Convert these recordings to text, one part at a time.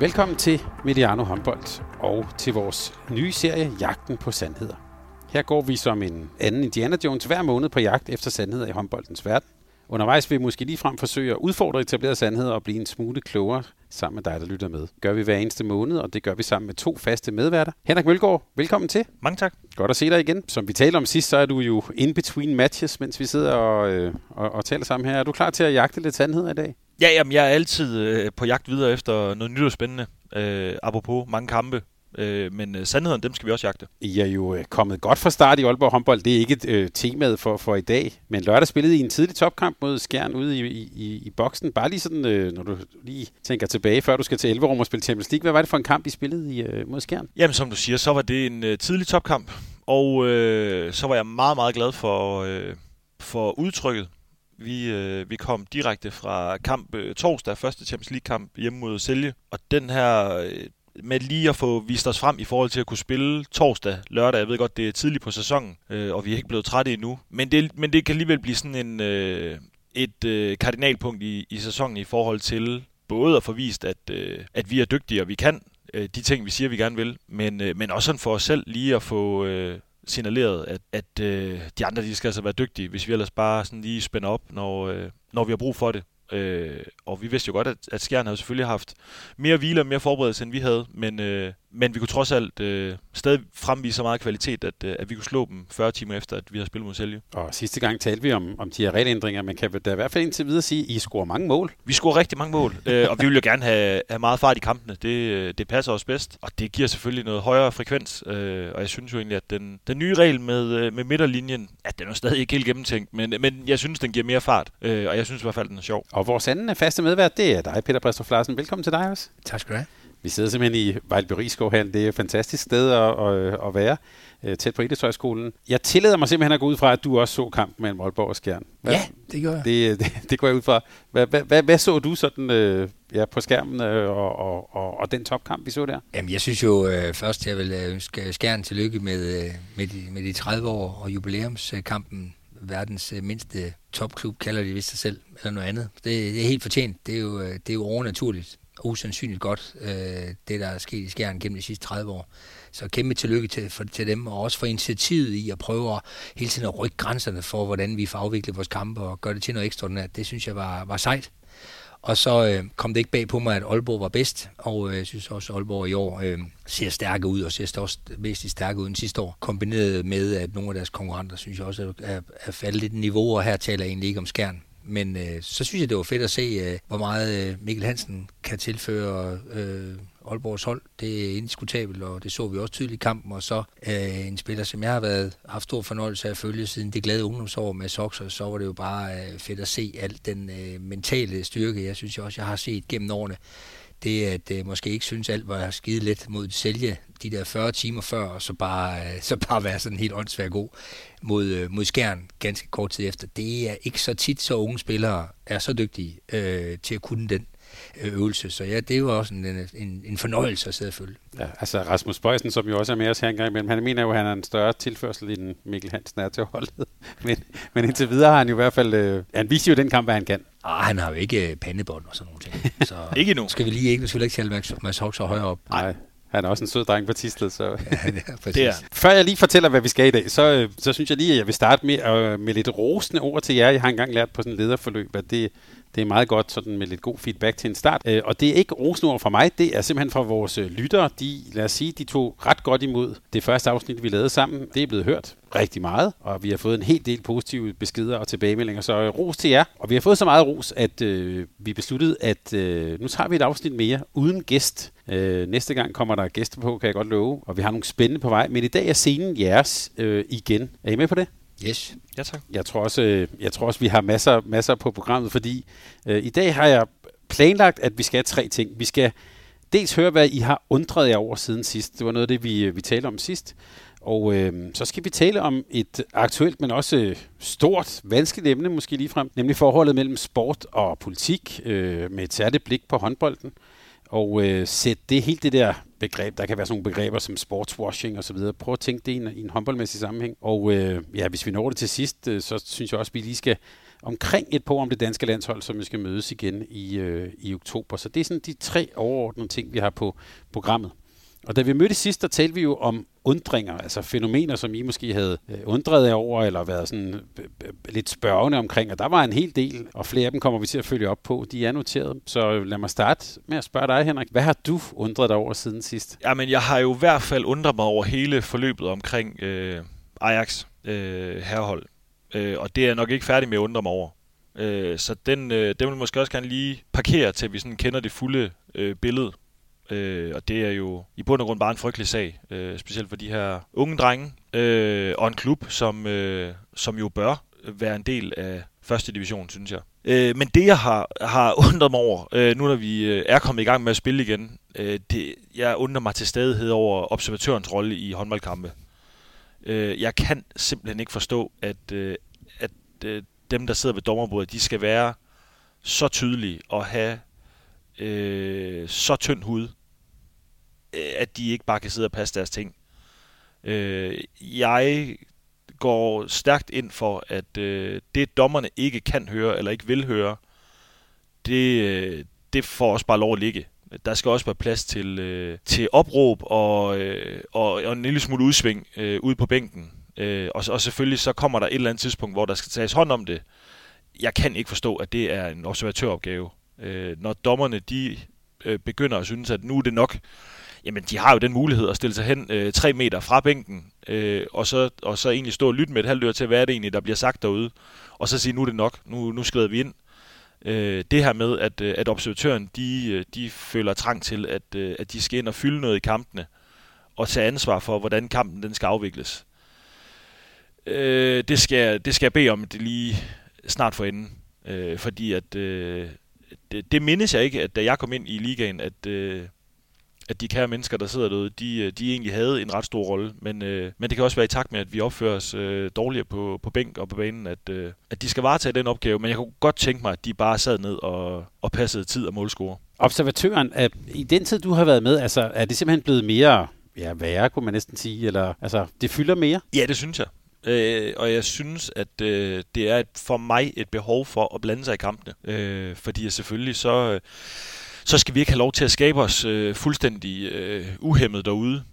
Velkommen til Mediano håndbold og til vores nye serie Jagten på Sandheder. Her går vi som en anden Indiana Jones hver måned på jagt efter sandheder i håndboldens verden. Undervejs vil vi måske ligefrem forsøge at udfordre etablerede sandheder og blive en smule klogere sammen med dig, der lytter med. Gør vi hver eneste måned, og det gør vi sammen med to faste medværter. Henrik Mølgaard, velkommen til. Mange tak. Godt at se dig igen. Som vi talte om sidst, så er du jo in between matches, mens vi sidder og, øh, og, og taler sammen her. Er du klar til at jagte lidt sandheder i dag? Ja, jamen, jeg er altid øh, på jagt videre efter noget nyt og spændende. Øh, apropos mange kampe. Øh, men øh, sandheden, dem skal vi også jagte. I er jo øh, kommet godt fra start i Aalborg håndbold. Det er ikke øh, temaet for, for i dag. Men lørdag spillede I en tidlig topkamp mod Skjern ude i, i, i boksen. Bare lige sådan, øh, når du lige tænker tilbage, før du skal til Elverum og spille Champions League. Hvad var det for en kamp, I spillede i, øh, mod Skjern? Jamen, som du siger, så var det en øh, tidlig topkamp. Og øh, så var jeg meget, meget glad for, øh, for udtrykket. Vi, øh, vi kom direkte fra kamp øh, torsdag, første Champions League-kamp hjemme mod Selje. Og den her øh, med lige at få vist os frem i forhold til at kunne spille torsdag, lørdag. Jeg ved godt, det er tidligt på sæsonen, øh, og vi er ikke blevet trætte endnu. Men det, men det kan alligevel blive sådan en, øh, et øh, kardinalpunkt i, i sæsonen i forhold til både at få vist, at, øh, at vi er dygtige, og vi kan øh, de ting, vi siger, vi gerne vil, men, øh, men også sådan for os selv lige at få... Øh, signaleret, at, at øh, de andre de skal altså være dygtige, hvis vi ellers bare sådan lige spænder op, når, øh, når vi har brug for det. Øh, og vi vidste jo godt, at, at Skjern havde selvfølgelig haft mere hvile og mere forberedelse, end vi havde, men, øh, men vi kunne trods alt øh, stadig fremvise så meget kvalitet, at, øh, at vi kunne slå dem 40 timer efter, at vi havde spillet mod Sælge. Og sidste gang talte vi om, om de her regelændringer, men kan da i hvert fald indtil videre sige, at I scorer mange mål. Vi scorer rigtig mange mål, øh, og vi vil jo gerne have, have meget fart i kampene. Det, øh, det passer os bedst, og det giver selvfølgelig noget højere frekvens. Øh, og jeg synes jo egentlig, at den, den nye regel med, øh, med midterlinjen, at den er stadig ikke helt gennemtænkt, men, men jeg synes, den giver mere fart, øh, og jeg synes i hvert fald, den er sjov. Og vores anden faste medvært, det er dig, Peter Præstof Larsen. Velkommen til dig også. Tak skal du have. Vi sidder simpelthen i Vejlby Rigskov her. Det er et fantastisk sted at, at, at være, tæt på Idrætshøjskolen. Jeg tillader mig simpelthen at gå ud fra, at du også så kampen mellem Aalborg og Skjern. Hvad? Ja, det gør jeg. Det, det, det går jeg ud fra. Hvad, hvad, hvad, hvad så du sådan øh, ja, på skærmen øh, og, og, og, og den topkamp, vi så der? Jamen, jeg synes jo øh, først, jeg vil ønske Skjern tillykke med, øh, med, de, med de 30 år og jubilæumskampen. Verdens øh, mindste topklub kalder de vist sig selv, eller noget andet. Det, det er helt fortjent. Det er jo, det er jo overnaturligt usandsynligt godt, øh, det der er sket i Skjern gennem de sidste 30 år. Så kæmpe tillykke til, for, til dem, og også for initiativet i at prøve at hele tiden at rykke grænserne for, hvordan vi får afviklet vores kampe og gøre det til noget ekstraordinært. Det synes jeg var, var sejt. Og så øh, kom det ikke bag på mig, at Aalborg var bedst, og øh, jeg synes også, at Aalborg i år øh, ser stærke ud, og ser også mest stærke ud end sidste år. Kombineret med, at nogle af deres konkurrenter, synes jeg også, er, er faldet lidt niveau, og her taler jeg egentlig ikke om skærn. Men øh, så synes jeg, det var fedt at se, øh, hvor meget øh, Mikkel Hansen kan tilføre øh, Aalborgs hold. Det er indiskutabelt, og det så vi også tydeligt i kampen. Og så øh, en spiller, som jeg har været, haft stor fornøjelse af at følge siden det glade ungdomsår med Sox, så var det jo bare øh, fedt at se al den øh, mentale styrke, jeg synes jeg også, jeg har set gennem årene det at øh, måske ikke synes alt var skide let mod at sælge de der 40 timer før, og så bare, øh, så bare være sådan helt åndssvagt god mod, øh, mod skærn ganske kort tid efter. Det er ikke så tit, så unge spillere er så dygtige øh, til at kunne den øh, øvelse. Så ja, det var også en, en, en fornøjelse at sidde og følge. Ja, altså Rasmus Bøjsen, som jo også er med os her engang imellem, han mener jo, at han er en større tilførsel, end Mikkel Hansen er til holdet. men, men indtil videre har han jo i hvert fald, øh, han viser jo den kamp, hvad han kan. Ah, han har jo ikke pandebånd og sådan nogle ting. Så ikke endnu. Skal vi lige ikke, skal vi ikke tælle Mads Hoxer højere op. Nej. Han er også en sød dreng på Tisted, så... ja, det er. Før jeg lige fortæller, hvad vi skal i dag, så, så synes jeg lige, at jeg vil starte med, med lidt rosende ord til jer. Jeg har engang lært på sådan en lederforløb, at det, det er meget godt sådan med lidt god feedback til en start. Øh, og det er ikke rosenord fra mig, det er simpelthen fra vores øh, lyttere. De, lad os sige, de tog ret godt imod det første afsnit, vi lavede sammen. Det er blevet hørt rigtig meget, og vi har fået en hel del positive beskeder og tilbagemeldinger, så øh, ros til jer. Og vi har fået så meget ros, at øh, vi besluttede, at øh, nu tager vi et afsnit mere uden gæst. Øh, næste gang kommer der gæster på, kan jeg godt love, og vi har nogle spændende på vej. Men i dag er scenen jeres øh, igen. Er I med på det? Yes. Ja, tak. Jeg tror også, øh, jeg tror også vi har masser, masser på programmet, fordi øh, i dag har jeg planlagt, at vi skal have tre ting. Vi skal dels høre, hvad I har undret jer over siden sidst. Det var noget af det, vi, øh, vi talte om sidst. Og øh, så skal vi tale om et aktuelt, men også stort, vanskeligt emne måske ligefrem, nemlig forholdet mellem sport og politik, øh, med et særligt blik på håndbolden. Og øh, sætte det helt det der begreb, der kan være sådan nogle begreber som sportswashing og så videre. Prøv at tænke det i en, i en håndboldmæssig sammenhæng. Og øh, ja, hvis vi når det til sidst, øh, så synes jeg også, at vi lige skal omkring et par om det danske landshold, som vi skal mødes igen i, øh, i oktober. Så det er sådan de tre overordnede ting, vi har på programmet. Og da vi mødte sidst, der talte vi jo om undringer, altså fænomener, som I måske havde øh, undret jer over, eller været sådan øh, øh, lidt spørgende omkring, og der var en hel del, og flere af dem kommer vi til at følge op på. De er noteret, så lad mig starte med at spørge dig, Henrik. Hvad har du undret dig over siden sidst? Jamen, jeg har jo i hvert fald undret mig over hele forløbet omkring øh, Ajax øh, herhold. Øh, og det er jeg nok ikke færdig med at undre mig over. Øh, så den, øh, den vil måske også gerne lige parkere til, vi sådan kender det fulde øh, billede. Øh, og det er jo i bund og grund bare en frygtelig sag, øh, specielt for de her unge drenge, øh, og en klub, som, øh, som jo bør være en del af første division, synes jeg. Øh, men det, jeg har, har undret mig over, øh, nu når vi øh, er kommet i gang med at spille igen, øh, det, jeg undrer mig til stadighed over observatørens rolle i håndboldkampe. Øh, jeg kan simpelthen ikke forstå, at, øh, at øh, dem, der sidder ved dommerbordet, de skal være så tydelige og have øh, så tynd hud, øh, Øh, at de ikke bare kan sidde og passe deres ting. Øh, jeg går stærkt ind for, at øh, det dommerne ikke kan høre eller ikke vil høre, det, øh, det får også bare lov at ligge. Der skal også være plads til, øh, til opråb og, øh, og, og en lille smule udsving øh, ude på bænken. Øh, og, og selvfølgelig så kommer der et eller andet tidspunkt, hvor der skal tages hånd om det. Jeg kan ikke forstå, at det er en observatøropgave. Øh, når dommerne de øh, begynder at synes, at nu er det nok, jamen de har jo den mulighed at stille sig hen øh, tre meter fra bænken, øh, og, så, og så egentlig stå og lytte med et halvt øre til, hvad er det egentlig, der bliver sagt derude, og så sige, nu er det nok, nu, nu skrider vi ind. Øh, det her med, at, øh, at observatøren, de, øh, de føler trang til, at, øh, at de skal ind og fylde noget i kampene, og tage ansvar for, hvordan kampen den skal afvikles. Øh, det, skal, det skal jeg bede om, det lige snart for enden. Øh, fordi at øh, det, det mindes jeg ikke, at da jeg kom ind i ligaen, at, øh, at de kære mennesker, der sidder derude, de, øh, de egentlig havde en ret stor rolle. Men, øh, men det kan også være i takt med, at vi opfører os øh, dårligere på, på bænk og på banen, at, øh, at de skal varetage den opgave. Men jeg kunne godt tænke mig, at de bare sad ned og, og passede tid og målscore. Observatøren, er, i den tid, du har været med, altså, er det simpelthen blevet mere ja, værre, kunne man næsten sige? Eller, altså, det fylder mere? Ja, det synes jeg. Øh, og jeg synes, at øh, det er et, for mig et behov for at blande sig i kampene. Øh, fordi selvfølgelig så, øh, så skal vi ikke have lov til at skabe os øh, fuldstændig øh, uhemmet derude.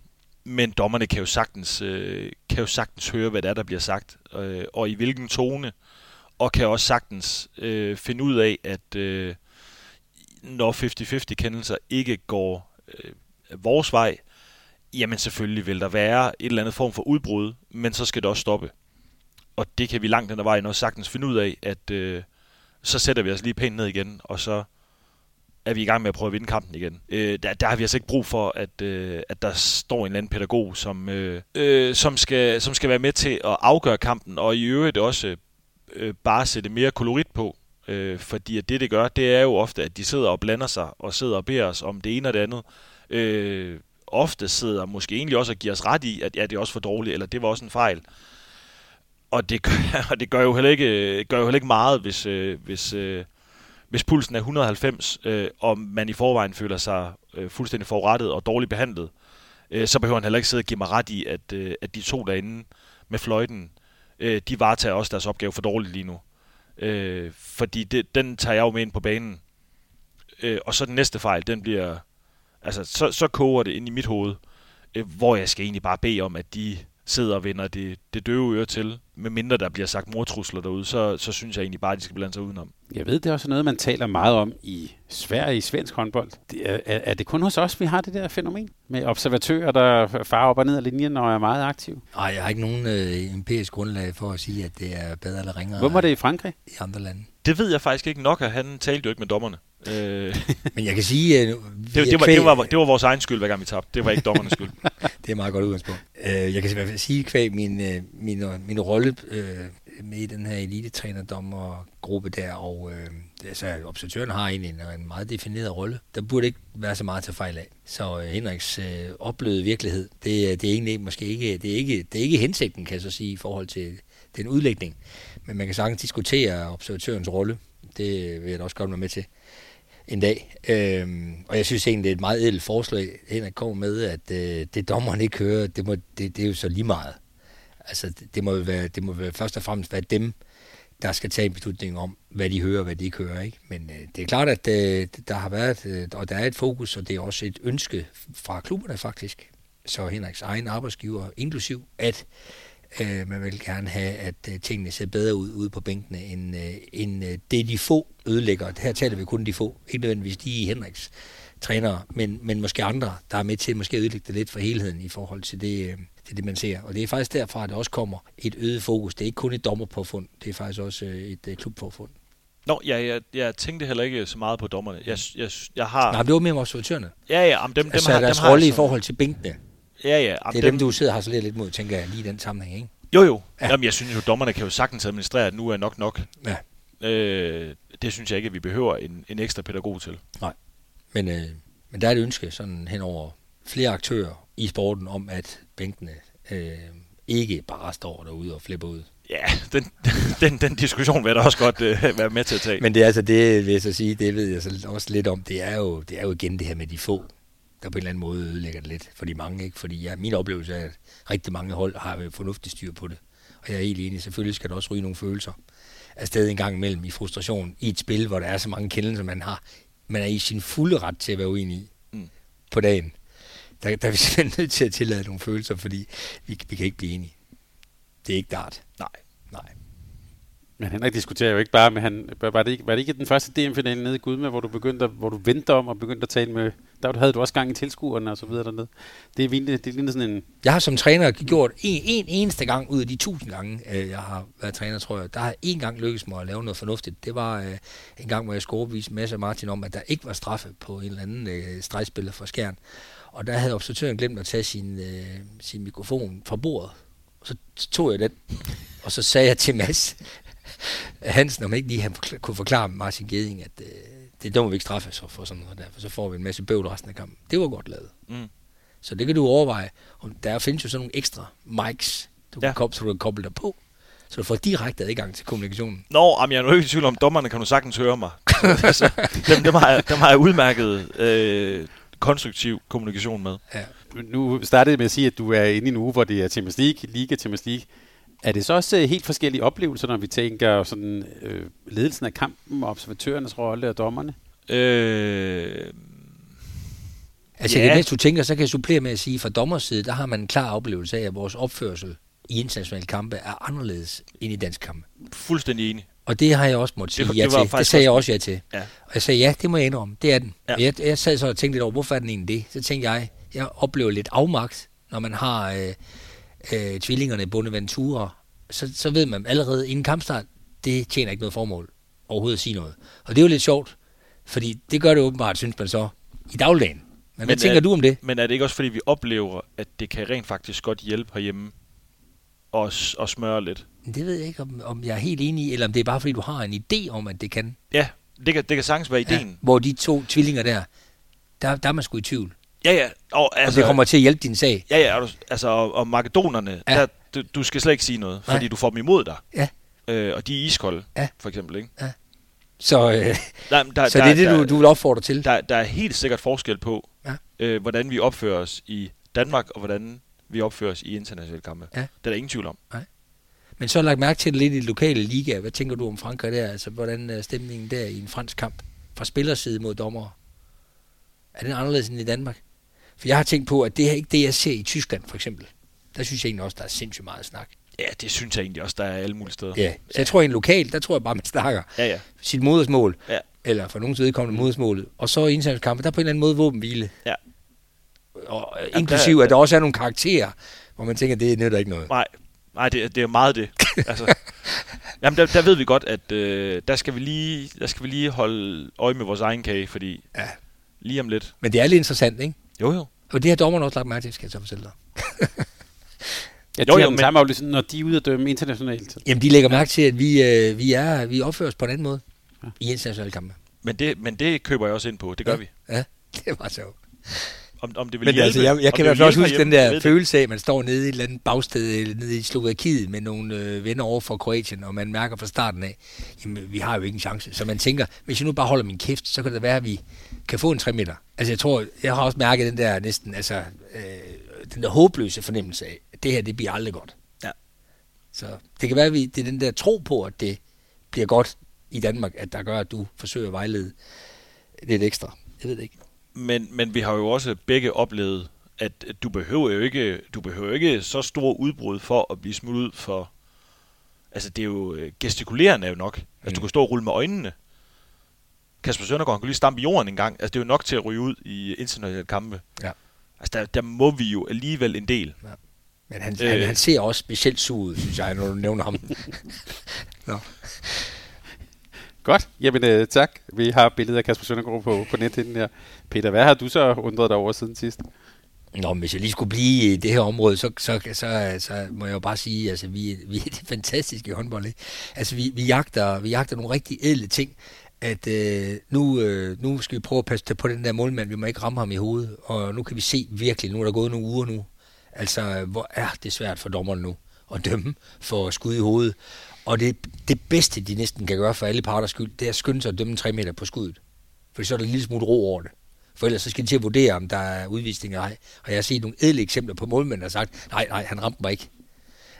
Men dommerne kan jo sagtens, øh, kan jo sagtens høre, hvad der er, der bliver sagt, øh, og i hvilken tone, og kan også sagtens øh, finde ud af, at øh, når 50-50 kendelser ikke går øh, vores vej, jamen selvfølgelig vil der være et eller andet form for udbrud, men så skal det også stoppe. Og det kan vi langt den ad vejen også sagtens finde ud af, at øh, så sætter vi os lige pænt ned igen, og så er vi i gang med at prøve at vinde kampen igen. Øh, der, der har vi altså ikke brug for, at, øh, at der står en eller anden pædagog, som, øh, øh, som, skal, som skal være med til at afgøre kampen, og i øvrigt også øh, bare sætte mere kolorit på. Øh, fordi at det, det gør, det er jo ofte, at de sidder og blander sig, og sidder og beder os om det ene og det andet. Øh, ofte sidder måske egentlig også og giver os ret i, at ja, det er også for dårligt, eller det var også en fejl. Og det gør, og det gør, jo, heller ikke, gør jo heller ikke meget, hvis, øh, hvis, øh, hvis pulsen er 190, øh, og man i forvejen føler sig øh, fuldstændig forurettet og dårligt behandlet, øh, så behøver han heller ikke sidde og give mig ret i, at, øh, at de to derinde med fløjten, øh, de varetager også deres opgave for dårligt lige nu. Øh, fordi det, den tager jeg jo med ind på banen. Øh, og så den næste fejl, den bliver Altså, så, så koger det ind i mit hoved, øh, hvor jeg skal egentlig bare bede om, at de sidder og vender det, det døve øre til. Med mindre der bliver sagt mortrusler derude, så, så synes jeg egentlig bare, at de skal blande sig udenom. Jeg ved, det er også noget, man taler meget om i Sverige, i svensk håndbold. Det er, er, det kun hos os, vi har det der fænomen? Med observatører, der farer op og ned af linjen og er meget aktive? Nej, jeg har ikke nogen øh, empirisk grundlag for at sige, at det er bedre eller ringere Hvor var det i Frankrig? i andre lande. Det ved jeg faktisk ikke nok, at han talte jo ikke med dommerne. Øh, Men jeg kan sige, at det, det, var, det, var, det var vores egen skyld, hver gang vi tabte. Det var ikke dommernes skyld. det er et meget godt udgangspunkt. Øh, jeg kan i hvert fald sige, kvæg min, øh, min, min rolle øh, med i den her elitetrænerdom-gruppe der, og øh, altså, observatøren har egentlig en, en meget defineret rolle. Der burde ikke være så meget til fejl af. Så øh, Henriks øh, oplevede virkelighed, det, det er egentlig måske ikke, det er ikke, det er ikke hensigten, kan jeg så sige, i forhold til den udlægning. Men man kan sagtens diskutere observatørens rolle. Det vil jeg da også godt være med til en dag. Øhm, og jeg synes egentlig, det er et meget ædelt forslag, Henrik kommer med, at øh, det dommeren ikke hører, det, må, det, det er jo så lige meget. Altså, det, det, må være, det må være først og fremmest være dem, der skal tage en beslutning om, hvad de hører og hvad de ikke hører. Ikke? Men øh, det er klart, at øh, der har været, øh, og der er et fokus, og det er også et ønske fra klubberne faktisk, så Henriks egen arbejdsgiver inklusiv, at øh, man vil gerne have, at øh, tingene ser bedre ud ude på bænkene, end, øh, end øh, det de få ødelægger. Her taler vi kun de få, ikke nødvendigvis de i Henriks trænere, men, men måske andre, der er med til måske at ødelægge det lidt for helheden i forhold til det, øh, til det, man ser. Og det er faktisk derfra, at det også kommer et øget fokus. Det er ikke kun et dommerpåfund, det er faktisk også et øh, klubpåfund. Nå, ja, jeg, jeg tænkte heller ikke så meget på dommerne. Jeg, jeg, jeg har... Nej, det var mere observatørerne. Ja, ja, om dem, altså, dem har, deres rolle i forhold til bænkene. Ja, ja. Det er dem, dem, du sidder og har så lidt mod, tænker jeg, lige i den sammenhæng, ikke? Jo, jo. Ja. Ja. Jamen, jeg synes jo, dommerne kan jo sagtens administrere, at nu er nok nok. Ja. Øh, det synes jeg ikke, at vi behøver en, en ekstra pædagog til. Men, øh, men der er et ønske sådan hen over flere aktører i sporten om, at bænkene øh, ikke bare står derude og flipper ud. Ja, den, den, den diskussion vil jeg da også godt øh, være med til at tage. Men det er altså det, vil jeg så sige, det ved jeg så også lidt om, det er jo, det er jo igen det her med de få, der på en eller anden måde ødelægger det lidt for de mange. Ikke? Fordi ja, min oplevelse er, at rigtig mange hold har jo fornuftig styr på det. Og jeg er helt enig, selvfølgelig skal der også ryge nogle følelser afsted en gang imellem i frustration i et spil, hvor der er så mange kendelser, man har. Man er i sin fulde ret til at være uenig i Mm. på dagen. Der, der er vi simpelthen nødt til at tillade nogle følelser, fordi vi, vi kan ikke blive enige. Det er ikke dart. Nej. Nej. Men Henrik diskuterer jo ikke bare med han. Var det ikke, var det ikke den første DM-finale nede i Gudme, hvor du begyndte, at- hvor du vendte om og begyndte at tale med... Der havde du også gang i tilskuerne og så videre dernede. Det lignede, det lignede sådan en... Jeg har som træner gjort en, en eneste gang ud af de tusind gange, øh, jeg har været træner, tror jeg. Der har en gang lykkes mig at lave noget fornuftigt. Det var øh, en gang, hvor jeg skulle overbevise Mads og Martin om, at der ikke var straffe på en eller anden øh, stregspiller fra Skjern. Og der havde observatøren glemt at tage sin, øh, sin mikrofon fra bordet. Så tog jeg den, og så sagde jeg til Mads Hansen, om ikke lige han kunne forklare Martin Geding, at øh, det der må vi ikke straffe så for sådan noget der, for så får vi en masse bøvl resten af kampen. Det var godt lavet. Mm. Så det kan du overveje. Og der findes jo sådan nogle ekstra mics, du kan Ja. koble, så du kan koble dig på. Så du får direkte adgang til kommunikationen. Nå, jamen, jeg er nu ikke i tvivl om, dommerne kan du sagtens høre mig. altså, dem, dem, har jeg, dem har jeg udmærket øh, konstruktiv kommunikation med. Ja. Nu startede jeg med at sige, at du er inde i en uge, hvor det er Champions League, Liga Champions League. Er det så også øh, helt forskellige oplevelser, når vi tænker sådan, øh, ledelsen af kampen, og observatørernes rolle og dommerne? Øh, Altså, Ja. mens du tænker, så kan jeg supplere med at sige, at fra dommers side, der har man en klar oplevelse af, at vores opførsel i internationale kampe er anderledes end i dansk kampe. fuldstændig enig. Og det har jeg også måttet sige Det ja det var til. Det sagde jeg også- ja til. Ja. Og jeg sagde, ja, det må jeg indrømme. Det er den. Ja. Ja. Jeg, jeg sad så og tænkte lidt over, hvorfor er den egentlig det? Så tænkte jeg, jeg oplever lidt afmagt, når man har øh, øh, tvillingerne Bonaventura. Så, så ved man allerede inden kampstart, det tjener ikke noget formål overhovedet at sige noget. Og det er jo lidt sjovt, fordi det gør det åbenbart, synes man så, i dagligdagen. Men, Men hvad tænker er- du om det? Men er det ikke også, fordi vi oplever, at det kan rent faktisk godt hjælpe herhjemme og, og smøre lidt? Det ved jeg ikke, om, om jeg er helt enig i, eller om det er bare fordi, du har en idé om, at det kan. Ja, det kan, det kan sagtens være ideen. Ja, hvor de to tvillinger der, der, der er man sgu i tvivl. Ja, ja. Og, Altså, altså, og det kommer til at hjælpe din sag. Ja, ja, og du- altså, og, og makedonerne, ja. Ja. der, du, du skal slet ikke sige noget, Nej. fordi du får dem imod dig. Ja. Øh, og de er iskolde, Ja. for eksempel, ikke? Så, øh, Nej, der, så der, det er det, der, du, du vil opfordre til. Der, der er helt sikkert forskel på, Ja. øh, hvordan vi opfører os i Danmark, og hvordan vi opfører os i internationale kampe. Ja. Det er der ingen tvivl om. Men så har jeg lagt mærke til det lidt i lokale liga. Hvad tænker du om Frankrig der? Altså, hvordan er stemningen der i en fransk kamp? Fra spillerside mod dommere. Er den anderledes end i Danmark? For jeg har tænkt på, at det er ikke det, jeg ser i Tyskland, for eksempel. Der synes jeg egentlig også, der er sindssygt meget snak. Ja, det synes jeg egentlig også, der er alle mulige steder. Ja. Så jeg tror, en lokal, der tror jeg bare, man snakker ja. ja. sit modersmål. Ja. Eller for nogens vedkommende modersmålet. Og så i internationale kampe, der er på en eller anden måde våbenhvile. Ja. Og øh, der- inklusiv, at der også er nogle karakterer, hvor man tænker, det nytter ikke noget. Nej, nej det, det er meget det. altså, jamen, der, der ved vi godt, at øh, der, skal vi lige, der skal vi lige holde øje med vores egen kage, fordi Ja. lige om lidt. Men det er lidt interessant, ikke? Jo, jo. Og det har dommerne også lagt mærke til, skal jeg så fortælle dig. Ja, Jo, jo, men- samme oplevelse, når de er ude at dømme internationalt. Jamen, de lægger mærke til, at vi, øh, vi, er, vi opfører os på en anden måde Ja. i internationale kampe. Men det, men det køber jeg også ind på. Det gør Ja. vi. Ja, det var sjovt. Om, om det vil Men hjælpe, altså, jeg, jeg kan i hvert fald også huske den der følelse af, at man står nede i et eller andet bagsted nede i Slovakiet med nogle øh, venner over for Kroatien, og man mærker fra starten af, jamen vi har jo ikke en chance. Så man tænker, hvis jeg nu bare holder min kæft, så kan det være, at vi kan få en 3 meter. Altså jeg tror, jeg har også mærket den der næsten, altså øh, den der håbløse fornemmelse af, at det her, det bliver aldrig godt. Ja. Så det kan være, at vi, det er den der tro på, at det bliver godt i Danmark, at der gør, at du forsøger at vejlede lidt ekstra. Jeg ved det ikke. Men, men vi har jo også begge oplevet, at du behøver jo ikke, du behøver ikke så stor udbrud for at blive smidt ud for... Altså, det er jo øh, gestikulerende er jo nok. Altså, du Mm. kan stå og rulle med øjnene. Kasper Søndergaard, han kunne lige stampe i jorden en gang. Altså, det er jo nok til at ryge ud i internationale kampe. Ja. Altså, der, der må vi jo alligevel en del. Men han, Øh. øh. han, han ser også specielt sur ud, synes jeg, når du nævner ham. Nå. Godt, jamen øh, tak. Vi har billedet af Kasper Søndergaard på, på nethinden her. Peter, hvad har du så undret dig over siden sidst? Nå, men hvis jeg lige skulle blive i det her område, så, så, så, så må jeg jo bare sige, altså vi, vi er det fantastiske i håndbold. Ikke? Altså vi, vi, jagter, vi jagter nogle rigtig ædle ting, at øh, nu, øh, nu skal vi prøve at passe på den der målmand, vi må ikke ramme ham i hovedet, og nu kan vi se virkelig, nu er der gået nogle uger nu, altså hvor er det svært for dommerne nu at dømme for skud i hovedet. Og det, det bedste, de næsten kan gøre for alle parters skyld, det er at skynde sig at dømme 3 meter på skuddet. For så er der en lille smule ro over det. For ellers så skal de til at vurdere, om der er udvisning eller ej. Og jeg har set nogle edle eksempler på målmænd, der har sagt, nej, nej, han ramte mig ikke.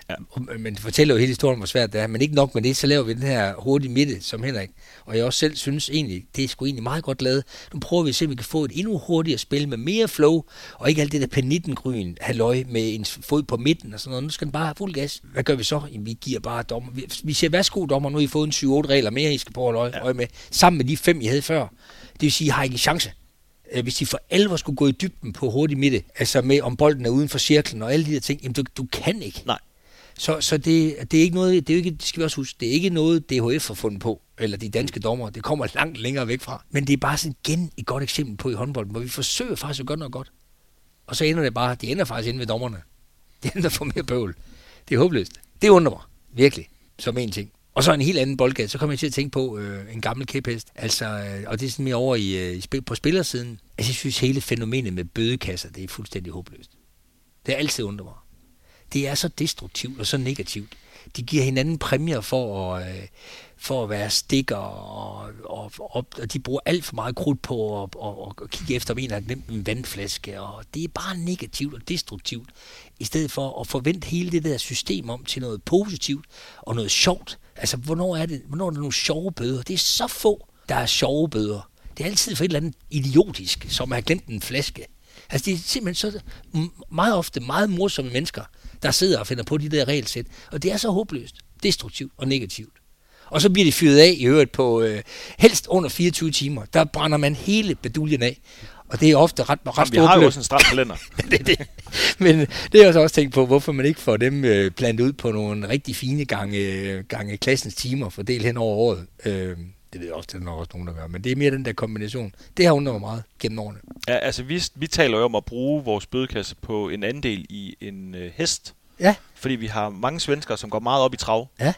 Ja. Men det fortæller jo hele historien, hvor svært det er. Men ikke nok med det, så laver vi den her hurtige midte, som Henrik. Og jeg også selv synes egentlig, det er sgu egentlig meget godt lavet. Nu prøver vi at se, om vi kan få et endnu hurtigere spil med mere flow, og ikke alt det der penittengryn, halløj med en fod på midten og sådan noget. Nu skal den bare have fuld gas. Hvad gør vi så? Jamen, vi giver bare dommer. Vi, vi siger, værsgo dommer, nu har I fået en 7-8 regler mere, I skal på at Ja. med. Sammen med de fem, I havde før. Det vil sige, I har ikke en chance øh, hvis de for alvor skulle gå i dybden på hurtig midte, altså med om bolden er uden for cirklen og alle de der ting, jamen du, du kan ikke. Nej. Så, så det, det er ikke noget, det, er ikke, det skal vi også huske, det er ikke noget, DHF har fundet på, eller de danske dommer, det kommer langt længere væk fra. Men det er bare sådan igen et godt eksempel på i håndbolden, hvor vi forsøger faktisk at gøre noget godt. Og så ender det bare, det ender faktisk inde ved dommerne. Det ender for mere bøvl. Det er håbløst. Det undrer mig, virkelig, som en ting. Og så en helt anden boldgade, så kommer jeg til at tænke på øh, en gammel kæphest. Altså, øh, og det er sådan mere over i, øh, spil, på spillersiden. Altså, jeg synes hele fænomenet med bødekasser, det er fuldstændig håbløst. Det er altid undret mig. Det er så destruktivt og så negativt. De giver hinanden præmier for at, øh, for at være stikker, og, og, og, og de bruger alt for meget krudt på at, og, og kigge efter, om en har glemt en vandflaske. Og det er bare negativt og destruktivt, i stedet for at forvente hele det der system om til noget positivt og noget sjovt. Altså, hvornår er, det, hvornår er der nogle sjove bøder? Det er så få, der er sjove bøder. Det er altid for et eller andet idiotisk, som har glemt en flaske. Altså, det er simpelthen så meget ofte meget morsomme mennesker, der sidder og finder på de der regelsæt. Og det er så håbløst, destruktivt og negativt. Og så bliver de fyret af i øvrigt på øh, helst under 24 timer. Der brænder man hele beduljen af. Og det er ofte ret, ret Jamen, vi store har jo også en stram kalender. det, det. Men det er jeg så også tænkt på, hvorfor man ikke får dem øh, plantet ud på nogle rigtig fine gange, gange klassens timer, fordelt hen over året. Øh, det ved jeg også, det er nok også nogen, der gør. Men det er mere den der kombination. Det har undret mig meget gennem årene. ja, altså, vi, vi taler jo om at bruge vores bødekasse på en anden del i en øh, hest. Ja. Fordi vi har mange svenskere, som går meget op i trav. Ja.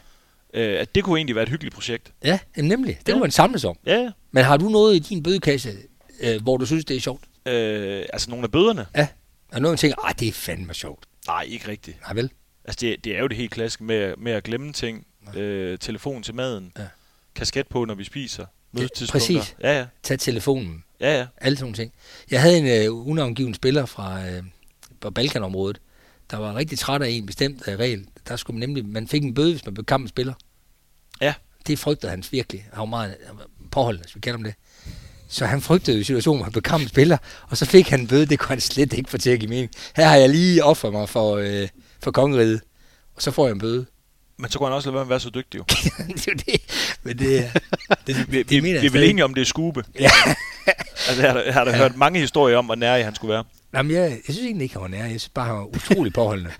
Øh, at det kunne egentlig være et hyggeligt projekt. Ja, nemlig. Det Ja. kunne man samles om. Ja, ja. Men har du noget i din bødekasse, øh, hvor du synes, det er sjovt? Øh, altså nogle af bøderne? Ja. Og nogen tænker, at det er fandme sjovt. Nej, ikke rigtigt. Nej vel? Altså, det, det er jo det helt klassiske med, med at glemme ting. Øh, telefon til maden. Ja. Kasket på, når vi spiser. Præcis. Ja, ja. Tag telefonen. Ja, ja. Alle sådan nogle ting. Jeg havde en øh, unavngiven spiller fra, øh, fra Balkanområdet, der var rigtig træt af en bestemt øh, regel. Der skulle man nemlig, man fik en bøde, hvis man blev kampens spiller. Ja. Det frygtede han virkelig. Han var meget påholdende, hvis vi kalder ham det. Så han frygtede jo situationen, hvor han blev spiller, og så fik han en bøde, det kunne han slet ikke få til at give mening. Her har jeg lige offret mig for, øh, for kongeriget, og så får jeg en bøde. Men så kunne han også lade være med at være så dygtig, jo. det er jo det. Men det, det, det, Vi, det, mener vi er vel enige om, det er skube. Ja. Altså, jeg har, da- jeg har da Ja. hørt mange historier om, hvor nær han skulle være. Jamen, jeg, jeg synes egentlig ikke, han var nær. Jeg synes bare, han var utrolig påholdende.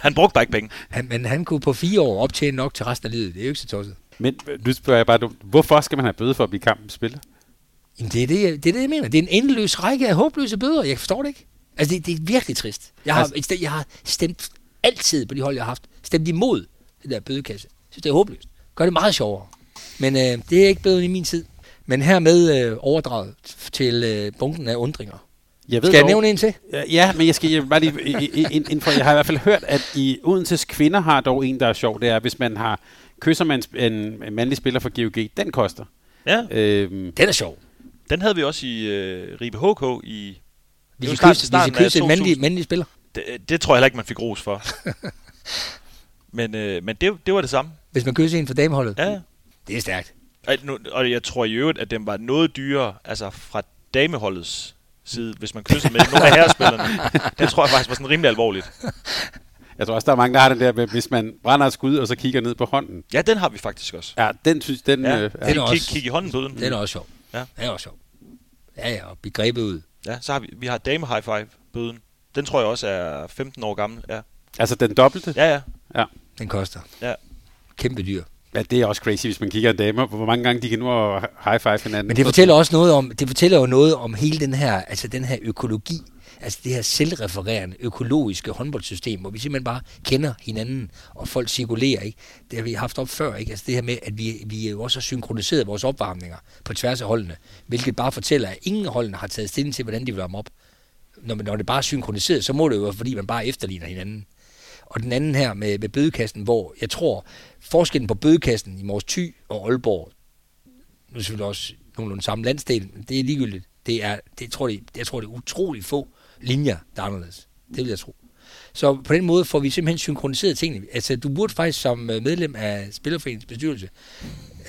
Han brugte bare ikke penge. Han, men han kunne på fire år optjene nok til resten af livet. Det er jo ikke så tosset. Men øh, nu spørger jeg bare. Hvorfor skal man have bøde for at blive kampens spiller? Jamen, det er det, jeg- det er det, jeg mener. Det er en endeløs række af håbløse bøder. Jeg forstår det ikke. Altså, det, det er virkelig trist. Jeg har, altså, jeg har stemt altid på de hold, jeg har haft, stemt imod det der bødekasse. Jeg synes, det er håbløst. Gør det meget sjovere. Men øh, det er ikke blevet i min tid. Men hermed øh, overdraget til øh, bunken af undringer. Jeg ved Skal jeg dog- nævne en til? Ja, Ja, men jeg skal jeg bare lige i- i- ind, ind for, jeg har i hvert fald hørt, at i Odenses kvinder har dog en, der er sjov. Det er, hvis man har kysser med en, en, mandlig spiller for GOG, den koster. Ja, Øhm, Den er sjov. den havde vi også i øh, Ribe HK i... Vi Det skal var starten- kysse, vi starten skal af kysse en 2000. mandlig, mandlig spiller. Det, det tror jeg heller ikke, man fik ros for. men øh, men det, det var det samme. Hvis man kysser en for dameholdet. Ja. Det er stærkt. Og, nu, og jeg tror i øvrigt, at den var noget dyrere, altså fra dameholdets side, hvis man kyssede med nogle af herrespillerne. det tror jeg faktisk var sådan rimelig alvorligt. jeg tror også, der er mange, der har den der, med, hvis man brænder et skud, og så kigger ned på hånden. Ja, den har vi faktisk også. Ja, den synes, den... Ja, Øh, Den er kig, kig, også- kig i hånden på den. Den er også sjov. Ja. Den er også sjov. Ja, ja, og blive grebet ud. Ja, så har vi, vi har dame high five bøden. Den tror jeg også er 15 år gammel. Ja, altså den dobbelte. ja. ja. Den koster. Ja. Kæmpe dyr. Ja, det er også crazy, hvis man kigger en dame, hvor mange gange de kan nå at high five hinanden. Men det fortæller også noget om, det fortæller jo noget om hele den her, altså den her økologi, altså det her selvrefererende økologiske håndboldsystem, hvor vi simpelthen bare kender hinanden, og folk cirkulerer, ikke? Det har vi haft op før, ikke? Altså det her med, at vi, vi jo også har synkroniseret vores opvarmninger på tværs af holdene, hvilket bare fortæller, at ingen holdene har taget stilling til, hvordan de vil varme op. Når, man- når det bare er synkroniseret, så må det jo være, fordi man bare efterligner hinanden. Og den anden her med, med bødekassen, hvor jeg tror, forskellen på bødekassen i Mors Thy og Aalborg, nu er det selvfølgelig også nogenlunde samme landsdel, men det er ligegyldigt. Det er, det tror jeg, jeg tror, det er utrolig få linjer, der er anderledes. Det vil jeg tro. Så på den måde får vi simpelthen synkroniseret tingene. Altså, du burde faktisk som øh, medlem af Spillerforeningens bestyrelse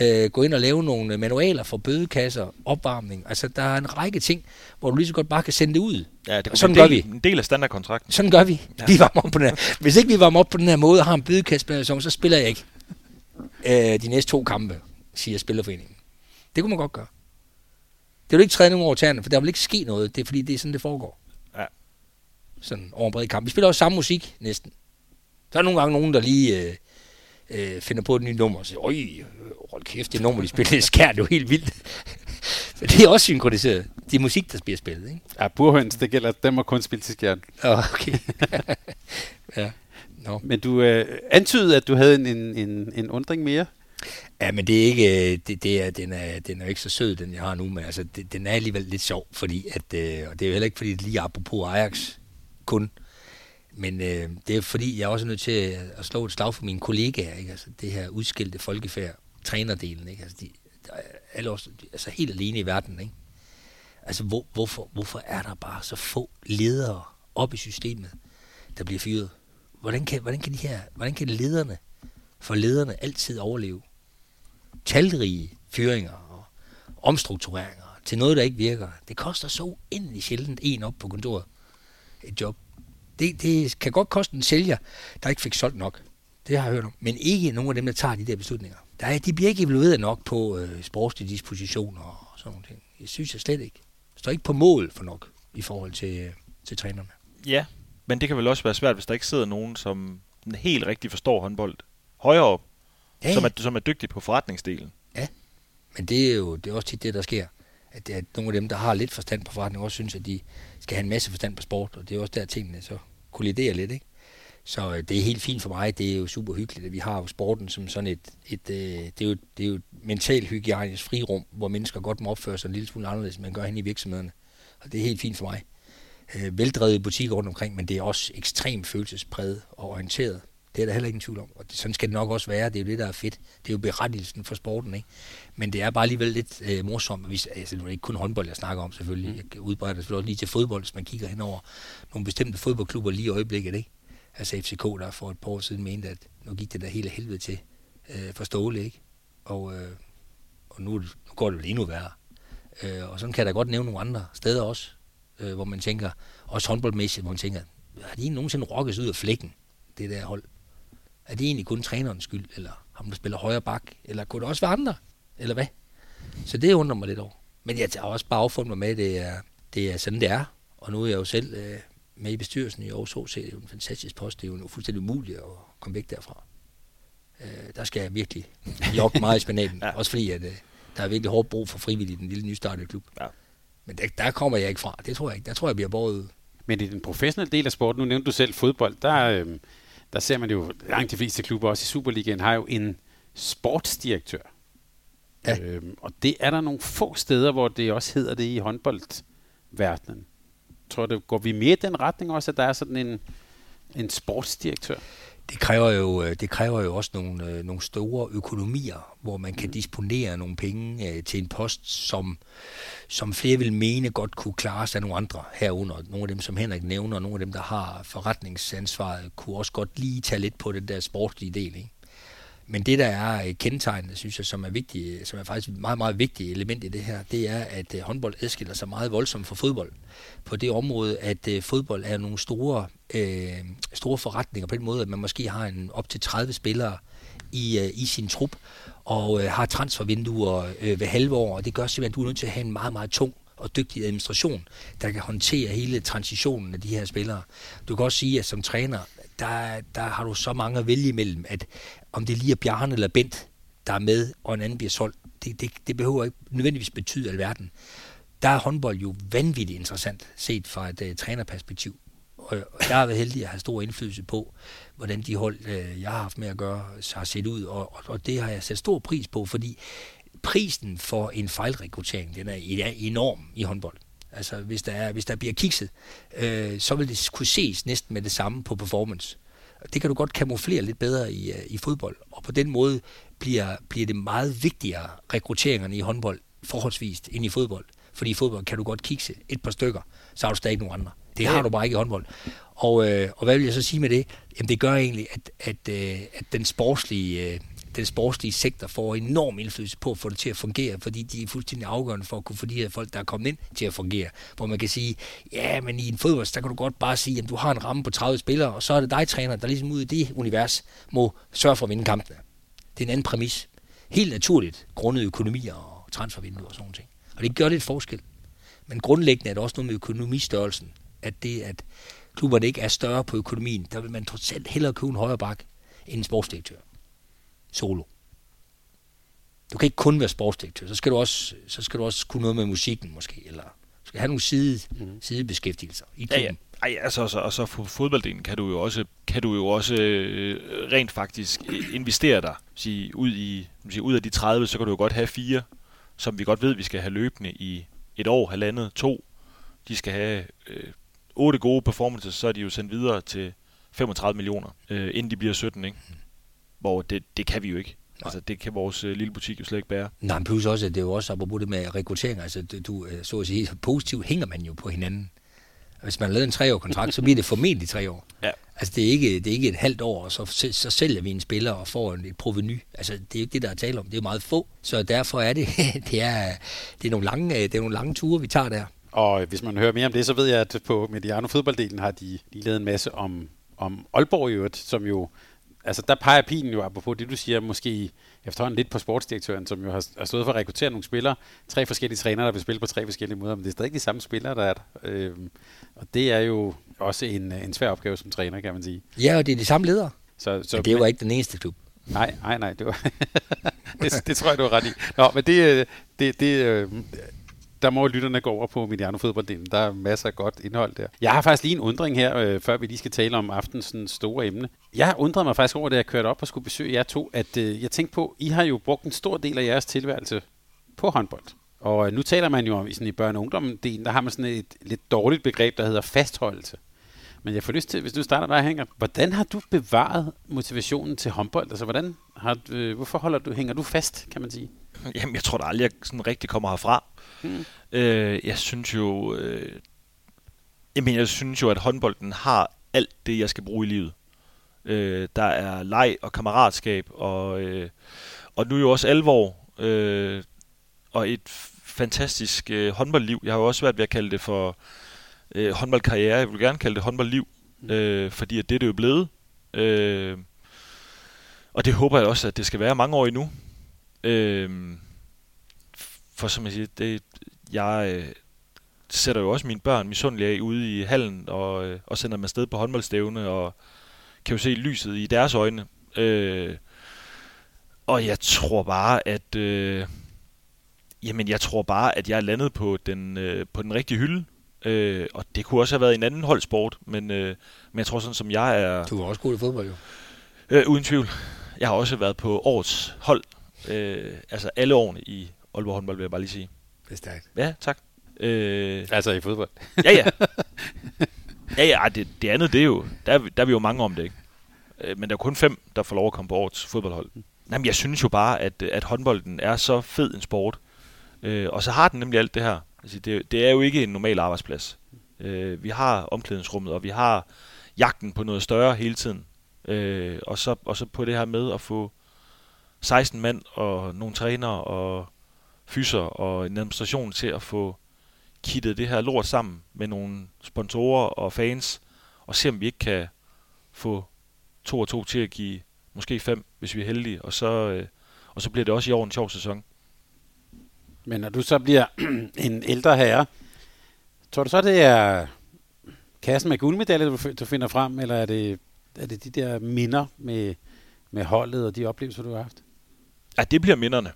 øh, gå ind og lave nogle manualer for bødekasser, opvarmning. Altså, der er en række ting, hvor du lige så godt bare kan sende det ud. ja det sådan en gør del, En del af standardkontrakten. Sådan gør vi. Ja. Vi varmer op på den her. Hvis ikke vi varmer op på den her måde og har en bødekasse så spiller jeg ikke øh, de næste to kampe, siger Spillerforeningen. Det kunne man godt gøre. Det vil ikke træde nogen over tæerne, for der vil ikke ske noget. Det er fordi, det er sådan, det foregår. Ja. Sådan over en bred kamp. Vi spiller også samme musik, næsten. Der er nogle gange nogen, der lige øh, øh, finder på et nyt nummer og siger, øj, hold kæft, det nummer, de spiller det er jo helt vildt. Men det er også synkroniseret. Det er musik, der bliver spillet, ikke? Ja, burhøns, det gælder, dem må kun spille til skjern. Okay. ja. Nå. Men du øh, antydede, at du havde en, en, en, en undring mere. Ja, men det er ikke, øh, det, det er, den, er, den er ikke så sød, den jeg har nu, men altså, det, den er alligevel lidt sjov, fordi at, øh, og det er jo heller ikke, fordi det lige apropos Ajax kun, men øh, det er fordi, jeg er også nødt til at, slå et slag for mine kollegaer, ikke? Altså, det her udskilte folkefærd, trænerdelen, ikke? Altså, de, der er alle også, altså helt alene i verden, ikke? Altså, hvor, hvorfor, hvorfor er der bare så få ledere op i systemet, der bliver fyret? Hvordan kan, hvordan kan de her, hvordan kan lederne, for lederne altid overleve? talrige fyringer og omstruktureringer til noget, der ikke virker. Det koster så uendelig sjældent en op på kontoret et job. Det, det kan godt koste en sælger, der ikke fik solgt nok. Det har jeg hørt om. Men ikke nogen af dem, der tager de der beslutninger. Der er, de bliver ikke evalueret nok på øh, sportslige dispositioner og sådan nogle ting. Det synes jeg slet ikke. Står ikke på mål for nok i forhold til, øh, til trænerne. Ja, men det kan vel også være svært, hvis der ikke sidder nogen, som helt rigtig forstår håndbold højere op, Ja, som, er, som er dygtig på forretningsdelen. Men det er jo det er også tit det, der sker. At, at nogle af dem, der har lidt forstand på forretning, også synes, at de skal have en masse forstand på sport, og det er også der, tingene så kolliderer lidt, ikke? Så øh, det er helt fint for mig. Det er jo super hyggeligt, at vi har jo sporten som sådan et, et øh, det, er jo, det er jo et mentalt hygiejnisk frirum, hvor mennesker godt må opføre sig en lille smule anderledes, end man gør hen i virksomhederne. Og det er helt fint for mig. Øh, veldrevet butikker rundt omkring, men det er også ekstremt følelsespræget og orienteret. Det er der heller ingen tvivl om. Og det, sådan skal det nok også være. Det er jo det, der er fedt. Det er jo berettigelsen for sporten, ikke? Men det er bare alligevel lidt øh, morsomt. Hvis, altså, nu er det ikke kun håndbold, jeg snakker om selvfølgelig. Jeg udbreder det selvfølgelig også lige til fodbold, hvis man kigger hen over nogle bestemte fodboldklubber lige i øjeblikket, ikke? Altså FCK, der for et par år siden mente, at nu gik det der hele helvede til øh, for Ståle, ikke? Og, øh, og nu, det- nu går det vel endnu værre. Øh, og sådan kan jeg da godt nævne nogle andre steder også, øh, hvor man tænker, også håndboldmæssigt, hvor man tænker, har de nogensinde rokket sig ud af flækken, det der hold? Er det egentlig kun trænerens skyld, eller ham, der spiller højre bak, eller kunne det også være andre, eller hvad? Så det undrer mig lidt over. Men jeg har også bare affundet mig med, at det er, det er sådan, det er. Og nu er jeg jo selv øh, med i bestyrelsen i Aarhus HC. Det er jo en fantastisk post. Det er jo fuldstændig umuligt at komme væk derfra. Øh, der skal jeg virkelig jogge meget i spanaten. ja. Også fordi, at øh, der er virkelig hårdt brug for frivillige i den lille nystartede klub. Ja. Men der, der kommer jeg ikke fra. Det tror jeg ikke. Der tror jeg, jeg bliver båret. Men i den professionelle del af sporten, nu nævnte du selv fodbold, der, øh, der ser man jo, langt de fleste klubber, også i Superligaen, har jo en sportsdirektør. Ja. Øhm, og det er der nogle få steder, hvor det også hedder det i håndboldverdenen. Tror du, går vi mere i den retning også, at der er sådan en, en sportsdirektør? Det kræver jo, øh, det kræver jo også nogle, øh, nogle store økonomier, hvor man kan mm. disponere nogle penge øh, til en post, som, som flere vil mene godt kunne klare sig af nogle andre herunder. Nogle af dem, som Henrik nævner, og nogle af dem, der har forretningsansvaret, kunne også godt lige tage lidt på den der sportslige del. Ikke? Men det, der er kendetegnende, synes jeg, som er, vigtigt, som er faktisk et meget, meget vigtigt element i det her, det er, at håndbold adskiller sig meget voldsomt fra fodbold. På det område, at fodbold er nogle store øh, store forretninger på den måde, at man måske har en op til 30 spillere i, øh, i sin trup, og øh, har transfervinduer øh, ved halve år, og det gør simpelthen, at du er nødt til at have en meget, meget tung og dygtig administration, der kan håndtere hele transitionen af de her spillere. Du kan også sige, at som træner, der, der har du så mange at vælge imellem, at om det lige er Bjarne eller Bent, der er med, og en anden bliver solgt, det, det, det behøver ikke nødvendigvis betyde alverden. Der er håndbold jo vanvittigt interessant, set fra et uh, trænerperspektiv. Og jeg har været heldig at have stor indflydelse på, hvordan de hold, øh, jeg har haft med at gøre, har set ud, og, og det har jeg sat stor pris på, fordi prisen for en fejlrekruttering, den er enorm i håndbold. Altså, hvis der, er, hvis der bliver kikset, øh, så vil det kunne ses næsten med det samme på performance. Det kan du godt kamuflere lidt bedre i, øh, i fodbold, og på den måde bliver, bliver det meget vigtigere rekrutteringerne i håndbold forholdsvist end i fodbold. Fordi i fodbold kan du godt kikse et par stykker, så har du stadig nogle andre. Det har du bare ikke i håndbold. Og, øh, og hvad vil jeg så sige med det? Jamen det gør egentlig, at, at, øh, at den sportslige... Øh, den sportslige sektor får enorm indflydelse på at få det til at fungere, fordi de er fuldstændig afgørende for at kunne få de her folk, der er kommet ind, til at fungere. Hvor man kan sige, ja, men i en fodbold, der kan du godt bare sige, at du har en ramme på 30 spillere, og så er det dig, træner, der ligesom ud i det univers må sørge for at vinde kampene. Det er en anden præmis. Helt naturligt, grundet økonomier og transfervinduer og sådan noget. Og det gør lidt forskel. Men grundlæggende er det også noget med økonomistørrelsen at det, at klubberne ikke er større på økonomien, der vil man trods alt hellere købe en højere bak end en sportsdirektør. Solo. Du kan ikke kun være sportsdirektør, så skal du også, så skal du også kunne noget med musikken måske, eller du skal have nogle side, mm. sidebeskæftigelser i klubben. Ja, ja. Ej, altså, så, og så for fodbolddelen kan du jo også, kan du jo også øh, rent faktisk investere dig sige, ud, i, sige, ud af de 30, så kan du jo godt have fire, som vi godt ved, vi skal have løbende i et år, halvandet, to. De skal have øh, otte gode performances, så er de jo sendt videre til 35 millioner, øh, inden de bliver 17, ikke? Hvor det, det kan vi jo ikke. Nej. Altså, det kan vores øh, lille butik jo slet ikke bære. Nej, men plus også, at det er jo også apropos det med rekruttering. Altså, du, øh, så at sige, positivt hænger man jo på hinanden. Hvis man har lavet en treårig kontrakt, så bliver det formentlig tre år. Ja. Altså, det er, ikke, det er ikke et halvt år, og så, så sælger vi en spiller og får et proveny. Altså, det er ikke det, der er tale om. Det er meget få. Så derfor er det, det, er, det, er nogle lange, det er nogle lange ture, vi tager der. Og hvis man hører mere om det, så ved jeg, at på Mediano fodbolddelen har de lige lavet en masse om, om Aalborg i øvrigt, som jo, altså der peger pilen jo på det, du siger, måske efterhånden lidt på sportsdirektøren, som jo har, har stået for at rekruttere nogle spillere, tre forskellige trænere, der vil spille på tre forskellige måder, men det er stadig de samme spillere, der er der. Øhm, og det er jo også en, en svær opgave som træner, kan man sige. Ja, og det er de samme ledere. Så, så, men det var ikke den eneste klub. Nej, nej, nej, det, var det, det tror jeg, du har ret i. Nå, men det, øh, det, det, øh, der må lytterne gå over på Mediano Der er masser af godt indhold der. Jeg har faktisk lige en undring her, øh, før vi lige skal tale om aftens store emne. Jeg undrede mig faktisk over, da jeg kørte op og skulle besøge jer to, at øh, jeg tænkte på, I har jo brugt en stor del af jeres tilværelse på håndbold. Og øh, nu taler man jo om sådan i børne- og ungdomsdelen, der har man sådan et lidt dårligt begreb, der hedder fastholdelse. Men jeg får lyst til, hvis du starter dig, Hænger, hvordan har du bevaret motivationen til håndbold? Altså, hvordan har, øh, hvorfor holder du, hænger du fast, kan man sige? Jamen, jeg tror da aldrig, jeg sådan rigtig kommer herfra. Hmm. Øh, jeg synes jo... Øh, jamen, jeg synes jo, at håndbolden har alt det, jeg skal bruge i livet. Øh, der er leg og kammeratskab, og, øh, og nu jo også alvor, øh, og et fantastisk øh, håndboldliv. Jeg har jo også været ved at kalde det for øh, håndboldkarriere. Jeg vil gerne kalde det håndboldliv, øh, fordi at det er det jo blevet. Øh, og det håber jeg også, at det skal være mange år endnu. Øh, for som jeg siger, det, jeg øh, sætter jo også mine børn misundelige af ude i hallen og, øh, og sender dem afsted på håndboldstævne og kan jo se lyset i deres øjne. Øh, og jeg tror bare, at øh, jamen jeg tror bare, at jeg er landet på den, øh, på den rigtige hylde. Øh, og det kunne også have været en anden holdsport, men, øh, men jeg tror sådan som jeg er... Du var også god i fodbold, jo. Øh, uden tvivl. Jeg har også været på årets hold. Øh, altså alle årene i Aalborg håndbold, vil jeg bare lige sige. Det er stærkt. Ja, tak. Øh, Altså i fodbold. ja, ja. Ja, ja, det, det andet, det er jo, der, er vi- der er vi jo mange om det, ikke? Øh, Men der er kun fem, der får lov at komme på årets fodboldhold. Jamen, jeg synes jo bare, at, at håndbolden er så fed en sport. Øh, og så har den nemlig alt det her. Altså, det, det er jo ikke en normal arbejdsplads. Øh, vi har omklædningsrummet, og vi har jagten på noget større hele tiden. Øh, og, så, og så på det her med at få 16 mand og nogle trænere og fyser og en administration til at få kittet det her lort sammen med nogle sponsorer og fans, og se om vi ikke kan få to og to til at give måske fem, hvis vi er heldige, og så, øh, og så bliver det også i år en sjov sæson. Men når du så bliver en ældre herre, tror du så, det er kassen med guldmedaljer, du, du finder frem, eller er det, er det de der minder med, med holdet og de oplevelser, du har haft? Ja, det bliver minderne.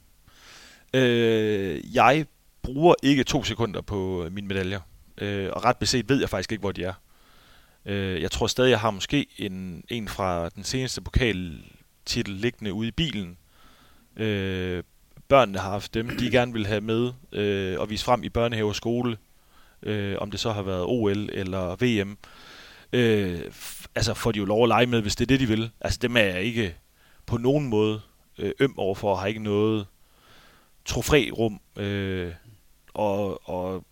Øh, jeg bruger ikke to sekunder på øh, mine medaljer, øh, og ret beset ved jeg faktisk ikke, hvor de er. Øh, jeg tror stadig, jeg har måske en, en fra den seneste pokaltitel liggende ude i bilen. Øh, børnene har haft dem, de gerne vil have med øh, og vise frem i børnehave og skole, øh, om det så har været OL eller VM. Øh, altså får de jo lov at lege med, hvis det er det, de vil. Altså dem er jeg ikke på nogen måde øh, øm overfor, har ikke noget trofærum, øh, og, og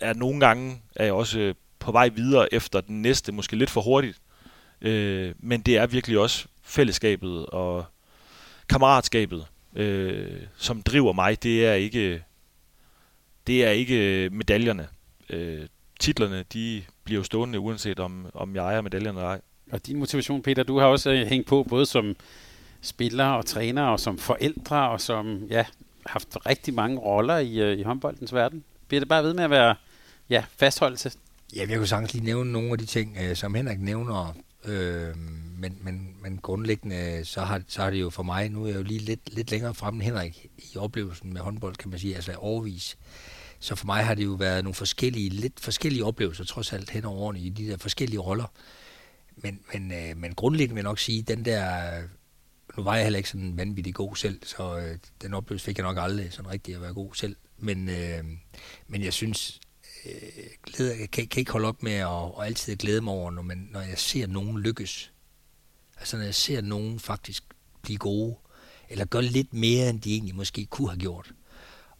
er nogle gange er jeg også øh, på vej videre efter den næste, måske lidt for hurtigt. Øh, men det er virkelig også fællesskabet og kammeratskabet, øh, som driver mig. Det er ikke, det er ikke medaljerne. Øh, titlerne, de bliver jo stående, uanset om, om jeg ejer medaljerne eller ej. Og din motivation, Peter, du har også øh, hængt på både som spiller og træner og som forældre og som ja, haft rigtig mange roller i, øh, i håndboldens verden. Bliver det bare ved med at være ja, fastholdelse? Ja, jeg kunne sagtens lige nævne nogle af de ting, øh, som Henrik nævner, øh, men, men, men grundlæggende, øh, så har, så har det jo for mig, nu er jeg jo lige lidt, lidt længere fremme end Henrik i oplevelsen med håndbold, kan man sige, altså overvis. Så for mig har det jo været nogle forskellige, lidt forskellige oplevelser, trods alt hen over årene, i de der forskellige roller. Men, men, øh, men grundlæggende vil jeg nok sige, den der, nu var jeg heller ikke sådan vanvittigt god selv, så øh, den oplevelse fik jeg nok aldrig sådan rigtig at være god selv. Men, øh, men jeg synes, øh, glæder, jeg kan, kan ikke holde op med at og altid glæde mig over, når, man, når jeg ser nogen lykkes. Altså når jeg ser nogen faktisk blive gode, eller gøre lidt mere, end de egentlig måske kunne have gjort.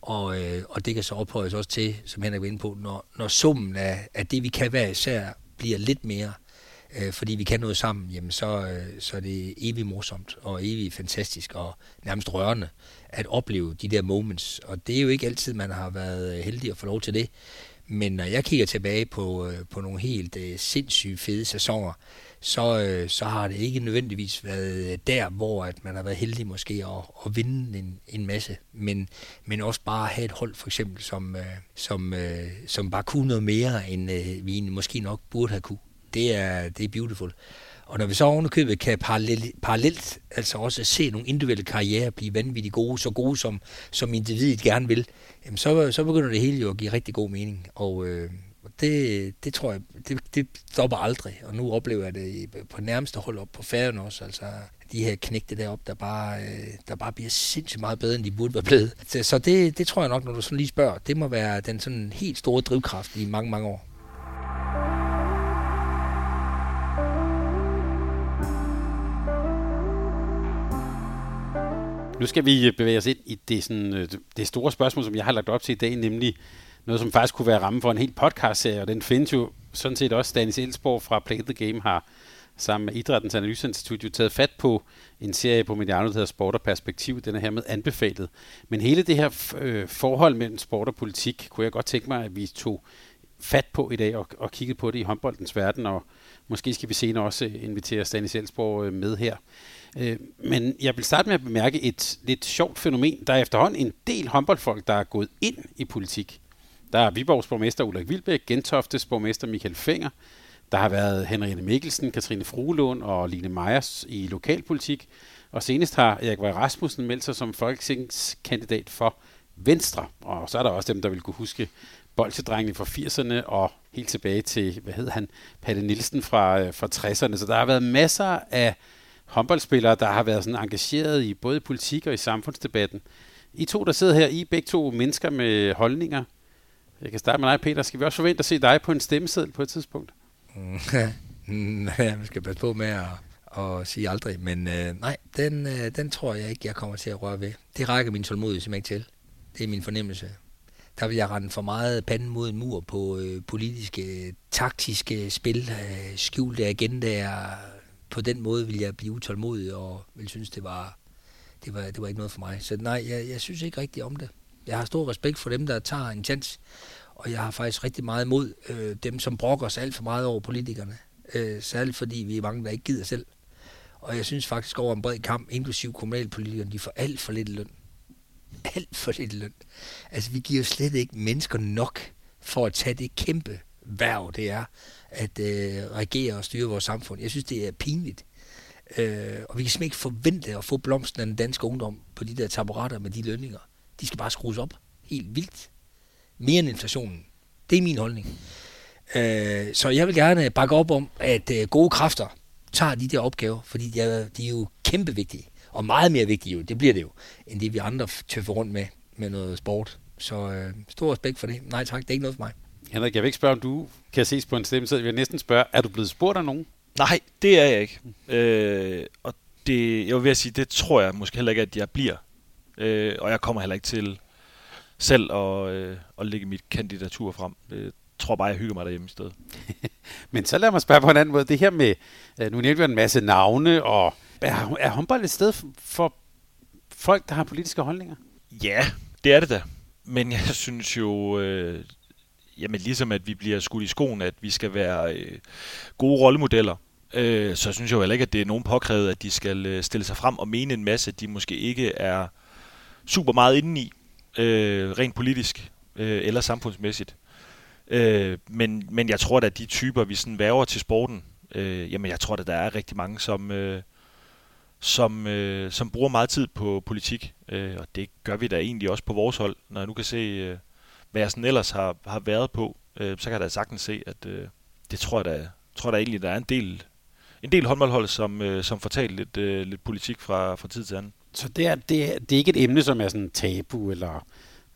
Og, øh, og det kan så ophøjes også til, som Henrik var inde på, når, når summen af, af det, vi kan være især, bliver lidt mere, øh, fordi vi kan noget sammen, jamen så, øh, så er det evigt morsomt og evigt fantastisk og nærmest rørende at opleve de der moments. Og det er jo ikke altid, man har været øh, heldig at få lov til det. Men når jeg kigger tilbage på, øh, på nogle helt øh, sindssygt fede sæsoner, så, øh, så har det ikke nødvendigvis været øh, der, hvor at man har været heldig måske at, at vinde en, en masse, men, men også bare have et hold for eksempel, som, øh, som, øh, som bare kunne noget mere, end øh, vi måske nok burde have kunne. Det er, det er beautiful. Og når vi så ovenikøbet kan parallelt, parallelt altså også se nogle individuelle karrierer blive vanvittigt gode, så gode som, som individet gerne vil, jamen så, så begynder det hele jo at give rigtig god mening. Og øh, det, det tror jeg, det, det stopper aldrig. Og nu oplever jeg det på nærmeste hold op på færgen også. Altså de her knægte deroppe, der bare, øh, der bare bliver sindssygt meget bedre, end de burde være blevet. Så det, det tror jeg nok, når du sådan lige spørger, det må være den sådan helt store drivkraft i mange, mange år. Nu skal vi øh, bevæge os ind i det, sådan, øh, det store spørgsmål, som jeg har lagt op til i dag, nemlig noget, som faktisk kunne være ramme for en helt podcast-serie, og den findes jo sådan set også. Danis Elsborg fra Play the Game har sammen med Idrættens Analyseinstitut jo taget fat på en serie på Mediano, der hedder Sport og Perspektiv. Den er hermed anbefalet. Men hele det her øh, forhold mellem sport og politik, kunne jeg godt tænke mig, at vi tog fat på i dag og, og kiggede på det i håndboldens verden, og måske skal vi senere også invitere Stanis Elsborg øh, med her. Øh, Men jeg vil starte med at bemærke et lidt sjovt fænomen. Der er efterhånden en del håndboldfolk, der er gået ind i politik. Der er Viborgs borgmester Ulrik Vilbæk, Gentoftes borgmester Michael Fenger, der har været Henriette Mikkelsen, Katrine Fruelund og Line Meyers i lokalpolitik. Og senest har Erik Vej Rasmussen meldt sig som folketingskandidat for Venstre. Og så er der også dem, der vil kunne huske bolsjedrengene fra 80'erne og helt tilbage til, hvad hed han, Palle Nielsen fra, øh, fra 60'erne. Så der har været masser af håndboldspillere, der har været sådan engageret i både politik og i samfundsdebatten. I to, der sidder her, I er begge to mennesker med holdninger. Jeg kan starte med dig, Peter. Skal vi også forvente at se dig på en stemmeseddel på et tidspunkt? Mm, ja, man skal passe på med at, at sige aldrig, men øh, nej, den, øh, den tror jeg ikke, jeg kommer til at røre ved. Det rækker min tålmodighed simpelthen ikke til. Det er min fornemmelse. Der vil jeg rende for meget panden mod en mur på øh, politiske, taktiske spil, øh, skjulte agendaer. På den måde vil jeg blive utålmodig og ville synes, det var, det var, det var ikke noget for mig. Så nej, jeg, jeg synes ikke rigtigt om det. Jeg har stor respekt for dem, der tager en chance, og jeg har faktisk rigtig meget mod øh, dem, som brokker sig alt for meget over politikerne. Øh, særligt fordi vi er mange, der ikke gider selv. Og jeg synes faktisk over en bred kamp, inklusiv kommunalpolitikerne, de får alt for lidt løn. Alt for lidt løn. Altså, vi giver slet ikke mennesker nok for at tage det kæmpe værv, det er at øh, regere og styre vores samfund. Jeg synes, det er pinligt. Øh, og vi kan simpelthen ikke forvente at få blomsten af den danske ungdom på de der taburetter med de lønninger. De skal bare skrues op. Helt vildt. Mere end inflationen. Det er min holdning. Øh, så jeg vil gerne bakke op om, at øh, gode kræfter tager de der opgaver, fordi de er, de er jo kæmpe vigtige. Og meget mere vigtige, det bliver det jo, end det vi andre tøffer rundt med, med noget sport. Så øh, stor respekt for det. Nej tak, det er ikke noget for mig. Henrik, jeg vil ikke spørge, om du kan ses på en stemme, så jeg vil næsten spørge, er du blevet spurgt af nogen? Nej, det er jeg ikke. Øh, og det, jeg vil ved sige, det tror jeg måske heller ikke, at jeg bliver. Øh, og jeg kommer heller ikke til selv at, øh, at lægge mit kandidatur frem. Det tror bare, jeg hygger mig derhjemme i stedet. Men så lad mig spørge på en anden måde. Det her med, øh, nu nævnte vi en masse navne, og er, er håndbold et sted for folk, der har politiske holdninger? Ja, det er det da. Men jeg synes jo, øh, jamen ligesom at vi bliver skudt i skoen, at vi skal være øh, gode rollemodeller, øh, så synes jeg jo heller ikke, at det er nogen påkrævet, at de skal øh, stille sig frem og mene en masse, de måske ikke er super meget inde i, øh, rent politisk øh, eller samfundsmæssigt. Øh, men, men jeg tror at de typer, vi sådan værver til sporten, øh, jamen jeg tror da, der er rigtig mange, som, øh, som, øh, som bruger meget tid på politik. Øh, og det gør vi da egentlig også på vores hold. Når jeg nu kan se, øh, hvad jeg sådan ellers har, har været på, øh, så kan jeg da sagtens se, at øh, det tror jeg da, tror jeg da egentlig, der er en del, en del håndboldhold, som, øh, som får talt lidt, øh, lidt politik fra, fra tid til anden. Så det er, det, er, det er ikke et emne, som er sådan tabu, eller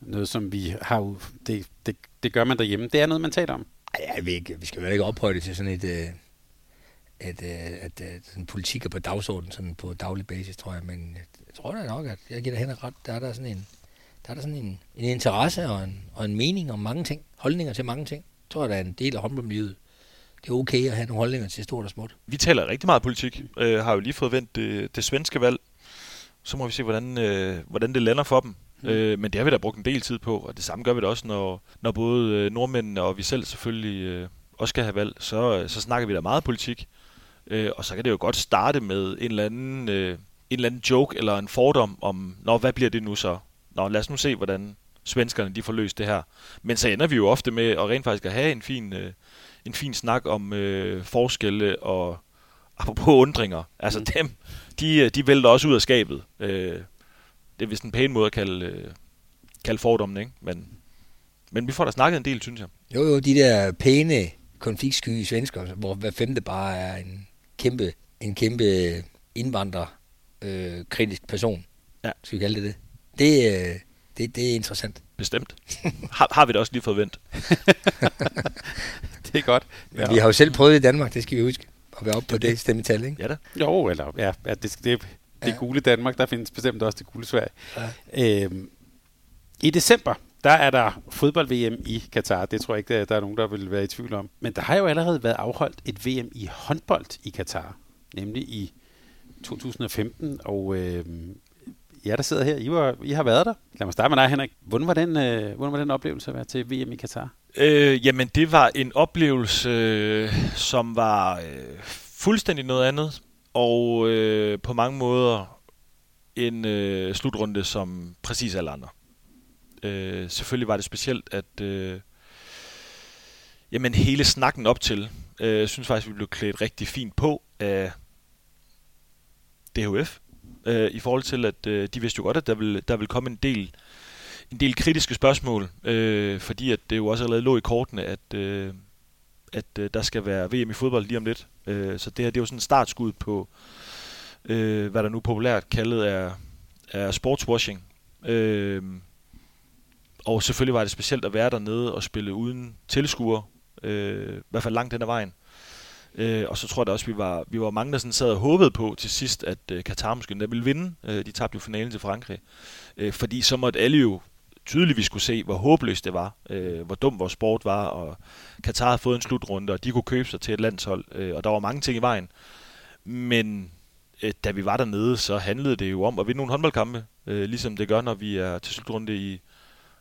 noget, som vi har... Det, det, det gør man derhjemme. Det er noget, man taler om. Ej, jeg ved ikke, vi skal jo ikke ophøje det til sådan et... Øh, at, at, at, at sådan politik er på dagsordenen sådan på daglig basis, tror jeg. Men jeg tror da nok, at jeg giver dig hen ret. Der er der sådan en, der er der sådan en, en interesse og en, og en mening om mange ting. Holdninger til mange ting. Jeg tror, der er en del af håndboldmiljøet. Det er okay at have nogle holdninger til stort og småt. Vi taler rigtig meget politik. Øh, har jo lige fået vendt det, det svenske valg. Så må vi se, hvordan, øh, hvordan det lander for dem. Mm. Øh, men det har vi da brugt en del tid på, og det samme gør vi da også, når, når både øh, nordmændene og vi selv selvfølgelig øh, også skal have valg. Så, så snakker vi da meget politik. Øh, og så kan det jo godt starte med en eller anden, øh, en eller anden joke eller en fordom om, nå, hvad bliver det nu så? Nå, lad os nu se, hvordan svenskerne de får løst det her. Men så ender vi jo ofte med at rent faktisk at have en fin, øh, en fin snak om øh, forskelle og apropos undringer. Altså mm. dem, de, øh, de vælter også ud af skabet. Øh, det er vist en pæn måde at kalde, øh, kalde fordommen, ikke? Men, men vi får da snakket en del, synes jeg. Jo, jo, de der pæne konfliktsky svensker, hvor hver femte bare er en kæmpe, en kæmpe indvandrer øh, kritisk person. Ja. Skal vi kalde det det? Det, øh, det, det er interessant. Bestemt. har, har vi da også lige fået vendt. det er godt. Ja. Vi har jo selv prøvet i Danmark, det skal vi huske. At være oppe på det stemmetal, ikke? Ja da. Jo, eller ja, ja det, det, det ja. gule Danmark, der findes bestemt også det gule Sverige. Ja. Øhm, I december, der er der fodbold-VM i Katar. Det tror jeg ikke, der er nogen, der vil være i tvivl om. Men der har jo allerede været afholdt et VM i håndbold i Katar. Nemlig i 2015. Og øh, jer, der sidder her, I, var, I har været der. Lad mig starte med dig, Henrik. Hvordan var den, øh, hvordan var den oplevelse at være til VM i Katar? Øh, jamen, det var en oplevelse, øh, som var øh, fuldstændig noget andet. Og øh, på mange måder en øh, slutrunde som præcis alle andre. Øh, selvfølgelig var det specielt, at øh, jamen, hele snakken op til, øh, jeg synes faktisk, vi blev klædt rigtig fint på af DHF. Øh, I forhold til, at øh, de vidste jo godt, at der vil, der vil komme en del en del kritiske spørgsmål, øh, fordi at det jo også allerede lå i kortene, at, øh, at øh, der skal være VM i fodbold lige om lidt. Øh, så det her det er jo sådan en startskud på, øh, hvad der nu populært kaldet er, er sportswashing. Øh, og selvfølgelig var det specielt at være dernede og spille uden tilskuere, øh, i hvert fald langt den ad vejen. Øh, Øh, og så tror jeg da også, vi var, vi var mange, der sådan sad og håbede på til sidst, at øh, Katar måske der ville vinde. Øh, de tabte jo finalen til Frankrig. Øh, fordi så måtte alle jo tydeligvis skulle se, hvor håbløst det var, øh, hvor dum vores sport var, og Katar havde fået en slutrunde, og de kunne købe sig til et landshold, øh, og der var mange ting i vejen. Men øh, da vi var dernede, så handlede det jo om at vinde nogle håndboldkampe, øh, ligesom det gør, når vi er til slutrunde i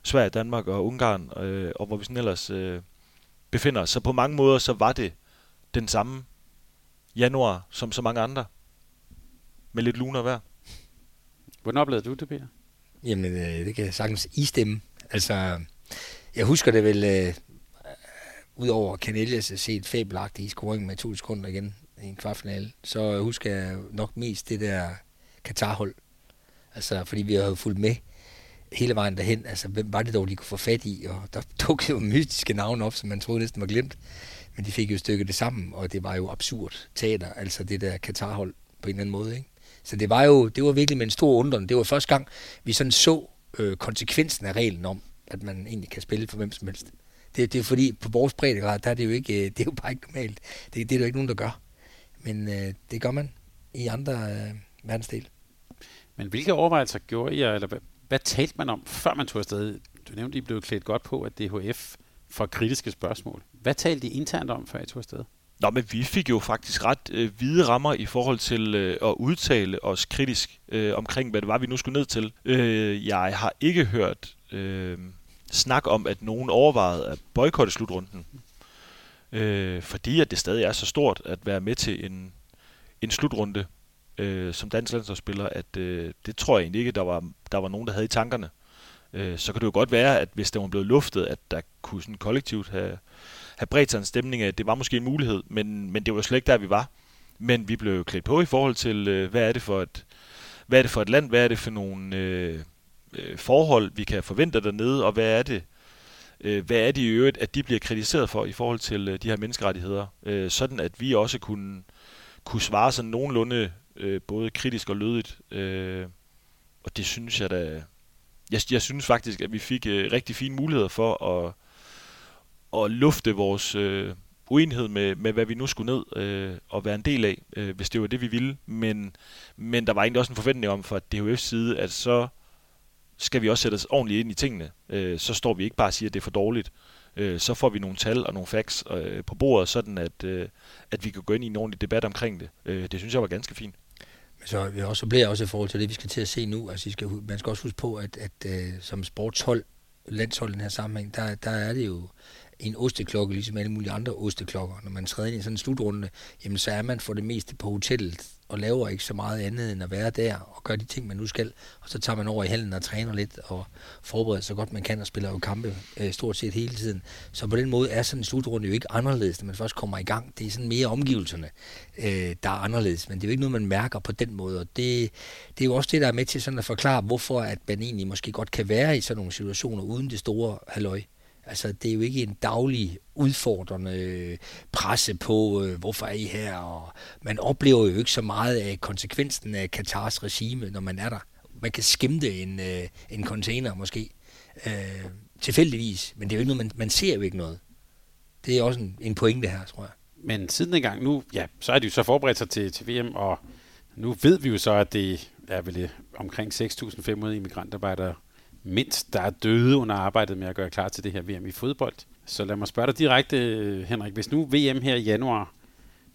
Sverige, Danmark og Ungarn, øh, og hvor vi sådan ellers øh, befinder os. Så på mange måder, så var det den samme januar som så mange andre, med lidt luner hver. Hvordan oplevede du det, Peter? Jamen, øh, det kan jeg sagtens istemme. Altså, jeg husker det vel, øh, udover Canelias at se et fabelagtigt i scoring med to sekunder igen i en kvartfinale, så husker jeg nok mest det der Katar-hold. Altså, fordi vi har fulgt med hele vejen derhen. Altså, hvem var det dog, de kunne få fat i? Og der dukkede jo mystiske navne op, som man troede næsten var glemt. Men de fik jo stykket det sammen, og det var jo absurd teater, altså det der Katarhold på en eller anden måde, ikke? Så det var jo det var virkelig med en stor undren. Det var første gang, vi sådan så øh, konsekvensen af reglen om, at man egentlig kan spille for hvem som helst. Det, det er fordi, på vores breddegrad, der er det jo ikke, øh, det er jo bare ikke normalt. Det, det er der ikke nogen, der gør. Men øh, det gør man i andre øh, verdensdele. Men hvilke overvejelser gjorde I, eller hvad, hvad talte man om, før man tog afsted? Du nævnte, at I blev klædt godt på, at DHF for kritiske spørgsmål. Hvad talte I internt om, før I tog afsted? Nå, men vi fik jo faktisk ret øh, hvide rammer i forhold til øh, at udtale os kritisk øh, omkring, hvad det var, vi nu skulle ned til. Øh, jeg har ikke hørt øh, snak om, at nogen overvejede at boykotte slutrunden. Øh, fordi at det stadig er så stort at være med til en, en slutrunde øh, som dansk landsholdsspiller, at øh, det tror jeg egentlig ikke, der var, der var nogen, der havde i tankerne. Øh, så kan det jo godt være, at hvis det var blevet luftet, at der kunne sådan kollektivt have have bredt sig en stemning af, at det var måske en mulighed, men, men det var slet ikke der, vi var. Men vi blev klædt på i forhold til, øh, hvad er det for et, hvad er det for et land, hvad er det for nogle øh, øh, forhold, vi kan forvente dernede, og hvad er det, øh, hvad er det i øvrigt, at de bliver kritiseret for i forhold til øh, de her menneskerettigheder, øh, sådan at vi også kunne, kunne svare sådan nogenlunde øh, både kritisk og lødigt. Øh, og det synes jeg da, jeg, jeg synes faktisk, at vi fik øh, rigtig fine muligheder for at at lufte vores øh, uenighed med, med, hvad vi nu skulle ned øh, og være en del af, øh, hvis det var det, vi ville. Men, men der var egentlig også en forventning om fra DHF's side, at så skal vi også sætte os ordentligt ind i tingene. Øh, så står vi ikke bare og siger, at det er for dårligt. Øh, så får vi nogle tal og nogle facts øh, på bordet, sådan at, øh, at vi kan gå ind i en ordentlig debat omkring det. Øh, det synes jeg var ganske fint. Men så, vi også bliver også i forhold til det, vi skal til at se nu. Altså, skal, man skal også huske på, at, at uh, som sportshold, landshold i den her sammenhæng, der, der er det jo en osteklokke, ligesom alle mulige andre osteklokker. Når man træder ind i sådan en slutrunde, jamen så er man for det meste på hotellet og laver ikke så meget andet end at være der og gøre de ting, man nu skal. Og så tager man over i hallen og træner lidt og forbereder så godt man kan og spiller jo kampe øh, stort set hele tiden. Så på den måde er sådan en slutrunde jo ikke anderledes, når man først kommer i gang. Det er sådan mere omgivelserne, øh, der er anderledes, men det er jo ikke noget, man mærker på den måde. Og det, det er jo også det, der er med til sådan at forklare, hvorfor at man egentlig måske godt kan være i sådan nogle situationer uden det store halløj. Altså, det er jo ikke en daglig udfordrende øh, presse på, øh, hvorfor er I her? Og man oplever jo ikke så meget af konsekvensen af Katars regime, når man er der. Man kan skimte en, øh, en container måske, øh, tilfældigvis, men det er jo ikke noget, man, man ser jo ikke noget. Det er også en, en pointe her, tror jeg. Men siden dengang nu, ja, så er de jo så forberedt sig til, til VM, og nu ved vi jo så, at det er vel øh, omkring 6.500 immigrantarbejdere mindst, der er døde under arbejdet med at gøre klar til det her VM i fodbold. Så lad mig spørge dig direkte, Henrik. Hvis nu VM her i januar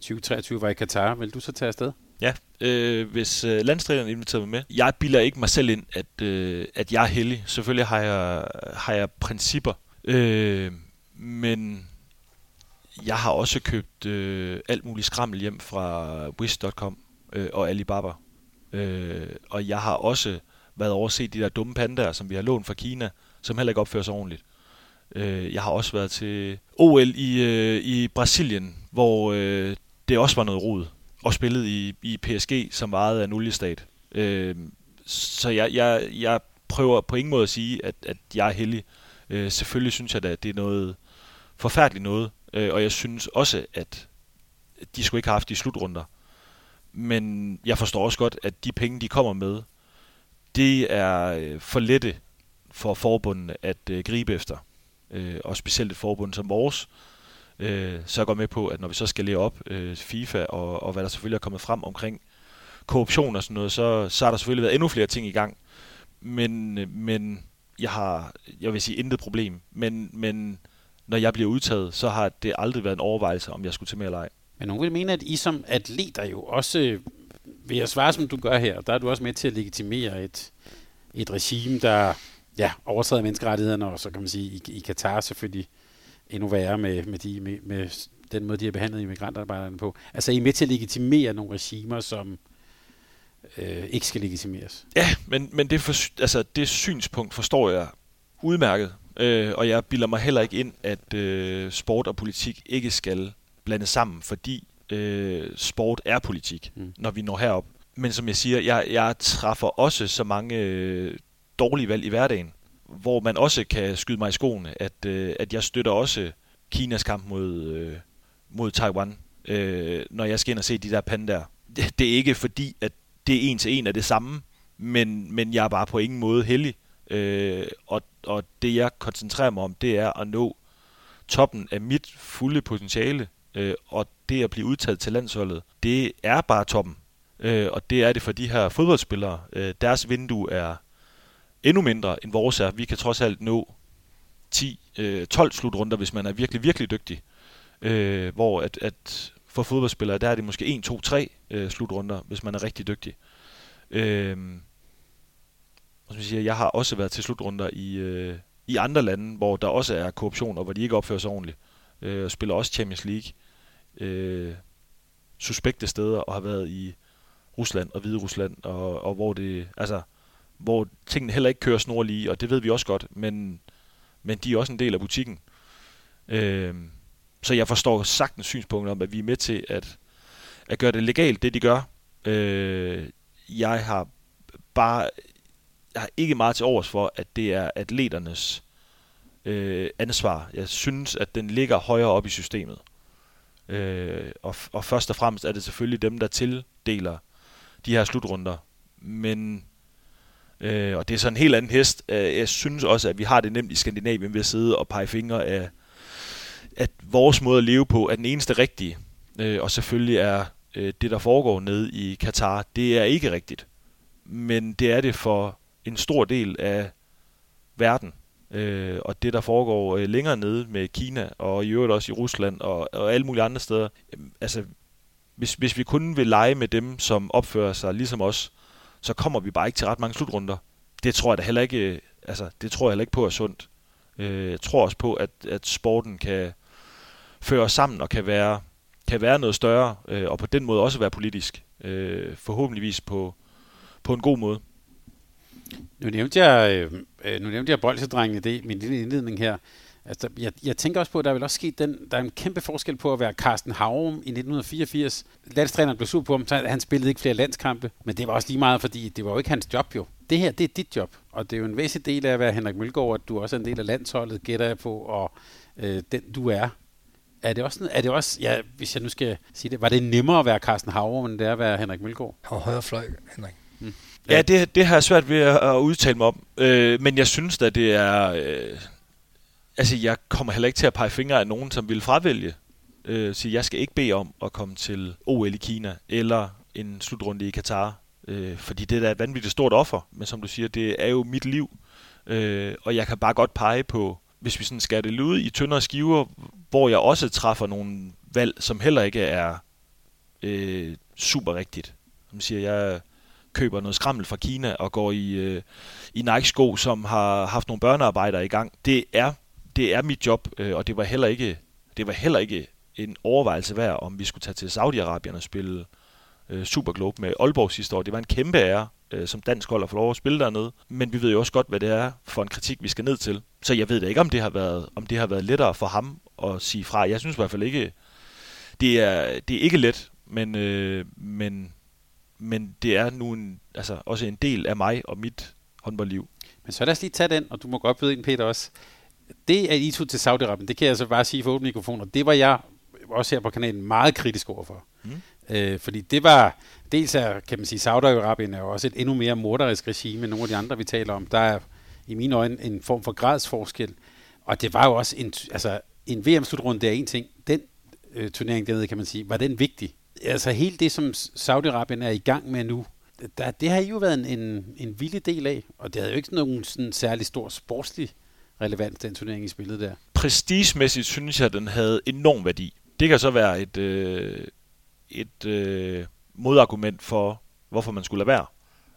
2023 var i Katar, vil du så tage afsted? Ja, øh, hvis øh, landstræneren inviterer mig med. Jeg bilder ikke mig selv ind, at, øh, at jeg er heldig. Selvfølgelig har jeg, har jeg principper. Øh, men jeg har også købt øh, alt muligt skrammel hjem fra Wish.com øh, og Alibaba. Øh, og jeg har også været overset de der dumme pandaer, som vi har lånt fra Kina, som heller ikke opfører sig ordentligt. Øh, jeg har også været til OL i, øh, i Brasilien, hvor øh, det også var noget rod, og spillet i, i PSG, som varede af en oliestat. Øh, så jeg, jeg, jeg prøver på ingen måde at sige, at, at jeg er heldig. Øh, selvfølgelig synes jeg da, at det er noget forfærdeligt noget, øh, og jeg synes også, at de skulle ikke have haft de slutrunder. Men jeg forstår også godt, at de penge, de kommer med, det er øh, for lette for forbundene at øh, gribe efter. Øh, og specielt et forbund som vores. Øh, så jeg går med på, at når vi så skal lære op øh, FIFA og, og hvad der selvfølgelig er kommet frem omkring korruption og sådan noget, så, så har der selvfølgelig været endnu flere ting i gang. Men, øh, men jeg har, jeg vil sige, intet problem. Men, men når jeg bliver udtaget, så har det aldrig været en overvejelse, om jeg skulle til med eller ej. Men nogen vil mene, at I som atleter jo også, ved at svare som du gør her, der er du også med til at legitimere et, et regime, der ja, overtræder menneskerettighederne, og så kan man sige, i, i Katar selvfølgelig endnu værre med, med, de, med, med den måde, de har behandlet immigrantarbejderne på. Altså, I er med til at legitimere nogle regimer, som øh, ikke skal legitimeres. Ja, men, men det, for, altså, det synspunkt forstår jeg udmærket, øh, og jeg bilder mig heller ikke ind, at øh, sport og politik ikke skal blandes sammen, fordi øh, sport er politik, mm. når vi når herop. Men som jeg siger, jeg, jeg træffer også så mange øh, dårlige valg i hverdagen, hvor man også kan skyde mig i skoene, at, øh, at jeg støtter også Kinas kamp mod, øh, mod Taiwan, øh, når jeg skal ind og se de der pandaer. Det, det er ikke fordi, at det er en til en af det samme, men, men jeg er bare på ingen måde heldig. Øh, og, og det jeg koncentrerer mig om, det er at nå toppen af mit fulde potentiale, øh, og det at blive udtaget til landsholdet, det er bare toppen. Øh, og det er det for de her fodboldspillere. Øh, deres vindue er endnu mindre end vores er. Vi kan trods alt nå 10-12 øh, slutrunder, hvis man er virkelig, virkelig dygtig. Øh, hvor at, at for fodboldspillere, der er det måske 1, 2, 3 øh, slutrunder, hvis man er rigtig dygtig. Øh, og som jeg, siger, jeg har også været til slutrunder i, øh, i andre lande, hvor der også er korruption, og hvor de ikke opfører sig ordentligt. Øh, og spiller også Champions League. Øh, suspekte steder, og har været i Rusland og Hvide Rusland, og, og hvor det, altså, hvor tingene heller ikke kører snorlige, og det ved vi også godt, men, men de er også en del af butikken. Øh, så jeg forstår sagtens synspunktet om, at vi er med til at, at gøre det legalt, det de gør. Øh, jeg har bare jeg har ikke meget til overs for, at det er atleternes øh, ansvar. Jeg synes, at den ligger højere op i systemet. Øh, og, og først og fremmest er det selvfølgelig dem, der tildeler de her slutrunder. Men, øh, og det er så en helt anden hest, øh, jeg synes også, at vi har det nemt i Skandinavien ved at sidde og pege fingre af, at vores måde at leve på er den eneste rigtige. Øh, og selvfølgelig er øh, det, der foregår nede i Katar, det er ikke rigtigt. Men det er det for en stor del af verden. Øh, og det, der foregår øh, længere nede med Kina, og i øvrigt også i Rusland, og, og alle mulige andre steder. Øh, altså, hvis, hvis vi kun vil lege med dem, som opfører sig ligesom os, så kommer vi bare ikke til ret mange slutrunder. Det tror jeg da heller ikke, øh, altså, det tror jeg heller ikke på er sundt. Øh, jeg tror også på, at, at sporten kan føre os sammen og kan være, kan være noget større, øh, og på den måde også være politisk. Øh, forhåbentligvis på, på en god måde. Nu nævnte jeg, øh, øh nu nævnte jeg bolsedrengene, det er min lille indledning her. Altså, jeg, jeg tænker også på, at der vil også ske den, der er en kæmpe forskel på at være Carsten Havrum i 1984. Landstræneren blev sur på ham, så han spillede ikke flere landskampe, men det var også lige meget, fordi det var jo ikke hans job jo. Det her, det er dit job, og det er jo en væsentlig del af at være Henrik Mølgaard, at du også er en del af landsholdet, gætter jeg på, og øh, den du er. Er det også, er det også ja, hvis jeg nu skal sige det, var det nemmere at være Carsten Havrum, end det er at være Henrik Mølgaard? Og højre fløj, Henrik. Hmm. Ja, det, det har jeg svært ved at, udtale mig om. Øh, men jeg synes at det er... Øh, altså, jeg kommer heller ikke til at pege fingre af nogen, som vil fravælge. Øh, sige, jeg skal ikke bede om at komme til OL i Kina, eller en slutrunde i Katar. Øh, fordi det er da et vanvittigt stort offer. Men som du siger, det er jo mit liv. Øh, og jeg kan bare godt pege på, hvis vi sådan skal det ud i tyndere skiver, hvor jeg også træffer nogle valg, som heller ikke er øh, super rigtigt. Som siger, jeg køber noget skrammel fra Kina og går i, øh, i Nike-sko, som har haft nogle børnearbejdere i gang. Det er, det er mit job, øh, og det var heller ikke det var heller ikke en overvejelse værd, om vi skulle tage til Saudi-Arabien og spille øh, Superglobe med Aalborg sidste år. Det var en kæmpe ære, øh, som dansk hold at få lov at spille dernede. Men vi ved jo også godt, hvad det er for en kritik, vi skal ned til. Så jeg ved da ikke, om det har været, om det har været lettere for ham at sige fra. Jeg synes i hvert fald ikke, det er, det er ikke let, men, øh, men men det er nu en, altså også en del af mig og mit håndboldliv. Men så lad os lige tage den, og du må godt byde ind, Peter, også. Det, at I tog til Saudi-Arabien, det kan jeg så bare sige for åbne mikrofoner, det var jeg også her på kanalen meget kritisk overfor. Mm. Øh, fordi det var, dels er, kan man sige, Saudi-Arabien er jo også et endnu mere morderisk regime end nogle af de andre, vi taler om. Der er i mine øjne en form for gradsforskel. Og det var jo også en, altså, en VM-slutrunde, det er en ting. Den øh, turnering dernede, kan man sige, var den vigtig? Altså helt det, som Saudi-Arabien er i gang med nu, der, det har I jo været en, en, en vild del af, og det havde jo ikke nogen sådan særlig stor sportslig relevans, den turnering, I spillede der. Prestigemæssigt synes jeg, den havde enorm værdi. Det kan så være et, øh, et øh, modargument for, hvorfor man skulle lade være.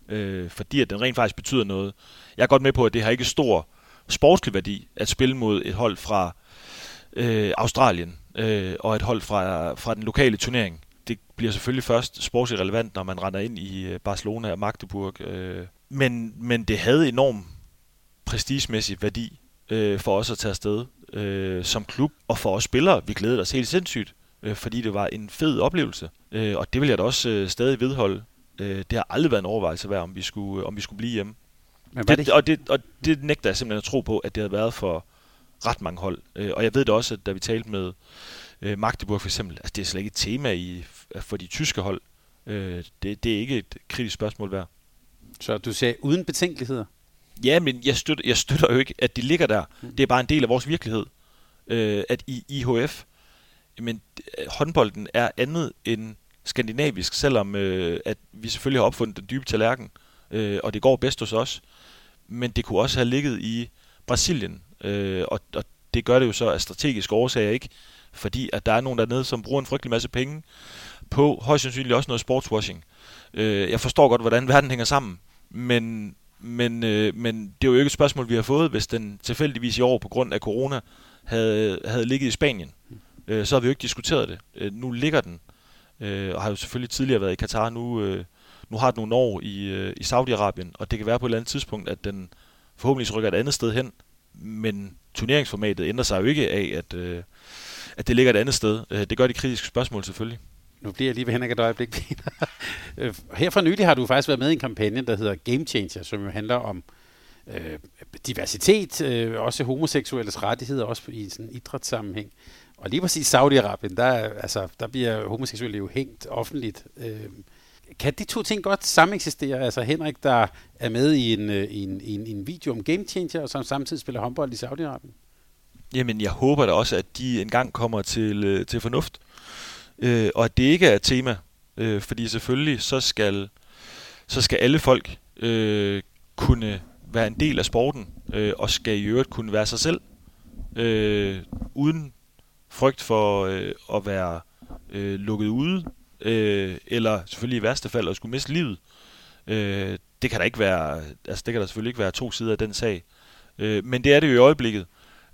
Øh, fordi at den rent faktisk betyder noget. Jeg er godt med på, at det har ikke stor sportslig værdi at spille mod et hold fra øh, Australien øh, og et hold fra, fra den lokale turnering. Det bliver selvfølgelig først sportsligt relevant, når man render ind i øh, Barcelona og Magdeburg. Øh. Men, men det havde enorm prestigemæssig værdi øh, for os at tage afsted øh, som klub, og for os spillere. Vi glædede os helt sindssygt, øh, fordi det var en fed oplevelse. Øh, og det vil jeg da også øh, stadig vedholde. Øh, det har aldrig været en overvejelse værd, om vi skulle, øh, om vi skulle blive hjemme. Men det, det? Og, det, og det nægter jeg simpelthen at tro på, at det havde været for ret mange hold. Øh, og jeg ved det også, at da vi talte med øh, Magdeburg for eksempel, altså det er slet ikke et tema i, for de tyske hold. Øh, det, det er ikke et kritisk spørgsmål værd. Så du sagde uden betænkeligheder? Ja, men jeg støtter, jeg støtter jo ikke, at de ligger der. Mm. Det er bare en del af vores virkelighed. Øh, at i IHF, men håndbolden er andet end skandinavisk, selvom øh, at vi selvfølgelig har opfundet den dybe tallerken, øh, og det går bedst hos os. Men det kunne også have ligget i Brasilien, øh, og, og det gør det jo så af strategiske årsager ikke, fordi at der er nogen dernede, som bruger en frygtelig masse penge på højst sandsynligt også noget sportswashing. Øh, jeg forstår godt, hvordan verden hænger sammen, men, men, øh, men det er jo ikke et spørgsmål, vi har fået, hvis den tilfældigvis i år på grund af corona havde, havde ligget i Spanien. Øh, så har vi jo ikke diskuteret det. Øh, nu ligger den, øh, og har jo selvfølgelig tidligere været i Katar. Nu, øh, nu har den nogle år i, øh, i Saudi-Arabien, og det kan være på et eller andet tidspunkt, at den forhåbentlig rykker et andet sted hen. Men turneringsformatet ændrer sig jo ikke af, at, øh, at det ligger et andet sted. Øh, det gør de kritiske spørgsmål selvfølgelig. Nu bliver jeg lige ved Henrik et øjeblik. Peter. Øh, her for nylig har du faktisk været med i en kampagne, der hedder Game Changer, som jo handler om øh, diversitet, øh, også homoseksuelles rettigheder, også i sådan en idrætssammenhæng. Og lige præcis Saudi-Arabien, der, altså, der bliver homoseksuelle jo hængt offentligt. Øh, kan de to ting godt sameksistere? Altså Henrik, der er med i en, øh, i en, i en, i en video om Game Changer, og som samtidig spiller håndbold i Saudi-Arabien? Jamen, jeg håber da også, at de engang kommer til, øh, til fornuft. Øh, og at det ikke er et tema. Øh, fordi selvfølgelig, så skal, så skal alle folk øh, kunne være en del af sporten, øh, og skal i øvrigt kunne være sig selv, øh, uden frygt for øh, at være øh, lukket ude, øh, eller selvfølgelig i værste fald at skulle miste livet. Øh, det kan der ikke være, altså det kan der selvfølgelig ikke være to sider af den sag. Øh, men det er det jo i øjeblikket,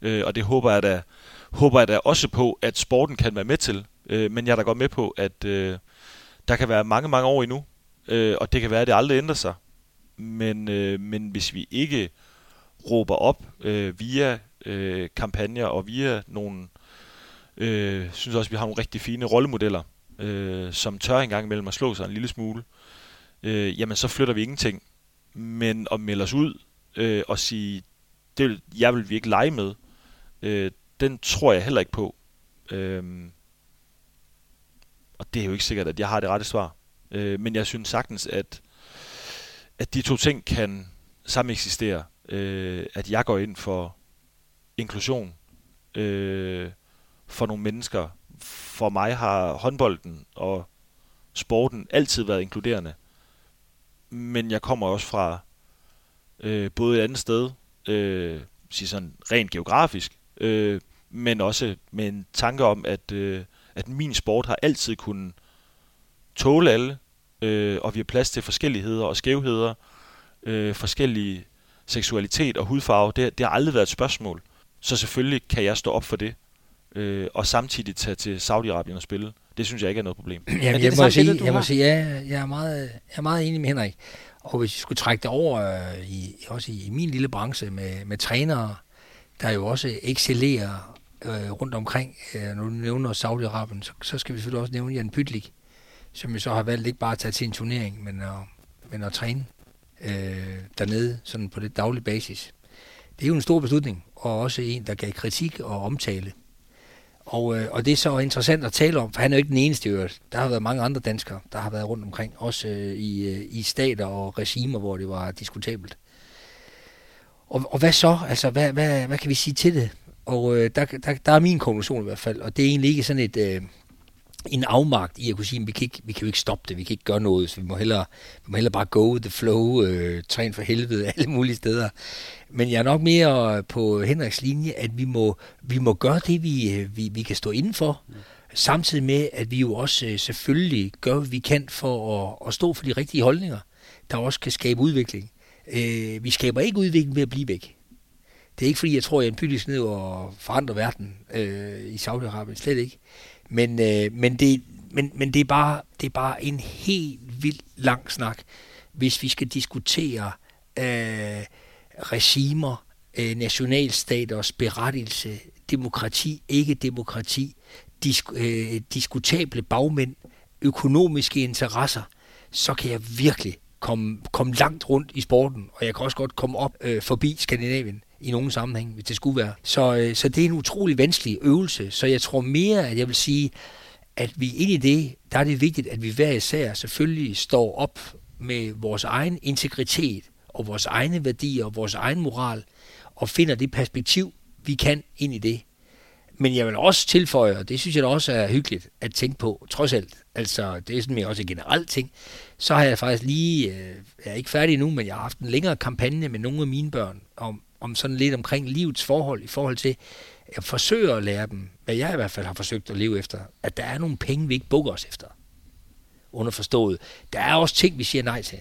øh, og det håber jeg da, håber jeg da også på, at sporten kan være med til. Øh, men jeg er da godt med på, at øh, der kan være mange, mange år endnu, øh, og det kan være, at det aldrig ændrer sig. Men, øh, men hvis vi ikke råber op øh, via øh, kampagner og via nogle Øh, synes også, vi har nogle rigtig fine rollemodeller, øh, som tør engang imellem at slå sig en lille smule. Øh, jamen, så flytter vi ingenting. Men at melde os ud øh, og sige, det vil, jeg vil vi ikke lege med, øh, den tror jeg heller ikke på. Øhm, og det er jo ikke sikkert, at jeg har det rette svar. Øh, men jeg synes sagtens, at, at de to ting kan sammen eksistere. Øh, at jeg går ind for inklusion, øh, for nogle mennesker. For mig har håndbolden og sporten altid været inkluderende. Men jeg kommer også fra øh, både et andet sted, øh, sige sådan rent geografisk, øh, men også med en tanke om, at, øh, at min sport har altid kunnet tåle alle, øh, og vi har plads til forskelligheder og skævheder, øh, forskellige seksualitet og hudfarve. Det, det har aldrig været et spørgsmål. Så selvfølgelig kan jeg stå op for det øh, og samtidig tage til Saudi-Arabien og spille. Det synes jeg ikke er noget problem. Jamen, er det jeg, det må sige, billede, jeg må sige, ja, jeg er, meget, jeg er meget enig med Henrik. Og hvis vi skulle trække det over øh, i, også i, i min lille branche med, med trænere, der jo også excellerer øh, rundt omkring, øh, når du nævner Saudi-Arabien, så, så skal vi selvfølgelig også nævne Jan Pytlik, som jo så har valgt ikke bare at tage til en turnering, men at, men at træne øh, dernede, sådan på det daglige basis. Det er jo en stor beslutning, og også en, der gav kritik og omtale. Og, øh, og det er så interessant at tale om, for han er jo ikke den eneste i øvrigt. Der har været mange andre danskere, der har været rundt omkring, også øh, i, øh, i stater og regimer, hvor det var diskutabelt. Og, og hvad så? Altså, hvad, hvad, hvad kan vi sige til det? Og øh, der, der, der er min konklusion i hvert fald, og det er egentlig ikke sådan et... Øh, en afmagt i at kunne sige, at vi kan, ikke, vi kan jo ikke stoppe det, vi kan ikke gøre noget, så vi må hellere, vi må hellere bare go the flow, øh, træne for helvede alle mulige steder. Men jeg er nok mere på Henriks linje, at vi må, vi må gøre det, vi, øh, vi, vi kan stå indenfor, mm. samtidig med, at vi jo også øh, selvfølgelig gør, hvad vi kan for at, at stå for de rigtige holdninger, der også kan skabe udvikling. Øh, vi skaber ikke udvikling ved at blive væk. Det er ikke fordi, jeg tror, jeg er en bylig ned og forandrer verden øh, i Saudi-Arabien. Slet ikke. Men, øh, men, det, men, men det, er bare, det er bare en helt vild lang snak, hvis vi skal diskutere øh, regimer, øh, nationalstaters berettigelse, demokrati, ikke demokrati, disk, øh, diskutable bagmænd, økonomiske interesser, så kan jeg virkelig komme, komme langt rundt i sporten, og jeg kan også godt komme op øh, forbi Skandinavien i nogen sammenhæng, hvis det skulle være. Så, øh, så det er en utrolig vanskelig øvelse, så jeg tror mere, at jeg vil sige, at vi ind i det, der er det vigtigt, at vi hver især selvfølgelig står op med vores egen integritet og vores egne værdier og vores egen moral og finder det perspektiv, vi kan ind i det. Men jeg vil også tilføje, og det synes jeg også er hyggeligt at tænke på, trods alt, altså det er sådan mere også en generelt ting, så har jeg faktisk lige, øh, jeg er ikke færdig nu, men jeg har haft en længere kampagne med nogle af mine børn om, om sådan lidt omkring livets forhold i forhold til, jeg forsøger at lære dem, hvad jeg i hvert fald har forsøgt at leve efter, at der er nogle penge, vi ikke bukker os efter. Underforstået. Der er også ting, vi siger nej til.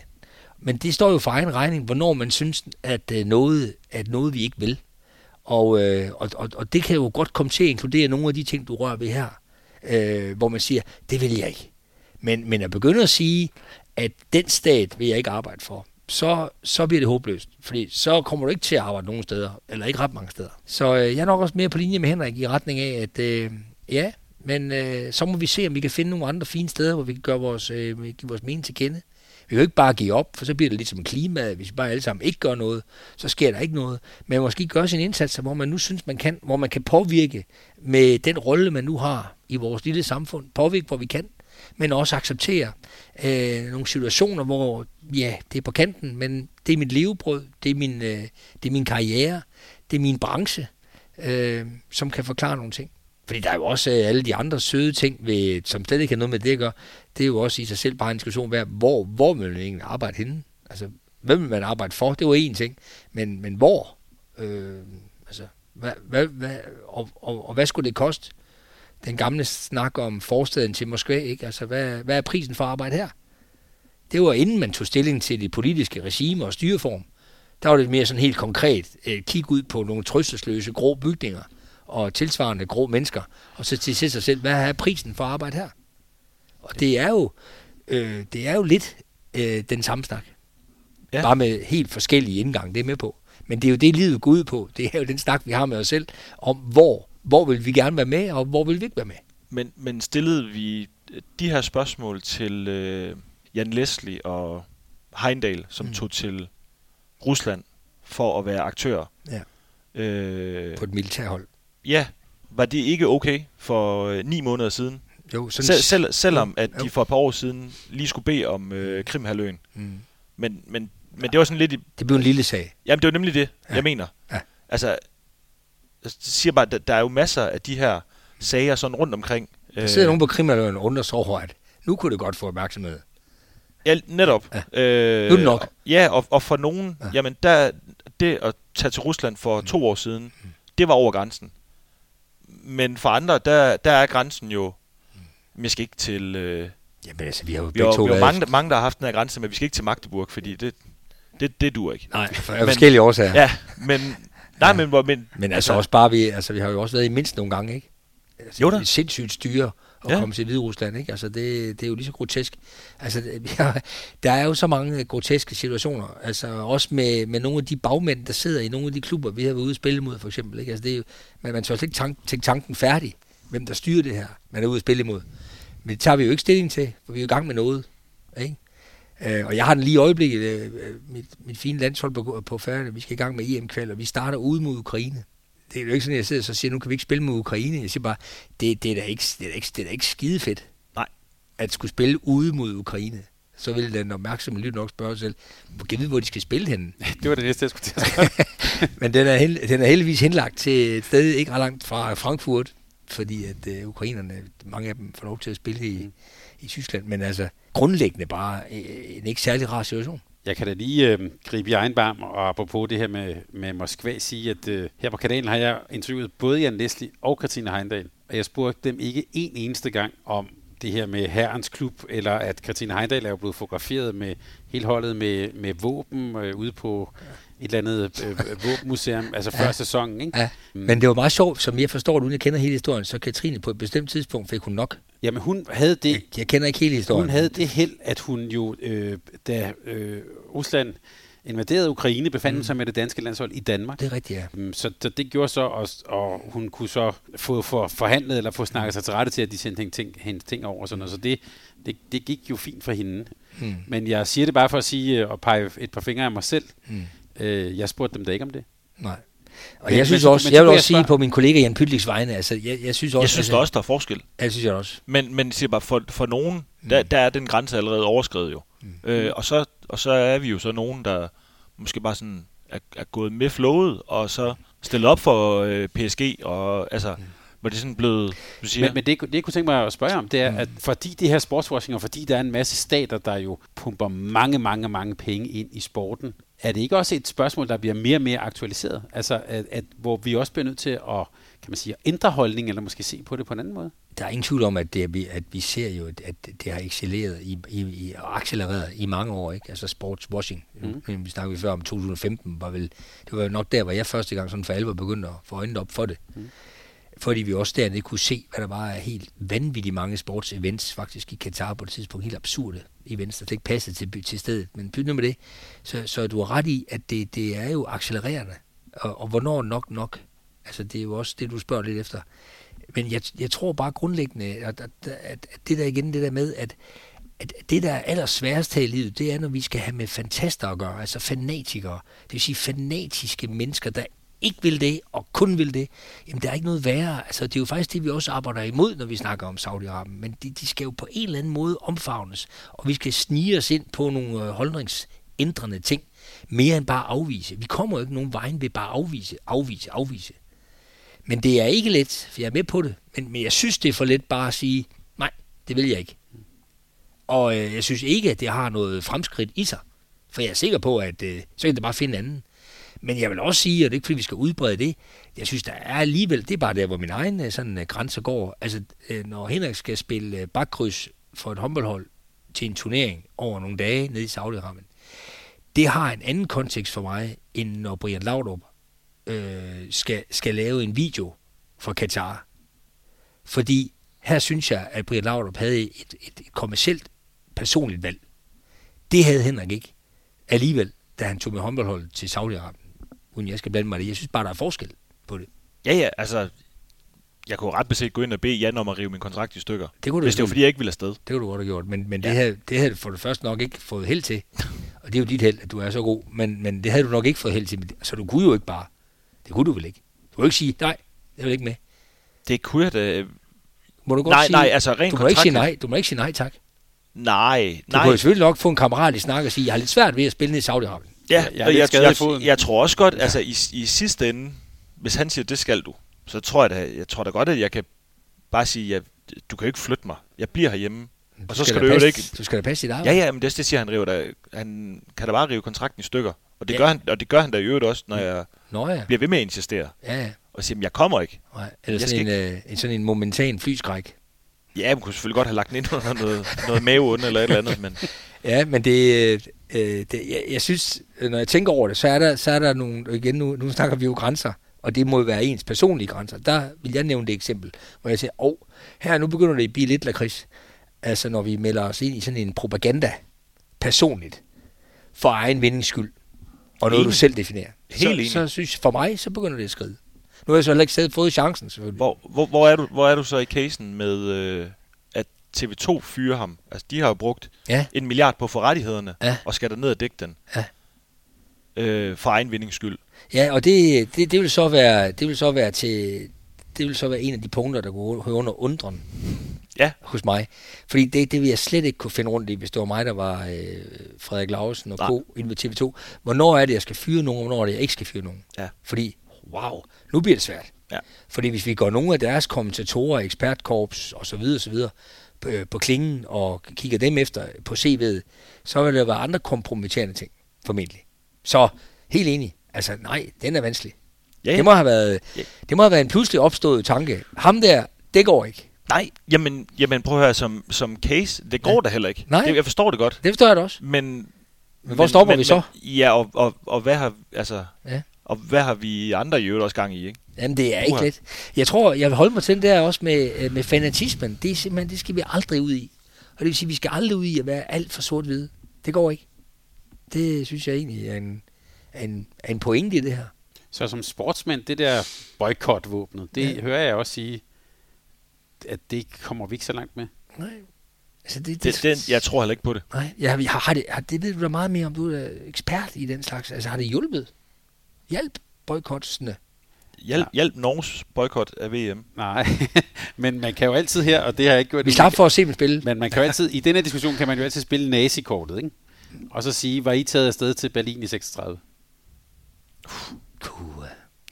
Men det står jo for egen regning, hvornår man synes, at øh, noget, at noget vi ikke vil. Og, øh, og, og, og det kan jo godt komme til at inkludere nogle af de ting, du rører ved her, øh, hvor man siger, det vil jeg ikke. Men, men at begynde at sige, at den stat vil jeg ikke arbejde for, så, så bliver det håbløst. Fordi så kommer du ikke til at arbejde nogen steder, eller ikke ret mange steder. Så øh, jeg er nok også mere på linje med Henrik i retning af, at øh, ja, men øh, så må vi se, om vi kan finde nogle andre fine steder, hvor vi kan gøre vores, øh, give vores mening til kende. Vi kan jo ikke bare give op, for så bliver det lidt som klima. Hvis vi bare alle sammen ikke gør noget, så sker der ikke noget. Men måske gøre sin indsats, hvor man nu synes, man kan, hvor man kan påvirke med den rolle, man nu har i vores lille samfund. Påvirke, hvor vi kan men også acceptere øh, nogle situationer, hvor ja, det er på kanten, men det er mit levebrød, det er min, øh, det er min karriere, det er min branche, øh, som kan forklare nogle ting. Fordi der er jo også øh, alle de andre søde ting, ved, som slet ikke har noget med det at gøre. Det er jo også i sig selv bare en diskussion, hvad, hvor, hvor vil man egentlig arbejde henne? Altså, hvem vil man arbejde for? Det var en ting. Men, men hvor? Øh, altså, hvad, hvad, hvad, og, og, og hvad skulle det koste? Den gamle snak om forstaden til Moskva, ikke? Altså, hvad, hvad er prisen for at arbejde her? Det var inden man tog stilling til det politiske regime og styreform. Der var det mere sådan helt konkret. Øh, kig ud på nogle trøstesløse grå bygninger og tilsvarende grå mennesker, og så til sig selv, hvad er prisen for at arbejde her? Og det er jo, øh, det er jo lidt øh, den samme snak. Ja. Bare med helt forskellige indgang, det er med på. Men det er jo det, livet går ud på. Det er jo den snak, vi har med os selv, om hvor hvor vil vi gerne være med, og hvor vil vi ikke være med. Men, men stillede vi de her spørgsmål til øh, Jan Leslie og Heindal, som mm. tog til Rusland for at være aktør. Ja. Øh, på et militærhold. Ja. Var det ikke okay for øh, ni måneder siden? Jo, sådan Sel, selv, selvom at jo. de for et par år siden lige skulle bede om øh, Krimhaløen. Mm. Men, men, men det var sådan lidt... Det blev en lille sag. Jamen, det var nemlig det, ja. jeg mener. Ja. Altså, jeg siger bare, at der er jo masser af de her sager sådan rundt omkring. Der sidder øh, nogen på kriminaløren og undrer sig over, at nu kunne det godt få opmærksomhed. Ja, netop. Ja. Øh, nu er det nok. Ja, og, og for nogen, ja. jamen der, det at tage til Rusland for mm. to år siden, mm. det var over grænsen. Men for andre, der, der er grænsen jo, mm. vi skal ikke til... Øh, Jamen altså, vi har jo vi har, to vi har mange, mange, der har haft den her grænse, men vi skal ikke til Magdeburg, fordi det, det, det dur ikke. Nej, for men, forskellige årsager. Ja, men, Nej, men, men, men altså, altså også bare, vi, altså, vi har jo også været i mindst nogle gange, ikke? Altså, jo da. Det er sindssygt styre at ja. komme til Hvide Rusland, ikke? Altså, det, det er jo lige så grotesk. Altså, der er jo så mange groteske situationer, altså også med, med nogle af de bagmænd, der sidder i nogle af de klubber, vi har været ude at spille mod, for eksempel, ikke? Altså, det er jo, man, man tør slet ikke tank, tænke tanken færdig, hvem der styrer det her, man er ude at spille imod. Men det tager vi jo ikke stilling til, for vi er i gang med noget, ikke? Øh, og jeg har den lige i øjeblikket, øh, mit, mit fine landshold på, på færdig. Vi skal i gang med EM-kval, og vi starter ude mod Ukraine. Det er jo ikke sådan, at jeg sidder og siger, nu kan vi ikke spille mod Ukraine. Jeg siger bare, det, det, er, da ikke, det, er, da ikke, det er da ikke skide fedt. Nej. At skulle spille ude mod Ukraine. Så vil den opmærksomme lytte nok spørge sig selv, hvor kan vide, hvor de skal spille henne? Det var det næste, jeg skulle til at spørge. Men den er, held, den er heldigvis henlagt til et sted ikke ret langt fra Frankfurt, fordi at øh, ukrainerne, mange af dem får lov til at spille i, i Tyskland. Men altså, grundlæggende bare øh, en ikke særlig rar situation. Jeg kan da lige øh, gribe i egen barm, og apropos det her med, med Moskva, sige, at øh, her på kanalen har jeg interviewet både Jan Leslie og Christina Heindal. Og jeg spurgte dem ikke en eneste gang om det her med herrens klub, eller at Christina Heindal er jo blevet fotograferet med hele holdet med, med våben øh, ude på et eller andet øh, våbenmuseum, altså før sæsonen. Ikke? Ja. Men det var meget sjovt, som jeg forstår det, uden jeg kender hele historien, så Katrine på et bestemt tidspunkt fik hun nok. Jamen hun havde det, Jeg, jeg kender ikke hele historien. hun havde det held, at hun jo, øh, da øh, Rusland invaderede Ukraine, befandt mm. sig med det danske landshold i Danmark. Det er rigtigt, ja. Mm, Så, så det gjorde så, og, og hun kunne så få for, forhandlet eller få snakket sig til rette til, at de sendte hendes ting, hendes ting over. Sådan noget. Så det, det, det gik jo fint for hende. Mm. Men jeg siger det bare for at sige øh, og pege et par fingre af mig selv. Mm. Øh, jeg spurgte dem da ikke om det. Nej. Og Men- jeg synes men- også, men jeg vil også jeg sige på min kollega Jan Pytliks vegne, altså jeg, jeg synes også, Jeg synes altså, der også, der er forskel. Ja, det synes jeg også. Men, men siger bare, for, for nogen, der, der er den grænse allerede overskrevet jo. Mm. Øh, og, så, og så er vi jo så nogen, der måske bare sådan er, er gået med flowet, og så stillet op for øh, PSG, og altså, mm. hvor det er sådan blevet, du siger, Men, men det, det, jeg kunne tænke mig at spørge om, det er, at fordi det her sportswashing, og fordi der er en masse stater, der jo pumper mange, mange, mange penge ind i sporten, er det ikke også et spørgsmål, der bliver mere og mere aktualiseret? Altså, at, at, hvor vi også bliver nødt til at, kan man sige, at ændre holdning, eller måske se på det på en anden måde? Der er ingen tvivl om, at, det, vi- at vi ser jo, at det har excelleret i, i, i, og accelereret i mange år, ikke? Altså sportswashing. Mm. Vi snakkede før om 2015, var vel, det var jo nok der, hvor jeg første gang sådan for alvor begyndte at få øjnene op for det. Mm. Fordi vi også dernede kunne se, hvad der var af helt vanvittigt mange sportsevents, faktisk i Katar på det tidspunkt, helt absurde events, der ikke passede til, til stedet. Men byt nu med det, så, så du har ret i, at det, det er jo accelererende. Og, og hvornår nok nok? Altså det er jo også det, du spørger lidt efter. Men jeg, jeg tror bare grundlæggende, at, at, at, at det der igen, det der med, at, at det, der er allersværest her i livet, det er, når vi skal have med fantaster at gøre, altså fanatikere. Det vil sige fanatiske mennesker, der ikke vil det, og kun vil det. Jamen, der er ikke noget værre. Altså, det er jo faktisk det, vi også arbejder imod, når vi snakker om Saudi-Arabien. Men de, de skal jo på en eller anden måde omfavnes, og vi skal snige os ind på nogle øh, holdningsændrende ting, mere end bare afvise. Vi kommer jo ikke nogen vejen ved bare afvise, afvise, afvise. Men det er ikke let, for jeg er med på det. Men, men jeg synes, det er for let bare at sige, nej, det vil jeg ikke. Og øh, jeg synes ikke, at det har noget fremskridt i sig. For jeg er sikker på, at øh, så kan det bare finde anden. Men jeg vil også sige, og det er ikke fordi, vi skal udbrede det, jeg synes, der er alligevel, det er bare der, hvor min egen øh, sådan, øh, grænse går. Altså, øh, når Henrik skal spille bakkryds for et håndboldhold til en turnering over nogle dage nede i Saudi-Arabien, det har en anden kontekst for mig, end når Brian Laudrup øh, skal, skal lave en video for Katar. Fordi her synes jeg, at Brian Laudrup havde et, et, et kommercielt personligt valg. Det havde Henrik ikke alligevel, da han tog med håndboldholdet til Saudi-Arabien. Uden jeg skal blande mig det. Jeg synes bare, der er forskel på det. ja ja, altså, jeg kunne ret beset gå ind og bede Jan om at rive min kontrakt i stykker. Det kunne du hvis det var, fordi jeg ikke ville afsted. Det kunne du godt have gjort. Men, men det, Ja. havde, det havde du for det første nok ikke fået held til. Og det er jo dit held, at du er så god. Men, men det havde du nok ikke fået held til. Så du kunne jo ikke bare. Det kunne du vel ikke. Du kunne ikke sige, nej, jeg vil ikke med. Det kunne jeg da... Må du godt Nej, sige, nej, altså rent du må ikke sige nej. Du må ikke sige nej, tak. Nej, Du nej. kunne jo selvfølgelig nok få en kammerat i snak og sige, jeg har lidt svært ved at spille ned i Saudi-Arabien. Ja, Jeg- jeg jeg, jeg, foden. jeg, tror også godt, altså i, i sidste ende, hvis han siger, det skal du, så tror jeg da, jeg tror da godt, at jeg kan bare sige, at du kan ikke flytte mig. Jeg bliver herhjemme. Og så skal da du passe, ikke... Du skal da passe dit arbejde. Ja, ja, men det, det siger han river da, han kan da bare rive kontrakten i stykker. Og det, Ja. gør, han, og det gør han da i øvrigt også, når jeg Nå ja. bliver ved med at insistere. Ja, ja. Og siger, "Men jeg kommer ikke. Nej. Eller sådan en, skal øh, en, sådan en momentan flyskræk. Ja, man kunne selvfølgelig godt have lagt den ind under noget, noget maveonde eller et eller andet, men Ja, men det, øh, øh, det jeg, jeg synes, øh, når jeg tænker over det, så er der, så er der nogle, og igen nu, nu snakker vi jo grænser, og det må være ens personlige grænser. Der vil jeg nævne det eksempel, hvor jeg siger, åh, oh, her nu begynder det at blive lidt lakrids. Altså når vi melder os ind i sådan en propaganda, personligt, for egen vindings skyld, og noget Enig. du selv definerer. Helt så, enig. så synes for mig, så begynder det at skride. Nu har jeg så heller ikke fået chancen, selvfølgelig. hvor, hvor, hvor, er du, hvor er du så i casen med, øh, TV2 fyrer ham. Altså, de har jo brugt Ja. en milliard på for rettighederne, Ja. og skal der ned og dække den. Ja. Øh, for egen vindings skyld. Ja, og det, det, det vil så være, det vil så være til, det vil så være en af de punkter, der går hører under undren Ja. hos mig. Fordi det, det vil jeg slet ikke kunne finde rundt i, hvis det var mig, der var øh, Frederik Lausen og Nej. Co. inde ved TV2. Hvornår er det, jeg skal fyre nogen, og hvornår er det, jeg ikke skal fyre nogen? Ja. Fordi, wow, nu bliver det svært. Ja. Fordi hvis vi går nogle af deres kommentatorer, ekspertkorps og så videre, så videre på, på klingen og kigger dem efter på CV'et, så vil der være andre kompromitterende ting, formentlig. Så helt enig. Altså nej, den er vanskelig. Ja, ja. Det må have været, Ja. det må have været en pludselig opstået tanke. Ham der, det går ikke. Nej, jamen, jamen prøv at høre, som, som case, det går Ja. ja. da heller ikke. Nej. Det, jeg forstår det godt. Det forstår jeg da også. Men, Men hvor stopper men, vi så? Men, ja, og, og, og hvad har, altså, Ja. og hvad har vi andre i øvrigt også gang i, ikke? Jamen, det er ikke Uha. let. Jeg tror, jeg vil holde mig til den der også med, øh, med fanatismen. Det er simpelthen, det skal vi aldrig ud i. Og det vil sige, vi skal aldrig ud i at være alt for sort-hvide. Det går ikke. Det synes jeg egentlig er en, er en, er en pointe i det her. Så som sportsmand, det der boykotvåbnet, det Ja. hører jeg også sige, at det kommer vi ikke så langt med. Nej. Altså, det, Det, den, jeg tror heller ikke på det. Nej, jeg, jeg har, har det, har, det ved du da meget mere om. Du er ekspert i den slags. Altså, har det hjulpet? Hjælp boykottene. Hjælp, Ja. hjælp Norges boykot af VM. Nej, men man kan jo altid her, og det har jeg ikke gjort Vi slap for at se dem spille. Men man kan jo altid, i denne diskussion kan man jo altid spille nazikortet, ikke? Og så sige, var I taget afsted til Berlin i 36? Puh,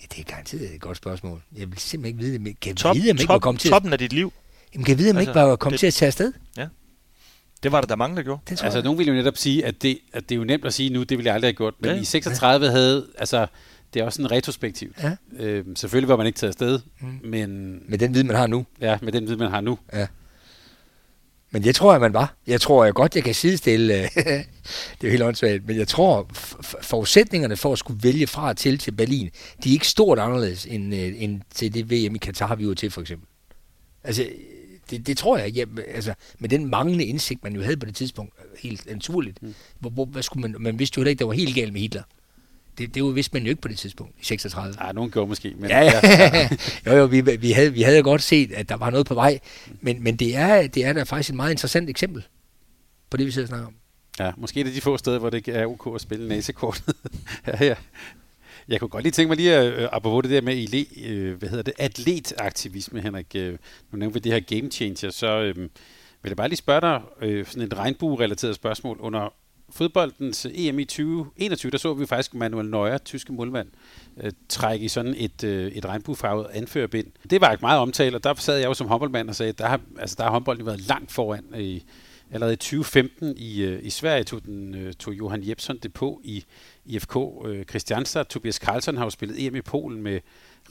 ja, det er garanteret et godt spørgsmål. Jeg vil simpelthen ikke vide det. Men kan Top, vide, om ikke var top, kommet til, toppen af dit liv. jamen, kan vide, om ikke Altså, var kommet det- til at tage afsted? Det var der, der mange, der gjorde. Det Altså, nogen vil jo netop sige, at det, at det er jo nemt at sige nu, det ville jeg aldrig have gjort. Men Ja. ja. i 36 havde, altså, det er også en retrospektiv. Ja. Øhm, selvfølgelig var man ikke taget afsted, Mm. men Med den viden, man har nu. ja, med den viden, man har nu. Men jeg tror, at man var. Jeg tror jeg godt, jeg kan sidestille. øh, det er jo helt åndssvagt. Men jeg tror, forudsætningerne for at skulle vælge fra og til til Berlin, de er ikke stort anderledes end, øh, end til det VM i Katar, vi var til for eksempel. Altså, det, det tror jeg ikke. Jeg, altså, med den manglende indsigt, man jo havde på det tidspunkt, øh, helt naturligt. Mm. Hvor, hvor, hvad skulle man, man vidste jo heller ikke, der var helt galt med Hitler. Det, det var, vidste man jo ikke på det tidspunkt, i 36. Nej, nogen gjorde måske. Men, Ja, ja. jo, jo, vi, vi, havde, vi havde godt set, at der var noget på vej. Men, men det, er, det er da faktisk et meget interessant eksempel på det, vi sidder og snakker om. Ja, måske det er de få steder, hvor det ikke er ok at spille nasekortet. ja, ja. Jeg kunne godt lige tænke mig lige, at, øh, apropos det der med ile, øh, hvad hedder det, atletaktivisme, Henrik. Øh, nu nævnte vi det her game changer, så øh, vil jeg bare lige spørge dig øh, sådan et regnbue-relateret spørgsmål. Under fodboldens EM i 2021, der så vi faktisk Manuel Neuer, tyske målmand, øh, trække i sådan et, øh, et regnbuefarvet anførerbind. Det var ikke meget omtalt, og der sad jeg jo som håndboldmand og sagde, at der har, altså, der har håndbolden været langt foran i, Allerede i 2015 i, øh, i Sverige tog, den, øh, tog Johan Jebsen det på i IFK øh, Christianstad. Tobias Karlsson har jo spillet EM i Polen med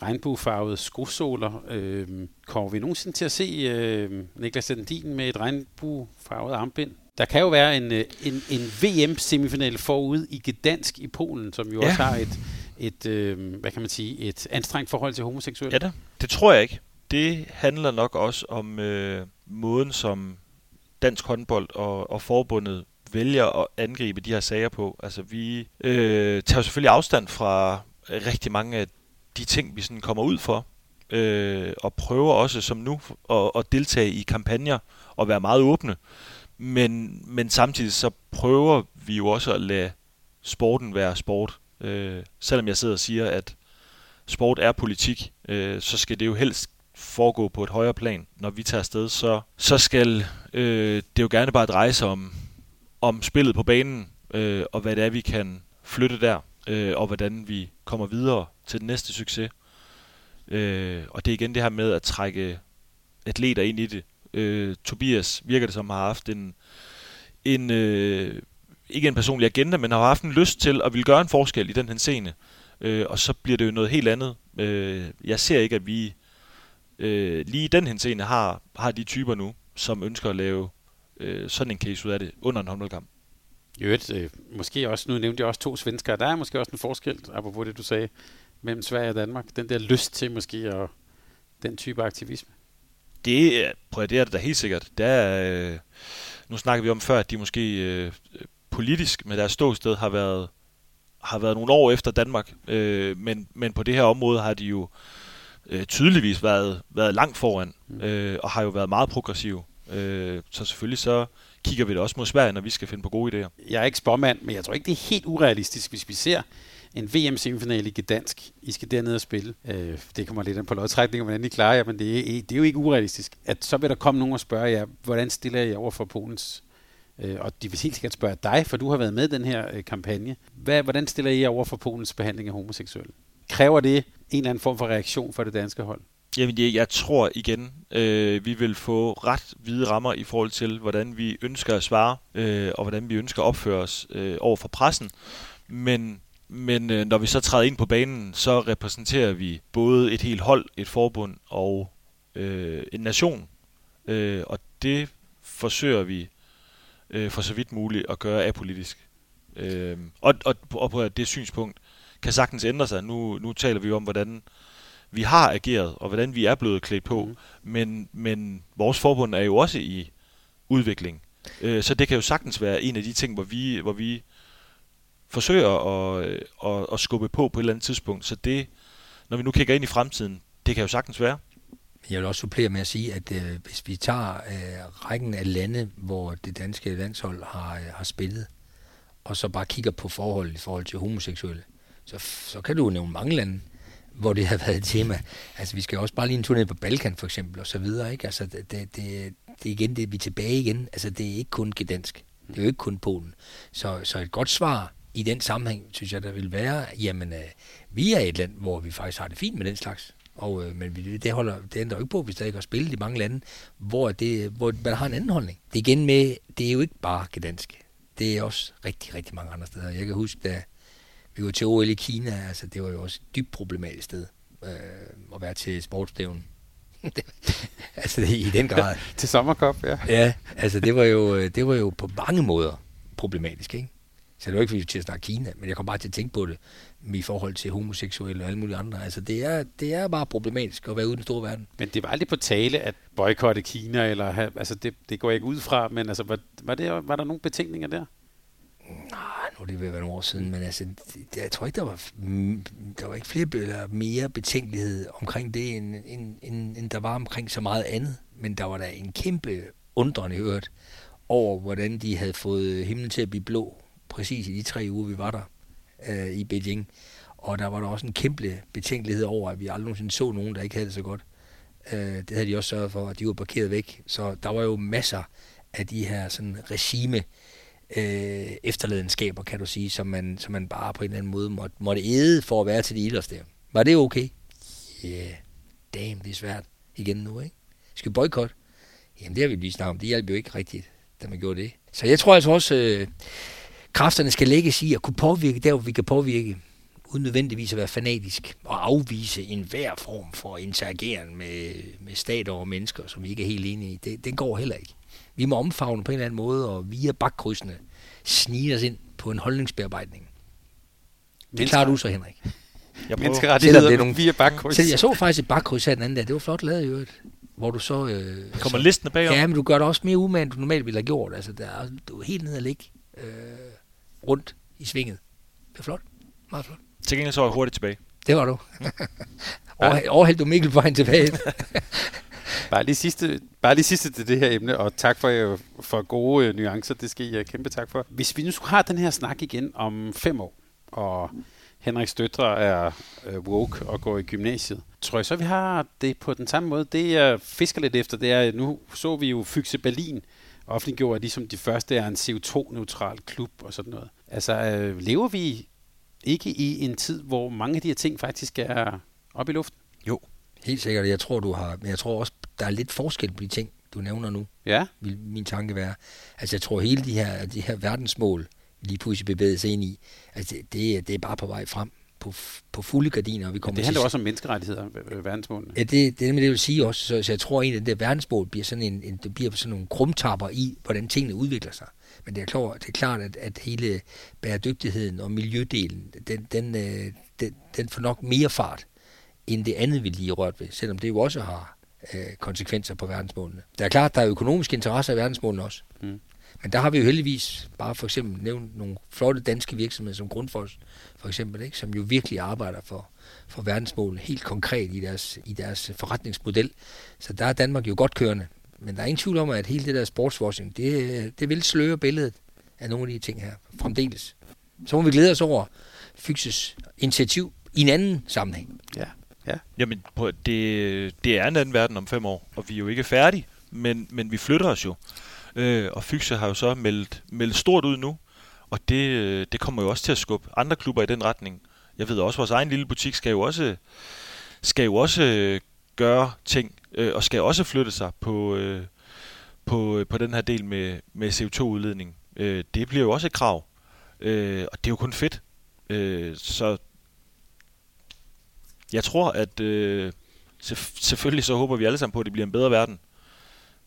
regnbuefarvede skosåler. Øh, kommer vi nogensinde til at se øh, Niklas Sandin med et regnbuefarvet armbind? Der kan jo være en, øh, en, en VM-semifinal forud i Gdansk i Polen, som jo Ja. også har et, et øh, hvad kan man sige, et anstrengt forhold til homoseksuelle. Ja da. Det tror jeg ikke. Det handler nok også om øh, måden, som dansk håndbold og, og forbundet vælger at angribe de her sager på. Altså vi øh, tager selvfølgelig afstand fra rigtig mange af de ting, vi sådan kommer ud for, øh, og prøver også som nu at, at deltage i kampagner og være meget åbne. Men, men samtidig så prøver vi jo også at lade sporten være sport. Øh, selvom jeg sidder og siger, at sport er politik, øh, så skal det jo helst foregå på et højere plan. Når vi tager afsted, så, så skal øh, det jo gerne bare dreje sig om, om spillet på banen, øh, og hvad det er, vi kan flytte der, øh, og hvordan vi kommer videre til den næste succes. Øh, og det er igen det her med at trække atleter ind i det. Øh, Tobias virker det som har haft en, en øh, ikke en personlig agenda, men har haft en lyst til at ville gøre en forskel i den her scene. Øh, og så bliver det jo noget helt andet. Øh, jeg ser ikke, at vi øh, lige i den her scene har, har de typer nu, som ønsker at lave øh, sådan en case ud af det under en håndboldkamp. I øvrigt, øh, måske også, nu nævnte jeg også to svenskere, der er måske også en forskel, apropos det du sagde, mellem Sverige og Danmark. Den der lyst til måske at den type aktivisme. Det, er- prøv at, det er det da helt sikkert. Det er, øh, nu snakker vi om før, at de måske øh, politisk med deres ståsted har været, har været nogle år efter Danmark, øh, men, men på det her område har de jo øh, tydeligvis været, været langt foran, Mm. øh, og har jo været meget progressive. Øh, så selvfølgelig så kigger vi da også mod Sverige, når vi skal finde på gode idéer. Jeg er ikke spormand, men jeg tror ikke, det er helt urealistisk, hvis vi ser en VM-semifinale i Gdansk. I skal derned og spille. Øh, det kommer lidt an på lodtrækning, hvordan I klarer jer, men det er, det er jo ikke urealistisk. At så vil der komme nogen og spørge jer, hvordan stiller I over for Polens Øh, og de vil helt sikkert spørge dig, for du har været med i den her øh, kampagne. Hvad, hvordan stiller I jer over for Polens behandling af homoseksuelle? Kræver det en eller anden form for reaktion for det danske hold? Jamen, jeg, jeg tror igen, øh, vi vil få ret hvide rammer i forhold til, hvordan vi ønsker at svare, øh, og hvordan vi ønsker at opføre os øh, over for pressen. Men, men øh, når vi så træder ind på banen, så repræsenterer vi både et helt hold, et forbund og øh, en nation. Øh, og det forsøger vi øh, for så vidt muligt at gøre apolitisk. Øh, og, og, og på det synspunkt kan sagtens ændre sig. Nu, nu taler vi om, hvordan vi har ageret, og hvordan vi er blevet klædt på. Mm. Men, men vores forbund er jo også i udvikling. Øh, så det kan jo sagtens være en af de ting, hvor vi, hvor vi forsøger at, øh, at, at skubbe på på et eller andet tidspunkt. Så det, når vi nu kigger ind i fremtiden, det kan jo sagtens være. Jeg vil også supplere med at sige, at øh, hvis vi tager øh, rækken af lande, hvor det danske landshold har, øh, har spillet, og så bare kigger på forhold i forhold til homoseksuelle, så, så kan du jo nævne mange lande, hvor det har været et tema. Altså, vi skal også bare lige en tur ned på Balkan, for eksempel, og så videre, ikke? Altså, det, det, det, det igen, det, vi er tilbage igen. Altså, det er ikke kun gedansk. Det er jo ikke kun Polen. Så, så et godt svar i den sammenhæng, synes jeg, der vil være, jamen, øh, vi er et land, hvor vi faktisk har det fint med den slags. Og, øh, men vi, det, holder, det ændrer jo ikke på, hvis der ikke har spillet i mange lande, hvor, det, hvor man har en anden holdning. Det er igen med, det er jo ikke bare gedansk. Det er også rigtig, rigtig mange andre steder. Jeg kan huske, da vi var til OL i Kina, altså det var jo også et dybt problematisk sted øh, at være til sportsstævnen. altså det, i den grad. til sommerkop, ja. Ja, altså det var jo, øh, det var jo på mange måder problematisk, ikke? Så det var ikke fordi til at snakke Kina, men jeg kom bare til at tænke på det i forhold til homoseksuelle og alle mulige andre. Altså det er, det er bare problematisk at være ude i den store verden. Men det var aldrig på tale at boykotte Kina, eller have, altså det, det går jeg ikke ud fra, men altså var, var, det, var der nogle betænkninger der? Nej, nu er det ved at være nogle år siden, men altså, det, jeg tror ikke, der var, der var ikke flere eller mere betænkelighed omkring det, end, end, end, end der var omkring så meget andet. Men der var der en kæmpe undren i øvrigt over, hvordan de havde fået himlen til at blive blå, præcis i de tre uger, vi var der øh, i Beijing. Og der var der også en kæmpe betænkelighed over, at vi aldrig nogensinde så nogen, der ikke havde det så godt. Øh, det havde de også sørget for, at de var parkeret væk. Så der var jo masser af de her sådan regime øh, efterladenskaber, kan du sige, som man, som man bare på en eller anden måde måtte, måtte æde for at være til de der. Var det okay? Ja, yeah. damn, det er svært igen nu, ikke? Skal vi boykotte? Jamen, det har vi lige snakket om. Det hjalp jo ikke rigtigt, da man gjorde det. Så jeg tror altså også, øh, kræfterne skal lægges i at kunne påvirke der, hvor vi kan påvirke, uden nødvendigvis at være fanatisk og afvise enhver form for interageren med, med stater og mennesker, som vi ikke er helt enige i. Det, det går heller ikke. Vi må omfavne på en eller anden måde, og via bakkrydsene snige os ind på en holdningsbearbejdning. Det klarer du så, Henrik. Jeg Menneskerettigheder det er nogle, via bakkryds. jeg så faktisk et bakkryds her den anden dag. Det var flot lavet i øvrigt. Hvor du så... Øh, Kommer listen bagom? Ja, men du gør det også mere umage, end du normalt ville have gjort. Altså, der er, du er helt nede og ligge. Øh, rundt i svinget. Det er flot. Meget flot. Til gengæld så var jeg hurtigt tilbage. Det var du. Overhældt du Mikkel på tilbage. bare, lige sidste, bare lige sidste til det her emne, og tak for, for gode uh, nuancer. Det skal jeg kæmpe tak for. Hvis vi nu har den her snak igen om fem år, og Henrik Støtre er woke og går i gymnasiet, tror jeg så, vi har det på den samme måde. Det, jeg fisker lidt efter, det er, nu så vi jo Fyxe Berlin, offentliggjorde, at ligesom de første er en CO2-neutral klub og sådan noget. Altså, øh, lever vi ikke i en tid, hvor mange af de her ting faktisk er oppe i luften? Jo, helt sikkert. Jeg tror, du har, men jeg tror også, der er lidt forskel på de ting, du nævner nu. Ja. Vil min tanke være. Altså, jeg tror, hele de her, de her verdensmål, lige pludselig bevæger sig ind i, altså, det, det er bare på vej frem på, på fulde gardiner. Og vi kommer det handler til... også om menneskerettigheder, verdensmålene. Ja, det, det er det, jeg vil sige også. Så, så jeg tror egentlig, at det verdensmål bliver sådan en, en, det bliver sådan nogle krumtapper i, hvordan tingene udvikler sig. Men det er klart, det er klart at, at hele bæredygtigheden og miljødelen, den, den, øh, den, den får nok mere fart, end det andet, vi lige rørt ved, selvom det jo også har øh, konsekvenser på verdensmålene. Det er klart, at der er økonomiske interesser i verdensmålene også. Mm. Men der har vi jo heldigvis bare for eksempel nævnt nogle flotte danske virksomheder som Grundfos, for eksempel, ikke, som jo virkelig arbejder for, for verdensmålene helt konkret i deres, i deres forretningsmodel. Så der er Danmark jo godt kørende. Men der er ingen tvivl om, at hele det der sportswashing, det, det vil sløre billedet af nogle af de ting her fremdeles. Så må vi glæde os over Fyxes initiativ i en anden sammenhæng. Ja. ja. Jamen, på, det, det er en anden verden om fem år, og vi er jo ikke færdige, men, men vi flytter os jo. Øh, og Fyxe har jo så meldt, meldt stort ud nu, og det, øh, det kommer jo også til at skubbe andre klubber i den retning. Jeg ved også, at vores egen lille butik skal jo også, skal jo også øh, gøre ting, øh, og skal også flytte sig på, øh, på, øh, på den her del med, med CO2-udledning. Øh, det bliver jo også et krav, øh, og det er jo kun fedt. Øh, så jeg tror, at øh, selvfølgelig så håber vi alle sammen på, at det bliver en bedre verden.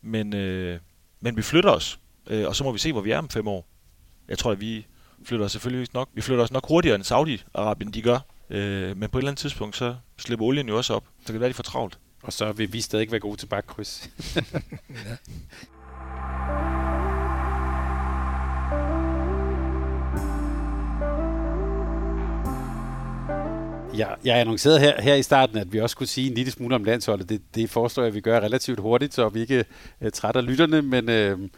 Men, øh, men vi flytter os, øh, og så må vi se, hvor vi er om fem år. Jeg tror, at vi flytter os selvfølgelig nok. Vi flytter os nok hurtigere end Saudi-Arabien, de gør. Øh, men på et eller andet tidspunkt, så slipper olien jo også op. Så kan det være, de får travlt. Og så vil vi stadig være gode til bakkryds. ja. Jeg, jeg annoncerede her, her i starten, at vi også skulle sige en lille smule om landsholdet. Det, det foreslår jeg, at vi gør relativt hurtigt, så vi ikke uh, trætter lytterne, men, uh,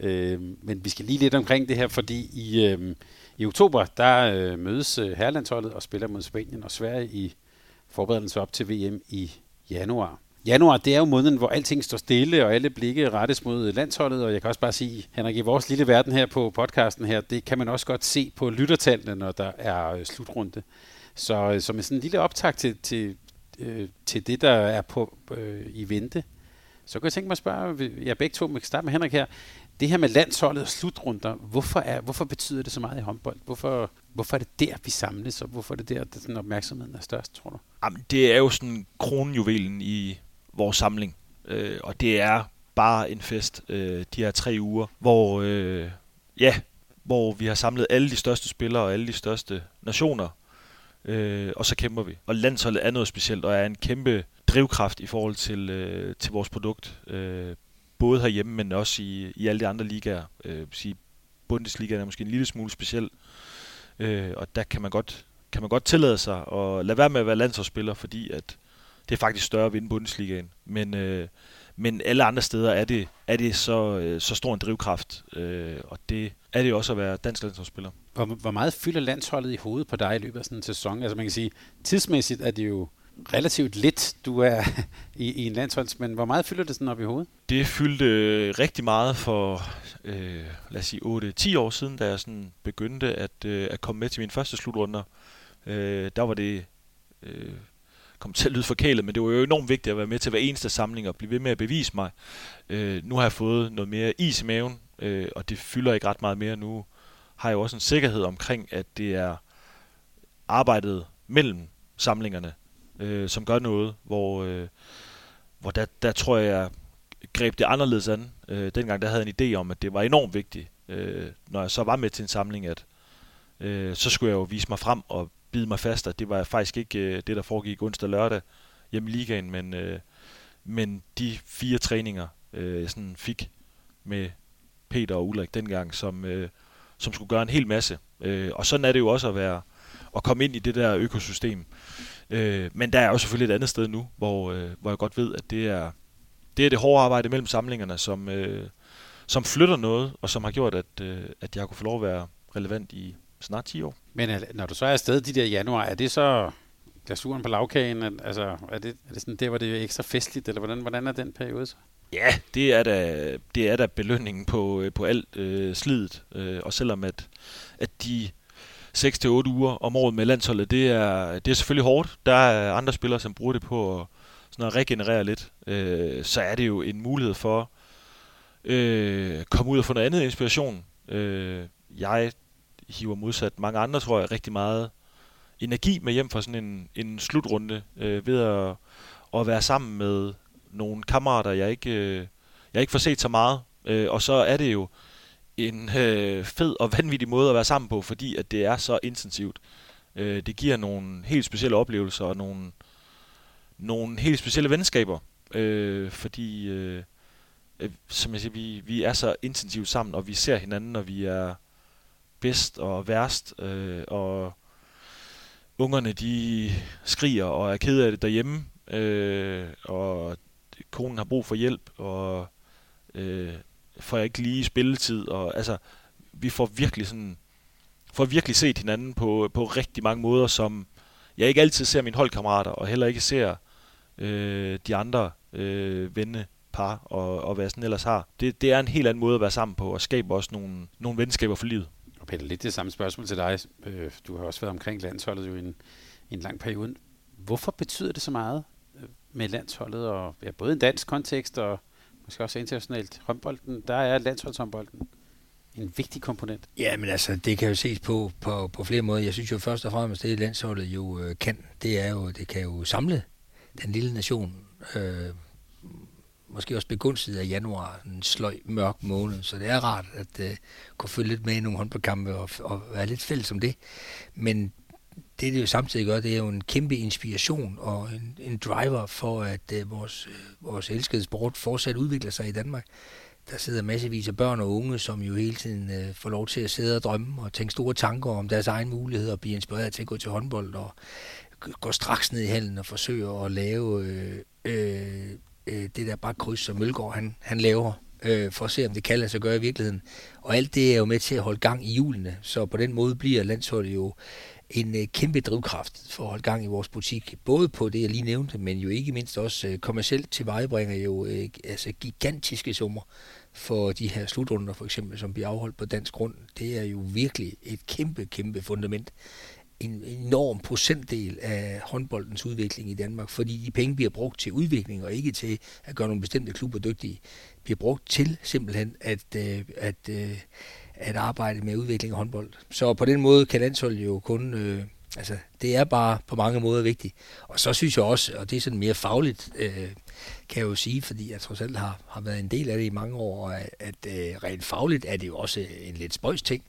Øh, men vi skal lige lidt omkring det her, fordi i, øh, i oktober, der øh, mødes øh, herrelandsholdet og spiller mod Spanien og Sverige i forberedelse op til VM i januar. Januar, det er jo måneden, hvor alting står stille, og alle blikke rettes mod øh, landsholdet, og jeg kan også bare sige, Henrik, i vores lille verden her på podcasten her, det kan man også godt se på lyttertallene, når der er øh, slutrunde. Så som en sådan en lille optag til, til, øh, til det, der er på øh, i vente, så kan jeg tænke mig at spørge, jeg begge to, vi kan starte med Henrik her, det her med landsholdet og slutrunder, hvorfor, er, hvorfor betyder det så meget i håndbold? Hvorfor, hvorfor er det der, vi samles, og hvorfor er det der, at den opmærksomheden er størst, tror du? Jamen, det er jo sådan kronjuvelen i vores samling, øh, og det er bare en fest, øh, de her tre uger, hvor, øh, ja, hvor vi har samlet alle de største spillere og alle de største nationer øh, og så kæmper vi. Og landsholdet er noget specielt, og er en kæmpe drivkraft i forhold til, øh, til vores produkt. Øh, både herhjemme, men også i, i alle de andre ligaer. Øh, sige, Bundesliga er måske en lille smule speciel, øh, og der kan man godt kan man godt tillade sig at lade være med at være landsholdsspiller, fordi at det er faktisk større at vinde Bundesligaen. Men, øh, men alle andre steder er det, er det så, øh, så stor en drivkraft, øh, og det er det også at være dansk landsholdsspiller. Hvor, hvor meget fylder landsholdet i hovedet på dig i løbet af sådan en sæson? Altså man kan sige, tidsmæssigt er det jo relativt lidt, du er i, i en landsholds, men hvor meget fylder det sådan op i hovedet? Det fyldte øh, rigtig meget for, øh, lad os sige, 8-10 år siden, da jeg sådan begyndte at, øh, at komme med til mine første slutrunder. Øh, der var det, øh, kom til at lyde forkælet, men det var jo enormt vigtigt at være med til hver eneste samling og blive ved med at bevise mig. Øh, nu har jeg fået noget mere is i maven, øh, og det fylder ikke ret meget mere nu har jeg jo også en sikkerhed omkring, at det er arbejdet mellem samlingerne, øh, som gør noget, hvor, øh, hvor der, der tror jeg, jeg greb det anderledes an. Øh, dengang der havde jeg en idé om, at det var enormt vigtigt, øh, når jeg så var med til en samling, at øh, så skulle jeg jo vise mig frem og bide mig fast, at det var faktisk ikke øh, det, der foregik onsdag og lørdag hjemme i ligaen, men, øh, men de fire træninger, øh, jeg sådan fik med Peter og Ulrik dengang, som, øh, som skulle gøre en hel masse. Øh, og sådan er det jo også at være at komme ind i det der økosystem. Øh, men der er jo selvfølgelig et andet sted nu, hvor, øh, hvor jeg godt ved, at det er det, er det hårde arbejde mellem samlingerne, som, øh, som flytter noget, og som har gjort, at, øh, at jeg kunne få lov at være relevant i snart 10 år. Men når du så er afsted de der januar, er det så glasuren på lavkagen? Altså, er det, er det sådan der, hvor det er ekstra festligt, eller hvordan, hvordan er den periode så? Ja, det er da, det er da belønningen på, øh, på alt øh, slidet. Øh, og selvom at, at de 6-8 uger om året med landsholdet, det er, det er selvfølgelig hårdt. Der er andre spillere, som bruger det på at, sådan at regenerere lidt. Øh, så er det jo en mulighed for øh, at øh, komme ud og få noget andet inspiration. Øh, jeg hiver modsat mange andre, tror jeg, rigtig meget energi med hjem fra sådan en, en slutrunde øh, ved at, at være sammen med nogle kammerater, jeg ikke, øh, jeg ikke får set så meget. Øh, og så er det jo en øh, fed og vanvittig måde at være sammen på, fordi at det er så intensivt. Øh, det giver nogle helt specielle oplevelser og nogle, nogle helt specielle venskaber. Øh, fordi, øh, øh som jeg siger, vi, vi er så intensivt sammen, og vi ser hinanden, og vi er bedst og værst. Øh, og ungerne, de skriger og er ked af det derhjemme. Øh, og konen har brug for hjælp, og øh, får jeg ikke lige spilletid, og altså, vi får virkelig sådan, får virkelig set hinanden på, på rigtig mange måder, som jeg ikke altid ser mine holdkammerater, og heller ikke ser øh, de andre øh, venne par, og, og hvad jeg sådan ellers har. Det, det er en helt anden måde at være sammen på, og skabe også nogle, nogle venskaber for livet. Og Peter, lidt det samme spørgsmål til dig. Øh, du har også været omkring landsholdet jo i en, en lang periode. Hvorfor betyder det så meget øh, med landsholdet, og ja, både en dansk kontekst og måske også internationalt håndbolden? Der er landsholdshåndbolden en vigtig komponent. Ja, men altså, det kan jo ses på, på, på flere måder. Jeg synes jo først og fremmest, det landsholdet jo øh, kan, det er jo, det kan jo samle den lille nation. Øh, måske også begunstiget af januar, en sløj, mørk måned, så det er rart at øh, kunne følge lidt med i nogle håndboldkampe og, og være lidt fælles om det. Men det, det jo samtidig gør, det er jo en kæmpe inspiration og en, en driver for, at øh, vores, øh, vores elskede sport fortsat udvikler sig i Danmark. Der sidder massevis af børn og unge, som jo hele tiden øh, får lov til at sidde og drømme og tænke store tanker om deres egen mulighed og blive inspireret til at gå til håndbold og gå straks ned i hallen og forsøge at lave øh, øh, øh, det der bare kryds, som Mølgaard han, han laver, øh, for at se, om det kan lade sig gøre i virkeligheden. Og alt det er jo med til at holde gang i julene, så på den måde bliver landsholdet jo en øh, kæmpe drivkraft for at holde gang i vores butik. Både på det, jeg lige nævnte, men jo ikke mindst også øh, kommercielt tilvejebringer jo øh, altså gigantiske summer for de her slutrunder, for eksempel, som bliver afholdt på dansk grund. Det er jo virkelig et kæmpe, kæmpe fundament en enorm procentdel af håndboldens udvikling i Danmark, fordi de penge bliver brugt til udvikling og ikke til at gøre nogle bestemte klubber dygtige. bliver brugt til simpelthen at, øh, at, øh, at arbejde med udvikling af håndbold. Så på den måde kan landsholdet jo kun... Øh, altså, det er bare på mange måder vigtigt. Og så synes jeg også, og det er sådan mere fagligt, øh, kan jeg jo sige, fordi jeg trods alt har, har været en del af det i mange år, at, at øh, rent fagligt er det jo også en lidt spøjs ting.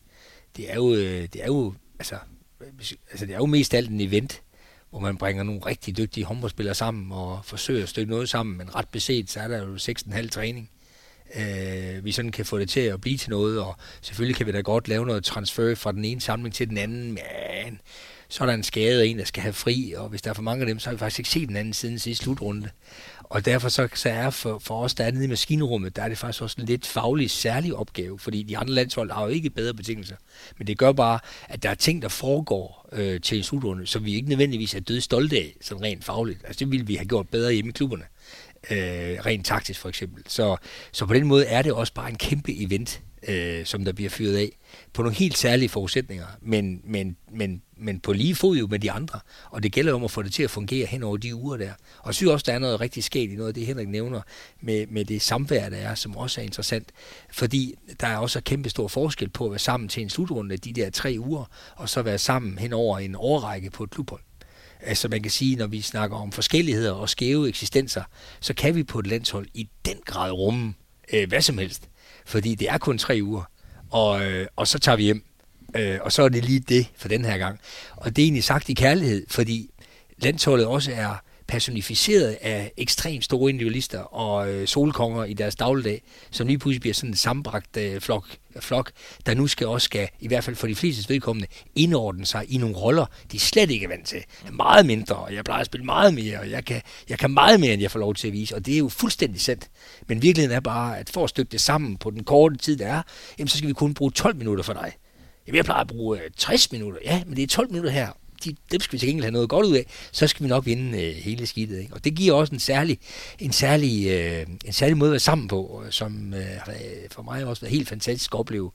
Det er jo, øh, det er jo altså, altså det er jo mest alt en event, hvor man bringer nogle rigtig dygtige håndboldspillere sammen og forsøger at stykke noget sammen, men ret beset, så er der jo 6,5 træning. Øh, vi sådan kan få det til at blive til noget, og selvfølgelig kan vi da godt lave noget transfer fra den ene samling til den anden, men så er der en skade og en, der skal have fri, og hvis der er for mange af dem, så har vi faktisk ikke set den anden siden sidste slutrunde. Og derfor så, så er for, for os, der er nede i maskinrummet, der er det faktisk også en lidt faglig særlig opgave, fordi de andre landshold har jo ikke bedre betingelser. Men det gør bare, at der er ting, der foregår øh, til en slutrunde, som vi ikke nødvendigvis er døde stolte af, sådan rent fagligt. Altså det ville vi have gjort bedre hjemme i klubberne. Øh, rent taktisk for eksempel. Så, så på den måde er det også bare en kæmpe event, øh, som der bliver fyret af, på nogle helt særlige forudsætninger, men, men, men, men på lige fod jo med de andre. Og det gælder om at få det til at fungere hen over de uger der. Og jeg synes også, der er noget rigtig sket i noget af det, Henrik nævner, med, med det samvær, der er, som også er interessant. Fordi der er også kæmpe stor forskel på at være sammen til en slutrunde de der tre uger, og så være sammen hen over en årrække på et klubhold. Altså man kan sige, når vi snakker om forskelligheder og skæve eksistenser, så kan vi på et landshold i den grad rumme øh, hvad som helst fordi det er kun tre uger, og, øh, og så tager vi hjem. Øh, og så er det lige det for den her gang. Og det er egentlig sagt i kærlighed, fordi landsholdet også er personificeret af ekstremt store individualister og øh, solkonger i deres dagligdag, som lige pludselig bliver sådan en sambragt øh, flok, flok, der nu skal også skal, i hvert fald for de fleste vedkommende, indordne sig i nogle roller, de slet ikke er vant til. Meget mindre, og jeg plejer at spille meget mere, og jeg kan, jeg kan meget mere, end jeg får lov til at vise, og det er jo fuldstændig sandt. Men virkeligheden er bare, at for at stykke det sammen på den korte tid, der er, jamen, så skal vi kun bruge 12 minutter for dig. Jamen, jeg plejer at bruge øh, 60 minutter. Ja, men det er 12 minutter her, de, dem skal vi til gengæld have noget godt ud af, så skal vi nok vinde øh, hele skidtet. Ikke? Og det giver også en særlig, en særlig, øh, en særlig måde at være sammen på, som øh, for mig også været helt fantastisk at opleve.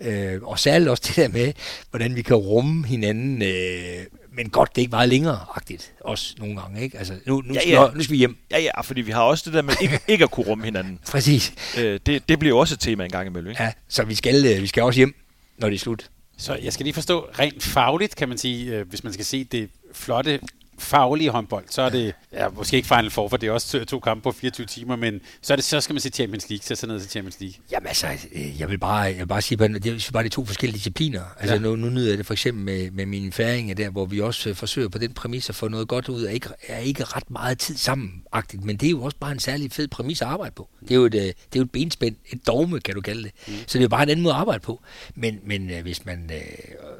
Øh, og særligt også det der med, hvordan vi kan rumme hinanden, øh, men godt, det ikke meget længere-agtigt, også nogle gange, ikke? Altså, nu, nu, ja, ja. Skal, nu skal vi hjem. Ja, ja, fordi vi har også det der med ikke, ikke at kunne rumme hinanden. Præcis. Øh, det, det bliver jo også et tema en gang imellem, ikke? Ja, så vi skal, øh, vi skal også hjem, når det er slut. Så jeg skal lige forstå, rent fagligt kan man sige, øh, hvis man skal se det flotte faglige håndbold, så er det, ja, måske ikke Final Four, for det er også to, to kampe på 24 timer, men så, er det, så skal man se Champions League, så ned til Champions League. Jamen altså, øh, jeg vil bare, jeg vil bare sige, at det er bare de to forskellige discipliner. Altså ja. nu, nu nyder jeg det for eksempel med, med mine færinger der, hvor vi også øh, forsøger på den præmis at få noget godt ud af, ikke, er ikke ret meget tid sammen -agtigt, men det er jo også bare en særlig fed præmis at arbejde på. Det er jo et, øh, det er jo et benspænd, et dogme, kan du kalde det. Mm. Så det er jo bare en anden måde at arbejde på. Men, men hvis man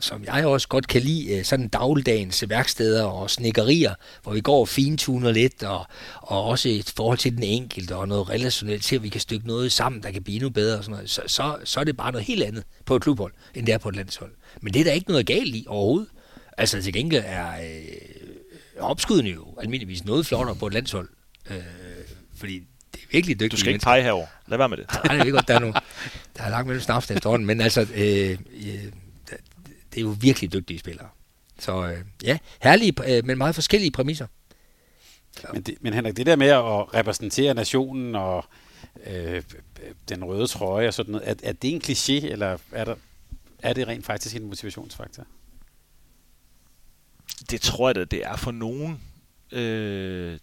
som jeg også godt kan lide, øh, sådan dagligdagens værksteder og snikkerier, hvor vi går og fintuner lidt, og, og også et forhold til den enkelte, og noget relationelt til, at vi kan stykke noget sammen, der kan blive endnu bedre, og sådan noget, så, så, så er det bare noget helt andet på et klubhold, end det er på et landshold. Men det er der ikke noget galt i overhovedet. Altså til gengæld er øh, opskudene jo almindeligvis noget flottere på et landshold, øh, fordi det er virkelig dygtigt. Du skal ikke pege herover. Lad være med det. Nej, det er godt, der er, nu, der er langt mellem snaps efterhånden, men altså, øh, øh, det er jo virkelig dygtige spillere. Så øh, ja, herlige, øh, men meget forskellige præmisser. Men, det, men Henrik, det der med at repræsentere nationen og øh, den røde trøje og sådan noget, er, er det en kliché, eller er, der, er det rent faktisk en motivationsfaktor? Det tror jeg da, det er for nogen. Øh,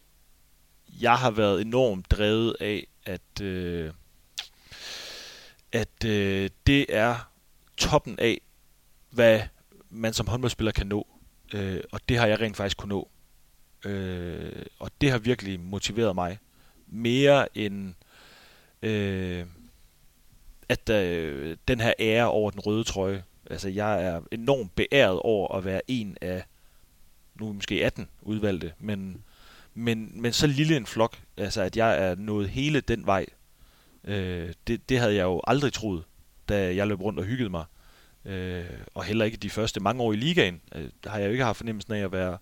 jeg har været enormt drevet af, at, øh, at øh, det er toppen af, hvad man som håndboldspiller kan nå. Øh, og det har jeg rent faktisk kunne nå. Øh, og det har virkelig motiveret mig. Mere end øh, at øh, den her ære over den røde trøje. Altså jeg er enormt beæret over at være en af, nu måske 18 udvalgte, men, men, men så lille en flok, altså at jeg er nået hele den vej. Øh, det, det havde jeg jo aldrig troet, da jeg løb rundt og hyggede mig. Øh, og heller ikke de første mange år i ligaen, øh, der har jeg jo ikke haft fornemmelsen af at være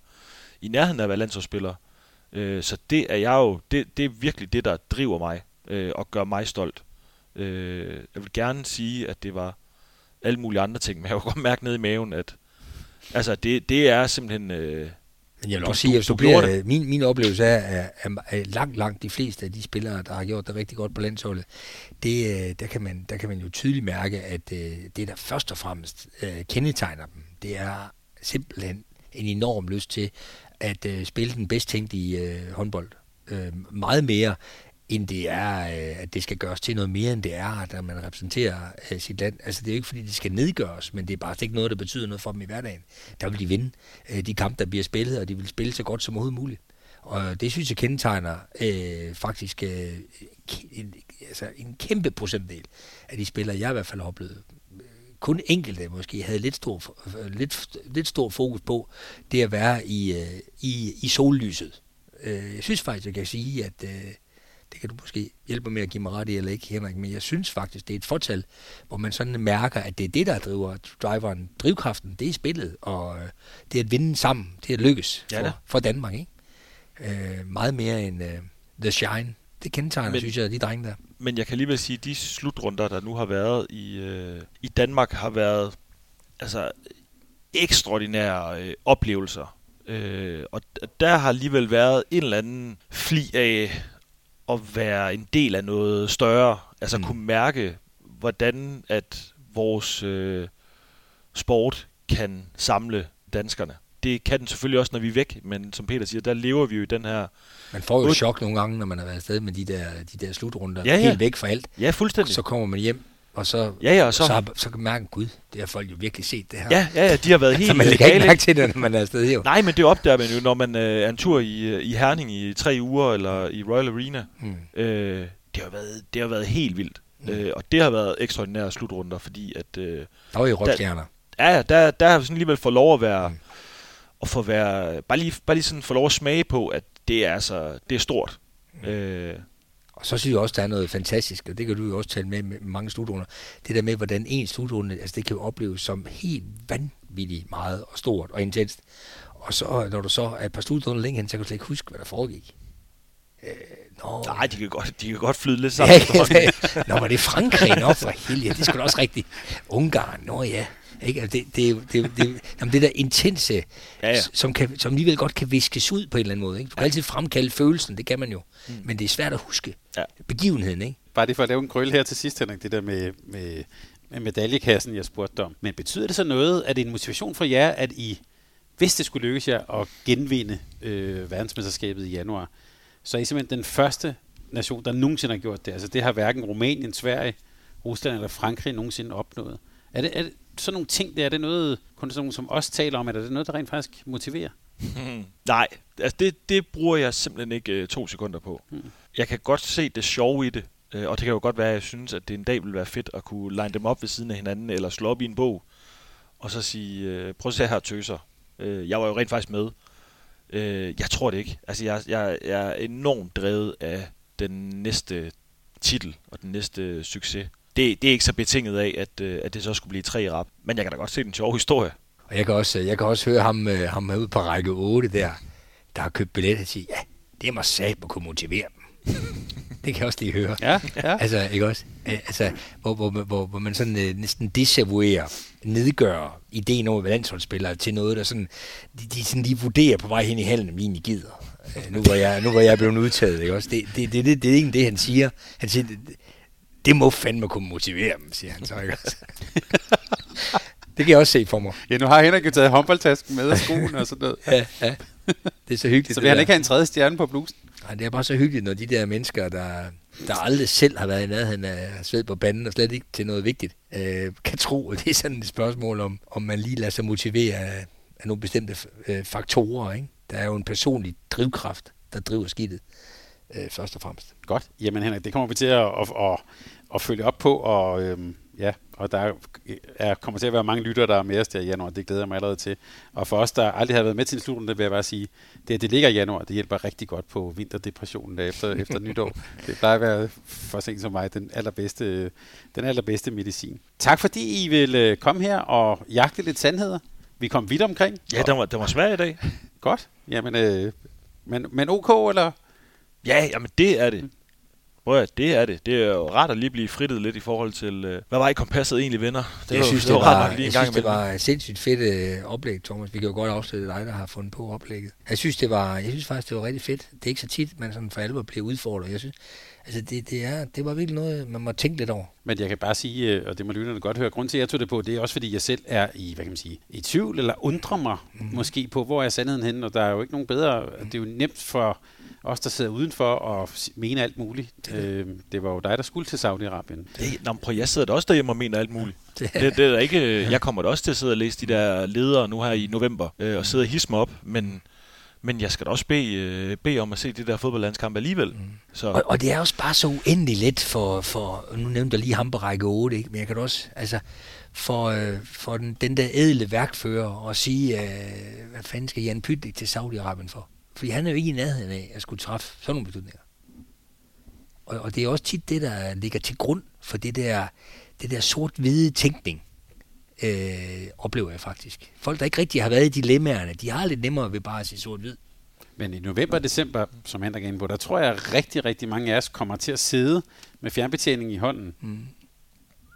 i nærheden af at være landsholdsspiller. Øh, så det er jeg jo, det, det er virkelig det, der driver mig øh, og gør mig stolt. Øh, jeg vil gerne sige, at det var alle mulige andre ting, men jeg kan godt mærke ned i maven, at altså det, det er simpelthen... Øh, men jeg vil også sige, at du bliver, min, min oplevelse er, at, at, at langt, langt de fleste af de spillere, der har gjort det rigtig godt på landsholdet, det, øh, der, kan man, der kan man jo tydeligt mærke, at øh, det, der først og fremmest uh, kendetegner dem, det er simpelthen en enorm lyst til at spille den bedst tænkte uh, håndbold. Meget mere end det er, øh, at det skal gøres til noget mere, end det er, at man repræsenterer øh, sit land. Altså det er jo ikke, fordi det skal nedgøres, men det er bare ikke noget, der betyder noget for dem i hverdagen. Der vil de vinde øh, de kampe, der bliver spillet, og de vil spille så godt som overhovedet muligt. Og det synes jeg kendetegner øh, faktisk øh, en, altså en kæmpe procentdel af de spillere, jeg i hvert fald har oplevet. Kun enkelte måske havde lidt stor, lidt, lidt stor fokus på det at være i, øh, i, i sollyset. Øh, jeg synes faktisk, jeg kan sige, at øh, det kan du måske hjælpe med at give mig ret i, eller ikke, Henrik, men jeg synes faktisk, det er et fortal, hvor man sådan mærker, at det er det, der driver driveren. Drivkraften, det er spillet, og øh, det er at vinde sammen, det er at lykkes for, ja, for Danmark, ikke? Øh, meget mere end uh, The Shine. Det kendetegner, men, synes jeg, de drenge der. Men jeg kan lige sige, at de slutrunder, der nu har været i, øh, i Danmark, har været altså ekstraordinære øh, oplevelser. Øh, og der har alligevel været en eller anden fli af at være en del af noget større. Altså mm. kunne mærke, hvordan at vores øh, sport kan samle danskerne. Det kan den selvfølgelig også, når vi er væk, men som Peter siger, der lever vi jo i den her... Man får jo et chok nogle gange, når man har været afsted med de der, de der slutrunder, ja, ja. helt væk fra alt. Ja, fuldstændig. Så kommer man hjem, og så, ja, ja, og så, og så, har, så kan man mærke, gud, det har folk jo virkelig set det her. Ja, ja, ja de har været helt... så man lægger ikke mærke til det, når man er afsted jo. Nej, men det opdager man jo, når man øh, er en tur i, i Herning i tre uger, eller i Royal Arena. Mm. Øh, det, har været, det har været helt vildt. Mm. Øh, og det har været ekstraordinære slutrunder, fordi at... Øh, der var jo rockstjerner. Ja, der, der har vi sådan alligevel fået lov at være... Mm. At få være, bare lige, bare lige sådan få lov at smage på, at det er, altså, det er stort. Mm. Øh, og så synes jeg også, der er noget fantastisk, og det kan du jo også tale med med mange slutrunder. Det der med, hvordan en slutrunde, altså det kan jo opleves som helt vanvittigt meget og stort og intenst. Og så, når du så er et par slutrunder længere hen, så kan du slet ikke huske, hvad der foregik. Øh, nå. Nej, de kan, godt, de kan godt flyde lidt sammen. Ja, nå, var det Frankrig? Nå, for helvede, det skulle også rigtigt. Ungarn, nå ja. Ikke? Altså, det, det, det, det, jamen det der intense, ja, ja. Som, kan, som alligevel godt kan viskes ud på en eller anden måde. Ikke? Du kan ja. altid fremkalde følelsen, det kan man jo. Mm. Men det er svært at huske ja. begivenheden. Ikke? Bare det for at lave en krøl her til sidst, Henrik, det der med, med, med medaljekassen, jeg spurgte om. Men betyder det så noget, at det er en motivation for jer, at I, hvis det skulle lykkes jer at genvinde øh, verdensmesterskabet i januar, så er I simpelthen den første nation, der nogensinde har gjort det. Altså det har hverken Rumænien, Sverige, Rusland eller Frankrig nogensinde opnået. Er det, er det, sådan nogle ting der, er det noget, kun sådan nogle som os taler om, eller er det noget, der rent faktisk motiverer? Hmm. Nej, altså det, det bruger jeg simpelthen ikke uh, to sekunder på. Hmm. Jeg kan godt se det sjove i det, uh, og det kan jo godt være, at jeg synes, at det en dag vil være fedt at kunne line dem op ved siden af hinanden, eller slå op i en bog, og så sige, øh, prøv at se her tøser. Øh, jeg var jo rent faktisk med. Øh, jeg tror det ikke. Altså, jeg, jeg, jeg er enormt drevet af den næste titel og den næste succes. Det, det er ikke så betinget af, at, øh, at det så skulle blive tre i rap. Men jeg kan da godt se den sjove historie. Og jeg kan også, jeg kan også høre ham, øh, ham herude på række 8 der, der har købt billet og sige, ja, det må sat på kunne motivere dem. det kan jeg også lige høre. Ja, ja. Altså, ikke også? Altså, hvor, hvor, hvor, hvor man sådan øh, næsten desavouerer, nedgør ideen om at være landsholdsspiller til noget, der sådan, de, de sådan lige vurderer på vej hen i halen, om de egentlig gider. Øh, nu hvor jeg, nu hvor jeg er blevet udtaget, ikke også? Det, det, det, det, det er ikke det, han siger. Han siger, det, det må fandme kunne motivere dem, siger han så, ikke også? det kan jeg også se for mig. ja, nu har Henrik jo taget håndboldtasken med og skoen og sådan noget. Ja, ja. Det er så hyggeligt. Så vil han der. ikke have en tredje stjerne på blusen. Nej, det er bare så hyggeligt, når de der mennesker, der, der aldrig selv har været i nærheden af sved på banden, og slet ikke til noget vigtigt, øh, kan tro, at det er sådan et spørgsmål om, om man lige lader sig motivere af, af nogle bestemte øh, faktorer. Ikke? Der er jo en personlig drivkraft, der driver skidtet, øh, først og fremmest. Godt. Jamen Henrik, det kommer vi til at, at, at, at følge op på, og øhm, ja, og der er, kommer til at være mange lyttere, der er med os der i januar. Det glæder jeg mig allerede til. Og for os, der aldrig har været med til en slutrunde, vil jeg bare sige, det, at det ligger i januar, det hjælper rigtig godt på vinterdepressionen efter, efter nytår. Det plejer at være for sent som mig den allerbedste, den allerbedste medicin. Tak fordi I vil øh, komme her og jagte lidt sandheder. Vi kom vidt omkring. Ja, den var, den var svær i dag. Godt. Jamen, øh, men, men ok, eller? Ja, jamen det er det. Prøv at, det er det. Det er jo rart at lige blive frittet lidt i forhold til, øh, hvad var i kompasset egentlig vinder. Det jeg var, synes, det var, var, lige jeg en gang synes, det var et sindssygt fedt øh, oplæg, Thomas. Vi kan jo godt afsløre dig, der har fundet på oplægget. Jeg synes, det var, jeg synes faktisk, det var rigtig fedt. Det er ikke så tit, man sådan for alvor bliver udfordret. Jeg synes, altså det, det, er, det var virkelig noget, man må tænke lidt over. Men jeg kan bare sige, øh, og det må lytterne godt høre, grund til, at jeg tog det på, det er også fordi, jeg selv er i, hvad kan man sige, i tvivl, eller undrer mig mm. måske på, hvor er sandheden henne, og der er jo ikke nogen bedre, det er jo nemt for os, der sidder udenfor at s- mene alt muligt. Det, øh, det var jo dig, der skulle til Saudi-Arabien. Det, nå, men prøv, jeg sidder da også derhjemme og mener alt muligt. Det- Det, det er ikke, jeg kommer da også til at sidde og læse de der ledere nu her i november, øh, og sidde og hisse mig op, men, men jeg skal da også bede, øh, bede om at se det der fodboldlandskamp alligevel. Mm. Så Og, og det er også bare så uendelig let for, for nu nævnte jeg lige ham på række 8, ikke? men jeg kan da også, altså, for, øh, for den, den der ædle værkfører at sige, øh, hvad fanden skal Jan Pytlik til Saudi-Arabien for? Fordi han er jo ikke i nærheden af at skulle træffe sådan nogle beslutninger. Og, og det er også tit det, der ligger til grund for det der, det der sort-hvide tænkning, øh, oplever jeg faktisk. Folk, der ikke rigtig har været i dilemmaerne, de har lidt nemmere ved bare at sige sort-hvid. Men i november og december, som Henrik er inde på, der tror jeg, at rigtig, rigtig mange af os kommer til at sidde med fjernbetjening i hånden. Mm.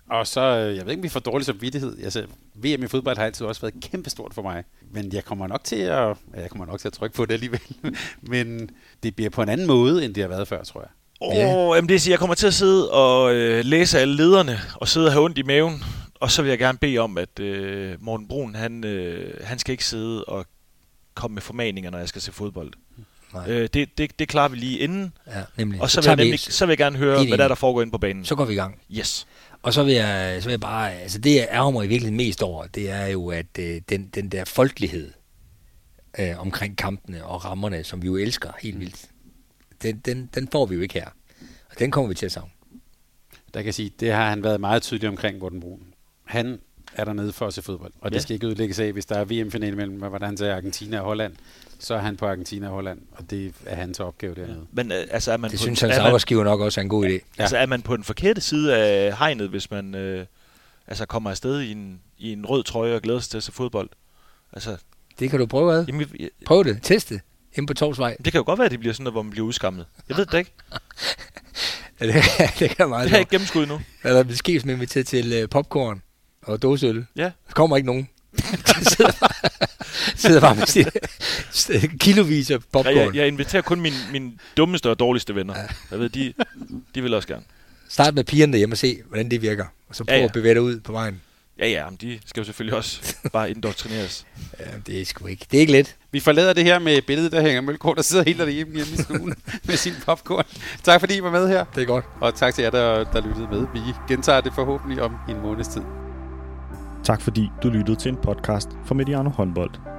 Og så, øh, jeg ved ikke, om vi får dårlig samvittighed. Altså, VM i fodbold har altid også været kæmpestort for mig. Men jeg kommer nok til at, jeg kommer nok til at trykke på det alligevel. Men det bliver på en anden måde, end det har været før, tror jeg. Åh, Ja. oh, jamen det vil sige, jeg kommer til at sidde og øh, læse alle lederne, og sidde og have ondt i maven. Og så vil jeg gerne bede om, at øh, Morten Brun, han, øh, han skal ikke sidde og komme med formaninger, når jeg skal se fodbold. Nej. Øh, det, det, det klarer vi lige inden. Ja, nemlig. Og så vil, jeg nemlig, så vil jeg gerne høre, hvad der, er, der foregår inde på banen. så går vi i gang. Yes. Og så vil jeg, så vil jeg bare, altså det jeg ærger mig i virkeligheden mest over, det er jo, at øh, den, den der folkelighed øh, omkring kampene og rammerne, som vi jo elsker helt vildt, den, den, den får vi jo ikke her. Og den kommer vi til at savne. Der kan sige, det har han været meget tydelig omkring, Gordon Brun. Han er dernede for at se fodbold. Og det Ja. skal ikke udlægges af, hvis der er VM-finale mellem, hvad det, han sagde, Argentina og Holland. Så er han på Argentina og Holland, og det er hans opgave dernede. Men øh, altså, er man, Det på, synes hans man, arbejdsgiver nok også er en god idé. Ja. altså, er man på den forkerte side af hegnet, hvis man øh, altså kommer afsted i en, i en rød trøje og glæder sig til at se fodbold? Altså, Det kan du prøve ad. jamen, jeg, Prøv det. Test det. Inde på Torvsvej. det kan jo godt være, at det bliver sådan noget, hvor man bliver udskammet. Jeg ved det ikke. Ja, det, det kan meget Det har jeg ikke gennemskud nu. Eller vi skal med inviteret til uh, popcorn og dåseøl. Ja. Der kommer ikke nogen. De sidder bare, med sin kilovis af popcorn. Jeg, jeg, jeg inviterer kun mine, mine dummeste og dårligste venner. Jeg ved, de, de vil også gerne. Start med pigerne derhjemme og se, hvordan det virker. Og så prøv Ja, ja. at bevæge dig ud på vejen. Ja, ja, men de skal jo selvfølgelig også bare indoktrineres. Ja, det er sgu ikke. Det er ikke let. Vi forlader det her med billedet, der hænger Mølgaard, der sidder helt derhjemme hjemme i stuen med sin popcorn. Tak fordi I var med her, Det er godt. og tak til jer, der, der lyttede med. Vi gentager det forhåbentlig om en måneds tid. Tak fordi du lyttede til en podcast fra Mediano Håndbold.